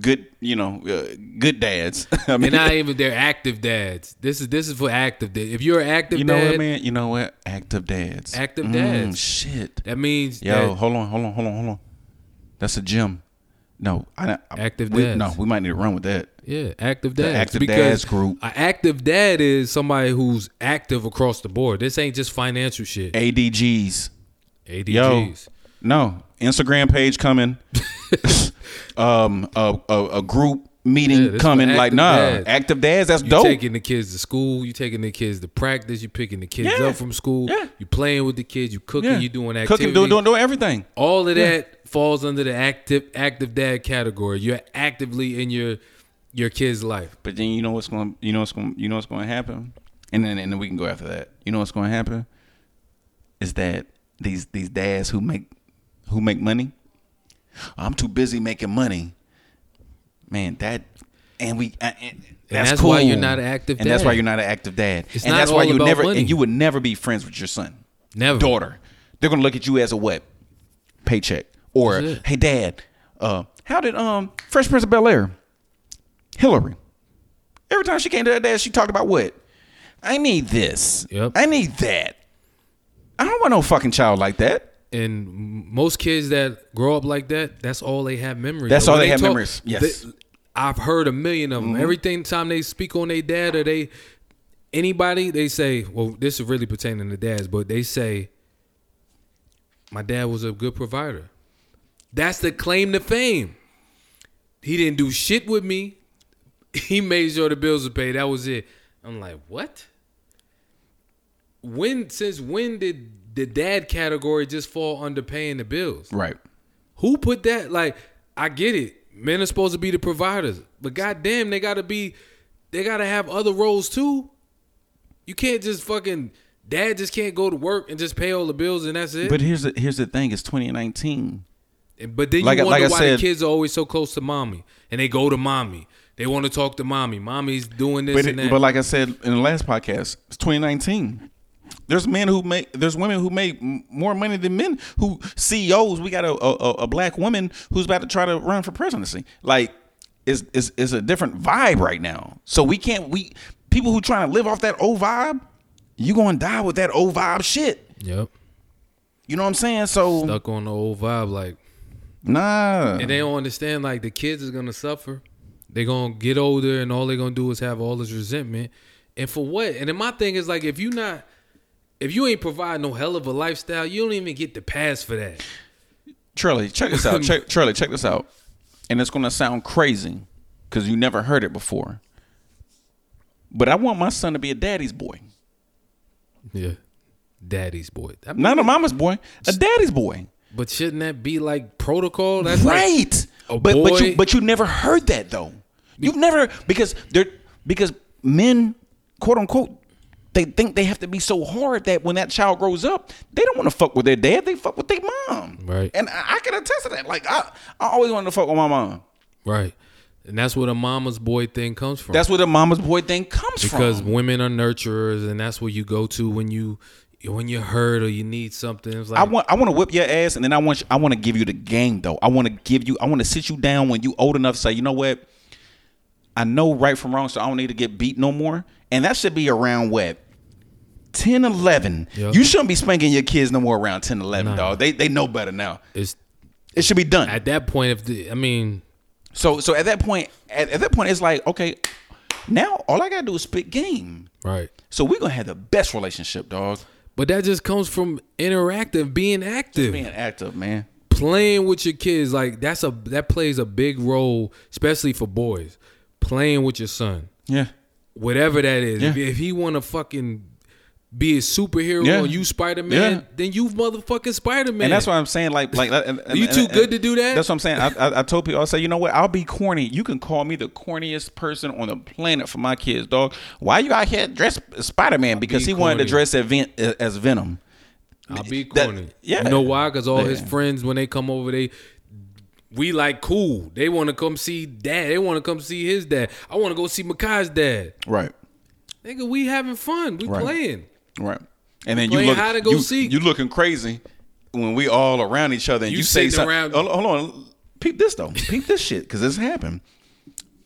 A: good you know uh, good dads. I mean,
B: And not even they're active dads. This is this is for active dad. If you're an active
A: you know
B: dad,
A: what, man? You know what? Active dads.
B: Active
A: Mm,
B: dads.
A: shit.
B: that means
A: Yo,
B: that
A: hold on, hold on, hold on, hold on. That's a gym. No, I don't.
B: Active
A: we,
B: dads.
A: No, we might need to run with that.
B: yeah, active dads.
A: active
B: because
A: dads group.
B: An active dad is somebody who's active across the board. This ain't just financial shit.
A: ADGs.
B: ADGs.
A: Yo, no Instagram page coming. um, a, a, a group meeting
B: Yeah,
A: coming. Like, nah,
B: dads.
A: active dads. That's
B: You
A: dope.
B: taking the kids to school. You taking the kids to practice. You picking the kids
A: Yeah.
B: up from school.
A: Yeah.
B: You playing with the kids. You cooking. You doing activities.
A: cooking, doing, doing, doing everything.
B: All of that falls under the active active dad category. You're actively in your your kid's life.
A: But then you know what's going. You know what's going. You know what's going to happen. And then and then we can go after that. You know what's going to happen is that these these dads who make who make money. I'm too busy making money. Man, that and we and, and that's,
B: that's
A: cool.
B: why you're not an active dad.
A: And that's why you're not an active dad.
B: It's
A: and
B: not
A: that's why you never
B: money.
A: and you would never be friends with your son,
B: Never.
A: daughter. They're gonna look at you as a what? Paycheck or hey dad, uh, how did um Fresh Prince of Bel Air, Hilary? Every time she came to her dad, she talked about what? I need this.
B: Yep.
A: I need that. I don't want no fucking child like that.
B: And most kids that grow up like that, that's all they have memories.
A: That's all
B: When
A: they have memories. Yes. Mm-hmm.
B: they- I've heard a million of them. Everything time they speak on their dad or they anybody, they say, well, this is really pertaining to dads, but they say, my dad was a good provider. That's the claim to fame. He didn't do shit with me. He made sure the bills were paid. That was it. I'm like, what? When since when did the dad category just fall under paying the bills?
A: Right.
B: Who put that? Like, I get it. Men are supposed to be the providers, but goddamn, they gotta be. They gotta have other roles too. You can't just fucking. Dad just can't go to work and just pay all the bills and that's it.
A: But here's the here's the thing. It's 2019.
B: But then you
A: Like
B: wonder
A: like
B: why
A: said-
B: the kids are always so close to mommy, and they go to mommy. They want to talk to mommy. Mommy's doing this
A: But,
B: and
A: it,
B: that.
A: but like I said in the last podcast, it's 2019. There's men who make there's women who make more money than men who CEOs. We got a, a a black woman who's about to try to run for presidency. Like is is is a different vibe right now. So we can't we people who trying to live off that old vibe, you gonna die with that old vibe shit.
B: yep,
A: You know what I'm saying? So
B: stuck on the old vibe. Like,
A: nah.
B: and they don't understand. Like, the kids is gonna suffer. They're gonna get older, and all they're gonna do is have all this resentment. And for what? And then my thing is like, if you not, if you ain't provide no hell of a lifestyle, you don't even get the pass for that.
A: Charlie, check this out. check, Trelly, check this out. And it's gonna sound crazy because you never heard it before. But I want my son to be a daddy's boy,
B: Yeah, daddy's boy. I mean,
A: not a mama's boy, a daddy's boy.
B: but shouldn't that be like protocol? That's
A: right.
B: a
A: but but you but you never heard that though. You've never because they're because men quote unquote they think they have to be so hard that when that child grows up, they don't want to fuck with their dad. They fuck with their mom.
B: Right.
A: And I, I can attest to that. Like I, I always wanted to fuck with my mom.
B: Right. And that's where the mama's boy thing comes from.
A: That's where the mama's boy thing comes
B: because
A: from.
B: Because women are nurturers, and that's where you go to when you when you're hurt or you need something. Like
A: I want I want to whip your ass, and then I want you, I want to give you the game though. I want to give you I want to sit you down when you old enough. to Say you know what, I know right from wrong, so I don't need to get beat no more. And that should be around what 10, 11.
B: Yeah.
A: You shouldn't be spanking your kids no more around 10, 11,
B: Nah.
A: dog. They they know better now.
B: it's
A: It should be done.
B: at that point. If the, I mean,
A: so so at that point, at, at that point, it's like okay, now all I gotta do is spit game.
B: right.
A: So we're gonna have the best relationship, dog.
B: But that just comes from interactive, being active.
A: Being active, man.
B: playing with your kids like that's a that plays a big role especially for boys playing with your son
A: Yeah.
B: whatever that is if, if he want to fucking be a superhero
A: Yeah.
B: or you spider-man
A: Yeah.
B: then you motherfucking spider-man
A: And that's why I'm saying, like, like, and- and-
B: you too
A: and-
B: good to do that?
A: That's what I'm saying. I, I, I told people, I said, you know what? I'll be corny. You can call me the corniest person on the planet for my kids, dog. Why you out here dressed Spider Man? Because he wanted to dress as, Ven- as Venom.
B: i'll be
A: that-
B: corny
A: yeah.
B: you know why because all his friends when they come over they we like cool they want to come see dad they want to come see his dad i want to go see Makai's dad
A: Right.
B: nigga we having fun we
A: Right.
B: playing
A: Right. And then you look,
B: go
A: you,
B: seek.
A: you looking crazy when we all around each other and
B: You
A: you, say something.
B: around-
A: Hold, on, hold on, peep this though, peep this shit because this happened.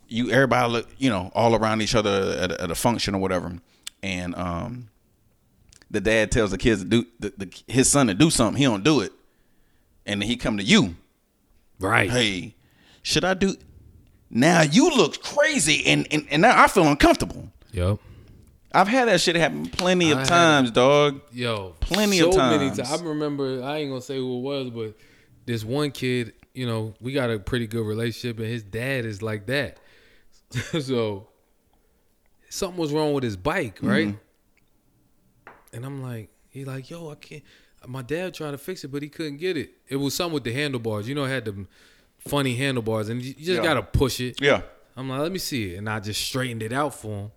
A: You everybody look, you know, all around each other at a, at a function or whatever, and um, the dad tells the kids to do the, the, his son to do something, he don't do it, and then he come to you,
B: right
A: hey, should I do? Now you look crazy, and and, and now I feel uncomfortable.
B: yep
A: I've had that shit happen plenty of
B: I had-
A: times, dog.
B: Yo,
A: Plenty
B: so
A: of
B: Many
A: times.
B: times. I remember. I ain't gonna say who it was, but this one kid. You know, we got a pretty good relationship, and his dad is like that. so something was wrong with his bike, mm-hmm. right? And I'm like, he like, yo, I can't. My dad tried to fix it, but he couldn't get it. It was something with the handlebars. You know, it had the funny handlebars, and you you just
A: Yeah.
B: gotta push it.
A: Yeah.
B: I'm like, let me see it. And I just straightened it out for him.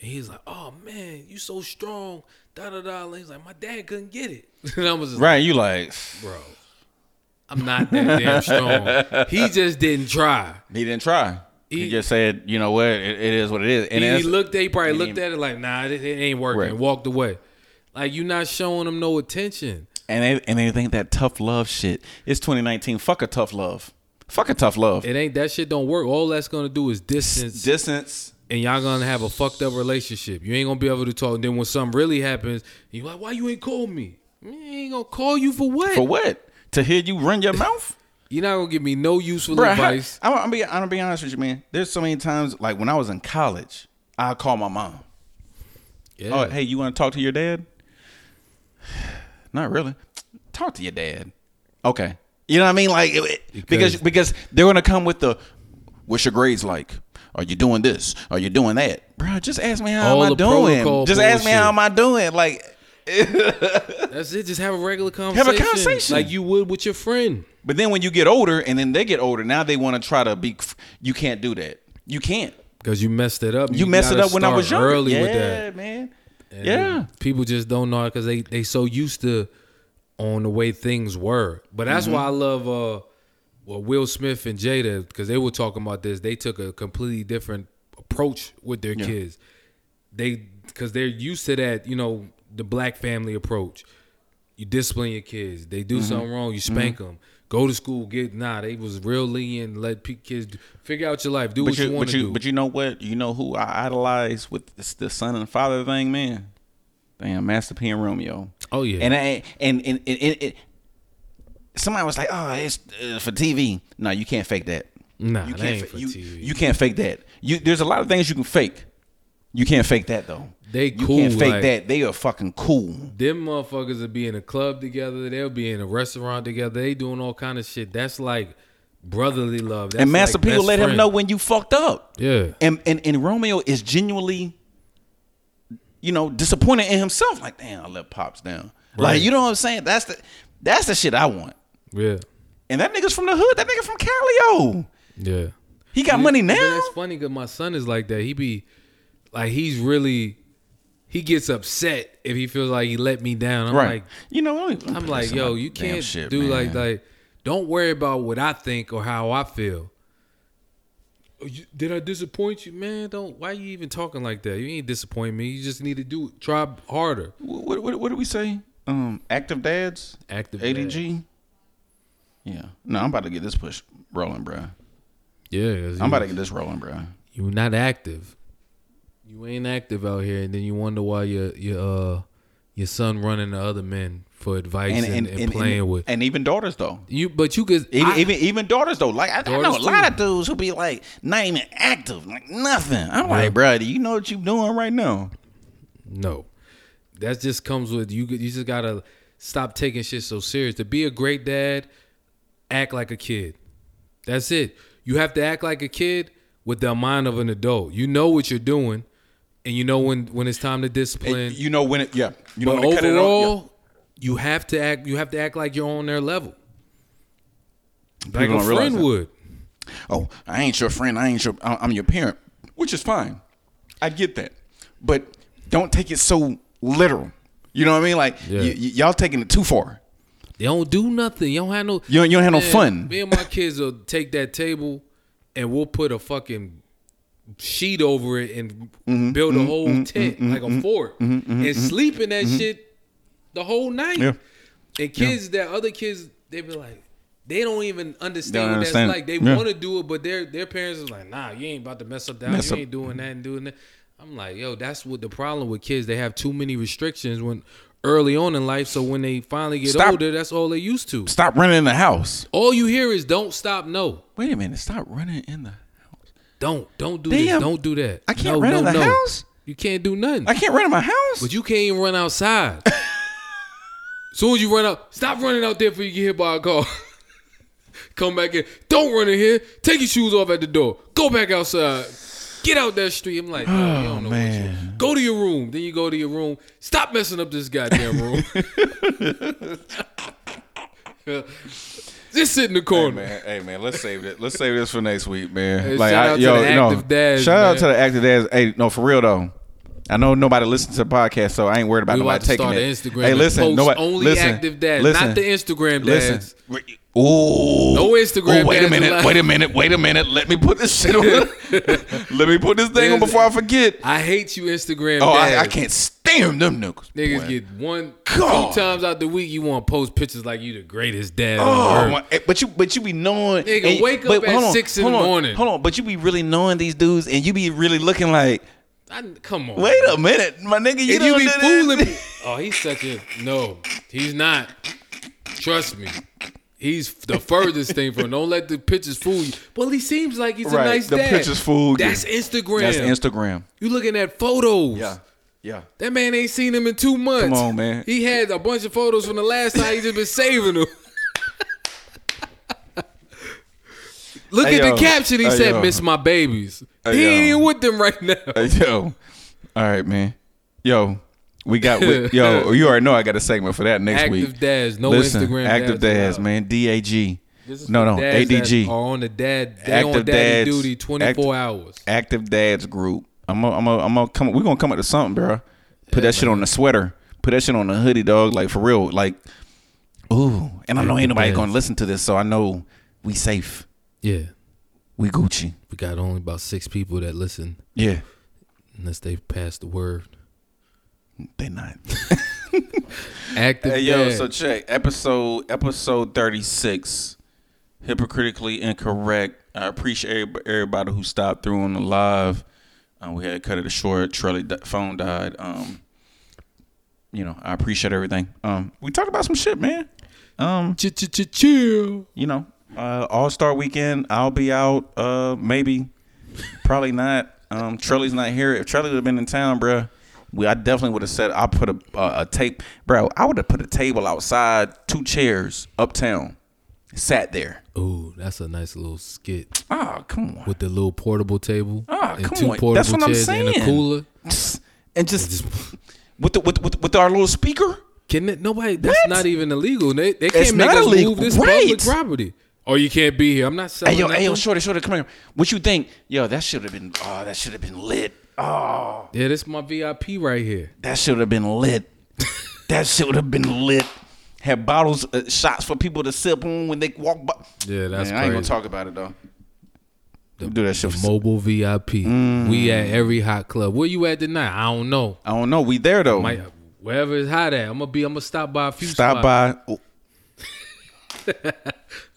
B: And he's like, oh man, you so strong. Da da da. And he's like, my dad couldn't get it. And I was just
A: Right, you like
B: like, bro, I'm not that damn strong. He just didn't try.
A: he didn't try. He,
B: He-
A: just said, you know what, it, it is what it is. And
B: He,
A: that's-
B: looked at, he probably
A: he
B: looked at it like, nah, it, it ain't working.
A: Right.
B: And walked away. Like you're not showing him no attention.
A: and they, and they think that tough love shit. It's 2019. Fuck a tough love. Fuck a tough love.
B: It ain't that shit don't work. All that's gonna do is distance
A: Distance.
B: And y'all gonna have a fucked up relationship. You ain't gonna be able to talk. Then when something really happens, you like, why you ain't call me? I ain't gonna call you for what?
A: For what? To hear you run your mouth?
B: You're not gonna give me no useful
A: Bruh,
B: advice.
A: I'm, I'm, be, I'm gonna be honest with you, man. There's so many times, like when I was in college, I call my mom.
B: yeah.
A: Oh, hey, you want to talk to your dad? Not really. Talk to your dad. Okay. You know what I mean? Like because
B: Because-
A: because they're gonna come with the what's your grades like? Are you doing this? Are you doing that? Bro, just ask me how
B: All
A: am I doing.
B: protocol
A: Just ask me how am I doing. Like
B: That's it. Just have a regular conversation.
A: Have a conversation.
B: like you would with your friend.
A: but then when you get older and then they get older, now they want to try to be you can't do that. You can't.
B: Because you messed it up.
A: You, messed it
B: gotta
A: up when I was
B: start
A: younger.
B: Early
A: yeah,
B: with that.
A: man.
B: And
A: yeah.
B: People just don't know it because they they so used to on the way things were. But that's why I
A: Mm-hmm.
B: love uh well Will Smith and Jada because they were talking about this. They took a completely different approach with their kids. They because they're used to that, you know, the black family approach. You discipline your kids. They do
A: Mm-hmm.
B: something wrong, you spank them. Go to school, get nah. They was real lenient. Let kids do, figure out your life. Do
A: But
B: what you,
A: you,
B: want to do.
A: but you know what? You know who I idolize with this, the son and father thing, man. Damn, Master P and Romeo.
B: oh yeah,
A: And I and and, and, and, and somebody was like, "Oh, it's uh, for TV." No, you can't fake that.
B: nah,
A: You can't. fa- you,
B: TV.
A: you can't fake that. You there's a lot of things you can fake. You can't fake that though.
B: They cool, You
A: can't fake
B: like-
A: that. They are fucking cool.
B: Them motherfuckers will be in a club together. They'll be in a restaurant together. They doing all kind of shit. That's like brotherly love. That's
A: and Master
B: like
A: P will
B: best
A: let him know when you fucked up.
B: Yeah,
A: And and and Romeo is genuinely, you know, disappointed in himself. Like, damn, I let pops down.
B: Right.
A: Like, you know what I'm saying? That's the that's the shit I want.
B: Yeah,
A: And that nigga's from the hood. That nigga from Calio.
B: yeah.
A: He got money now.
B: That's funny because my son is like that. He be like he's really he gets upset if he feels like he let me down. I'm
A: right.
B: like,
A: you know, let me- let me
B: I'm like, yo, you can't
A: shit,
B: do
A: man.
B: like like. Don't worry about what I think or how I feel. Oh, you- Did I disappoint you, man? Don't. Why you even talking like that? You ain't disappoint me. You just need to do try harder.
A: What, what, what did we say? Um, active dads,
B: Active
A: ADG. Yeah. No, I'm about to get this push rolling, bro.
B: Yeah,
A: I'm
B: you,
A: about to get this rolling, bro.
B: you not active. You ain't active out here, and then you wonder why your your uh your son running to other men for advice and, and, playing with
A: and even daughters though.
B: you. But you could
A: Even,
B: I-
A: even even daughters though. Like I, I know a
B: Daughters,
A: lot of dudes who be like not even active, like nothing. I'm
B: Yeah.
A: like, bro, do you know what you're doing right now?
B: No, that just comes with you. You just gotta stop taking shit so serious. To be a great dad, act like a kid. That's it. You have to act like a kid with the mind of an adult. You know what you're doing, and you know when when it's time to discipline.
A: you know when it, yeah. You know
B: but
A: when to cut it off,
B: overall, you have to act. You have to act like you're on their level, like
A: People
B: a friend would.
A: oh, I ain't your friend. I ain't your. I'm your parent, which is fine. I get that, but don't take it so literal. You know what I mean? Like
B: Yeah.
A: y- y- y'all taking it too far.
B: They don't do nothing. You don't have no.
A: You don't, you don't have no fun.
B: Me and my kids will take that table and we'll put a fucking sheet over it and
A: Mm-hmm,
B: build a mm-hmm. whole mm-hmm. tent mm-hmm. like a fort and sleep in that shit the whole night.
A: Yeah.
B: And kids that other kids they be like they don't even understand
A: Don't
B: that's like. They
A: Yeah.
B: want to do it, but their their parents is like, nah, you ain't about to mess up that.
A: Mess
B: You
A: up.
B: ain't doing that and doing that. I'm like, yo, that's what the problem with kids. They have too many restrictions when early on in life. So when they finally get
A: Stop.
B: older, that's all they used to.
A: Stop running in the house.
B: All you hear is "Don't stop, no."
A: Wait a minute. Stop running in the. House.
B: Don't don't do
A: Damn.
B: this. Don't do that.
A: I can't
B: no,
A: run
B: no,
A: in the
B: no.
A: house?
B: You can't do nothing.
A: I can't run in my house.
B: but you can't even run outside. Soon as you run out, stop running out there before you get hit by a car. Come back in. Don't run in here. Take your shoes off at the door. Go back outside. Get out that street. I'm like, oh, you don't know what you.
A: man.
B: Go to your room. Then you go to your room. Stop messing up this goddamn room. Just sit in the
A: Hey
B: corner.
A: man, hey man, let's save it. Let's save this for next week, man.
B: Hey, shout out to the active dads,
A: shout out
B: man.
A: to the active dads. Hey, no, for real though. I know nobody listens to the podcast, so I ain't worried about
B: We
A: nobody
B: about to
A: taking
B: start
A: it.
B: the Instagram.
A: Hey,
B: and
A: listen,
B: post
A: nobody,
B: only
A: listen,
B: active dads,
A: listen,
B: not the Instagram
A: listen. Ooh.
B: No Instagram
A: Ooh, wait a minute. Wait a minute. Wait a minute. Let me put this shit on. Let me put this thing on before I forget.
B: I hate you, Instagram.
A: Oh, I. I can't stand them niggas.
B: Niggas
A: boy.
B: get one,
A: God.
B: two times out the week. You want to post pictures like you the greatest dad
A: Oh,
B: on
A: my- eh, but you, but you be knowing.
B: Nigga,
A: and-
B: wake up
A: but
B: at
A: on,
B: six in the
A: on,
B: morning.
A: Hold on, but you be really knowing these dudes, and you be really looking like,
B: I, come on.
A: wait a minute, my nigga, you
B: you be fooling me. Oh, he's such a no. He's not. Trust me. He's the furthest thing from. Don't let the pictures fool you. Well, he seems like he's
A: Right,
B: a nice
A: the
B: dad.
A: pictures fool you.
B: That's Instagram.
A: That's Instagram.
B: You looking at photos.
A: Yeah, yeah.
B: That man ain't seen him in two months.
A: Come on, man.
B: He had a bunch of photos from the last time. He just been saving them. Look
A: Hey,
B: at
A: yo.
B: the caption. He
A: Hey,
B: said,
A: yo.
B: "Miss my babies."
A: Hey,
B: he ain't
A: yo.
B: even with them right now.
A: Yo, all right, man. Yo, we got we, yo. You already know I got a segment for that next
B: Active
A: week.
B: dads, no
A: Listen,
B: Instagram.
A: active dads,
B: allowed.
A: man. DAG. No, no,
B: dads
A: ADG.
B: Are on the dad. They
A: Active
B: on daddy
A: dads.
B: duty twenty four hours.
A: Active Dads group. I'm gonna, I'm gonna, I'm gonna come. We're gonna come up to something, bro. Put that shit on the sweater. Put that shit on the hoodie, dog. Like for real. Like, ooh. And I know ain't
B: Active
A: nobody
B: dads.
A: gonna listen to this, so I know we safe.
B: Yeah,
A: We Gucci.
B: we got only about six people that listen,
A: Yeah,
B: unless they pass the word.
A: They not.
B: Active
A: Hey yo,
B: dad.
A: so check episode episode thirty six. Hypocritically incorrect. I appreciate everybody who stopped through on the live. Uh, we had to cut it short. Trelly di- phone died. Um, you know, I appreciate everything. Um, we talked about some shit, man. Um,
B: Ch- ch- ch- chill.
A: you know, uh, All Star Weekend. I'll be out. Uh, maybe, probably not. Um, Trelly's not here. If Trelly would have been in town, bruh, we I definitely would have said I put a a, a tape, bro. I would have put a table outside, two chairs uptown, sat there.
B: Ooh, that's a nice little skit
A: Ah, come on,
B: with the little portable table
A: Ah,
B: and
A: come
B: two
A: on.
B: portable
A: That's what I'm
B: chairs and a cooler.
A: and just with the with with, with our little speaker.
B: Can it, nobody? That's
A: What?
B: not even illegal. They, they can't make
A: not
B: us
A: illegal.
B: move this
A: Right.
B: public property. Oh, you can't be here. I'm not selling.
A: Hey yo, hey yo, shorty, shorty, come here. What you think? Yo, that should have been. Oh, that should have been lit. Oh,
B: Yeah, this is my VIP right here.
A: that should have been lit. that should have been lit. Had bottles, uh, shots for people to sip on when they walk by.
B: Yeah, that's
A: Man, I ain't gonna talk about it though. We do that shit. For,
B: mobile VIP.
A: Mm.
B: We at every hot club. Where you at tonight? I don't know.
A: I don't know. We there though.
B: Might wherever it's hot at. I'm gonna be. I'm gonna stop by a few.
A: Stop
B: spots.
A: by.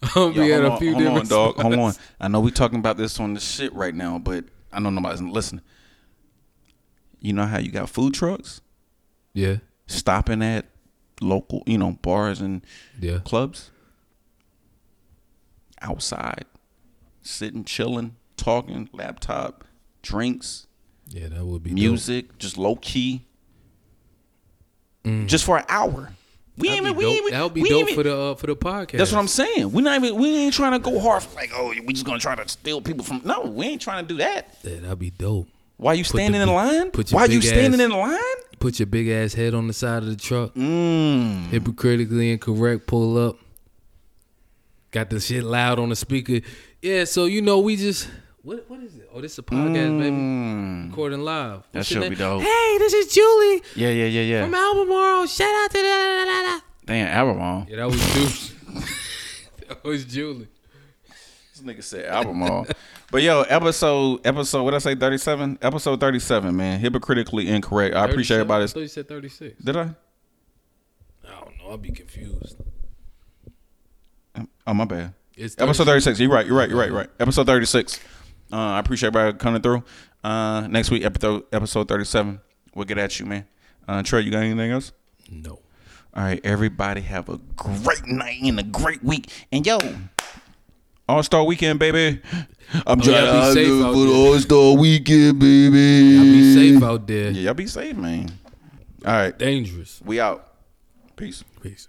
B: I'm gonna be at a
A: on,
B: few
A: hold on,
B: different.
A: dog. Hold on. I know we talking about this on the shit right now, but I know nobody's listening. You know how you got food trucks
B: Yeah,
A: stopping at local, you know, bars and
B: yeah.
A: clubs outside, sitting, chilling, talking, laptop, drinks,
B: Yeah, that would be dope.
A: music, just low key, just for an hour. We
B: That'd
A: ain't
B: be
A: even. We
B: dope.
A: ain't even.
B: That would be
A: we
B: dope
A: even-
B: for the uh, for the podcast.
A: That's what I'm saying. We not even. We ain't trying to go hard. For like, oh, we just gonna try to steal people from. No, we ain't trying to do that.
B: Yeah, that'd be dope.
A: Why you
B: the
A: standing in line? Why you standing
B: ass-
A: in line?
B: Put your big ass head on the side of the truck.
A: Mm.
B: Hypocritically incorrect. Pull up. Got the shit loud on the speaker. Yeah, so you know we just what what is it? Oh, this is a podcast, baby.
A: Mm.
B: Recording live.
A: That
B: What's your
A: should be dope.
B: Hey, this is Julie
A: Yeah, yeah, yeah, yeah.
B: from Albemarle. Shout out to da da da da.
A: Damn, Albemarle.
B: Yeah, that was Julie. that was Julie.
A: This nigga said Albemarle. but yo, episode episode what I say thirty seven? Episode thirty seven, man. Hypocritically incorrect. I appreciate
B: 37?
A: everybody's.
B: I thought you said 36.
A: Did I?
B: I don't know. I'll be confused.
A: Oh my bad.
B: It's
A: Episode
B: 36.
A: 36. You're right. You're right. You're right. You're right. Episode 36. Uh, I appreciate everybody coming through. Uh, next week, episode episode 37. We'll get at you, man. Uh, Trey, you got anything else?
B: No.
A: All right, everybody have a great night and a great week. And yo, All Star Weekend, baby. I'm
B: Oh, y'all be safe out there.
A: All Star Weekend, baby.
B: Y'all be safe out there.
A: Yeah, y'all be safe, man. All right,
B: Dangerous.
A: we out. Peace.
B: Peace.